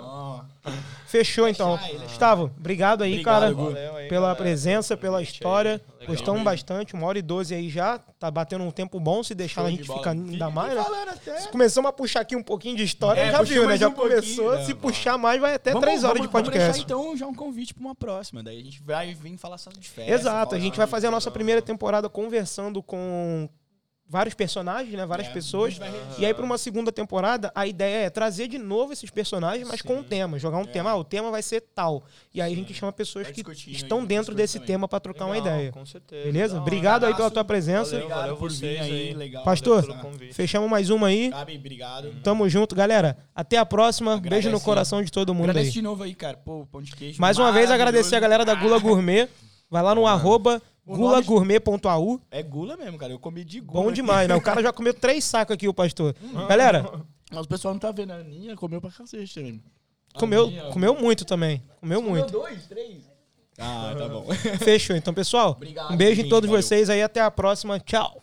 [SPEAKER 2] Ó. <laughs>
[SPEAKER 1] Fechou então.
[SPEAKER 2] Aí,
[SPEAKER 1] Gustavo, obrigado aí,
[SPEAKER 2] Obrigado,
[SPEAKER 1] cara,
[SPEAKER 2] Gu.
[SPEAKER 3] Valeu aí,
[SPEAKER 1] pela
[SPEAKER 3] galera,
[SPEAKER 1] presença, pela
[SPEAKER 3] convite
[SPEAKER 1] história.
[SPEAKER 3] aí. Legal.
[SPEAKER 1] Gostamos bastante, uma hora e doze aí já. Tá batendo um tempo bom, se deixar
[SPEAKER 2] Show
[SPEAKER 1] a
[SPEAKER 2] de
[SPEAKER 1] gente
[SPEAKER 2] bola.
[SPEAKER 1] fica ainda mais, né?
[SPEAKER 2] falando até.
[SPEAKER 1] Começamos a puxar aqui um pouquinho de história,
[SPEAKER 2] É,
[SPEAKER 1] já
[SPEAKER 2] puxou
[SPEAKER 1] viu, né?
[SPEAKER 2] mais
[SPEAKER 1] Já
[SPEAKER 2] um pouquinho,
[SPEAKER 1] começou,
[SPEAKER 2] né?
[SPEAKER 1] se puxar mais vai até
[SPEAKER 2] Vamos-
[SPEAKER 1] três horas
[SPEAKER 2] vamos-
[SPEAKER 1] de
[SPEAKER 2] Vamos
[SPEAKER 1] podcast.
[SPEAKER 2] deixar então já um convite pra uma próxima. Daí a gente vai vir falar só de festa.
[SPEAKER 1] Exato, a gente vai fazer a nossa primeira temporada conversando com vários personagens, né? Várias
[SPEAKER 2] É,
[SPEAKER 1] pessoas. E aí, para uma segunda temporada, a ideia é trazer de novo esses personagens, mas com um tema. Jogar um tema, ah, o tema vai ser tal. E aí a gente chama pessoas
[SPEAKER 2] Vai
[SPEAKER 1] que estão
[SPEAKER 2] aí
[SPEAKER 1] dentro desse
[SPEAKER 2] coisas
[SPEAKER 1] tema para trocar uma
[SPEAKER 3] Legal,
[SPEAKER 1] ideia.
[SPEAKER 3] Com certeza.
[SPEAKER 1] Beleza?
[SPEAKER 3] Hora.
[SPEAKER 1] Obrigado aí pela tua presença.
[SPEAKER 3] Valeu,
[SPEAKER 2] Obrigado
[SPEAKER 3] valeu
[SPEAKER 2] por vir
[SPEAKER 3] vocês
[SPEAKER 2] aí. Legal.
[SPEAKER 1] Pastor. Fechamos mais uma aí.
[SPEAKER 2] Gabi, obrigado.
[SPEAKER 1] Tamo junto, galera. Até a próxima. Beijo no
[SPEAKER 2] Agradece.
[SPEAKER 1] coração de todo mundo
[SPEAKER 2] Agradeço
[SPEAKER 1] aí.
[SPEAKER 2] de novo aí, cara. Pô, pão de queijo.
[SPEAKER 1] Mais uma vez, agradecer a galera da Gula Gourmet. Vai lá no arroba gulagourmet.au.
[SPEAKER 2] É gula mesmo, cara. Eu comi de gula.
[SPEAKER 1] Bom
[SPEAKER 2] aqui.
[SPEAKER 1] demais, né? O cara já comeu três sacos aqui, o pastor. Galera,
[SPEAKER 2] Mas o pessoal não tá vendo. A Aninha comeu pra cacete também.
[SPEAKER 1] comeu, comeu muito também. Comeu
[SPEAKER 2] Comeu
[SPEAKER 1] muito.
[SPEAKER 2] dois, três? Ah, tá bom. <laughs>
[SPEAKER 1] Fechou. Então, pessoal,
[SPEAKER 2] Obrigado,
[SPEAKER 1] um beijo em todos
[SPEAKER 2] Valeu.
[SPEAKER 1] vocês aí. Até a próxima. Tchau.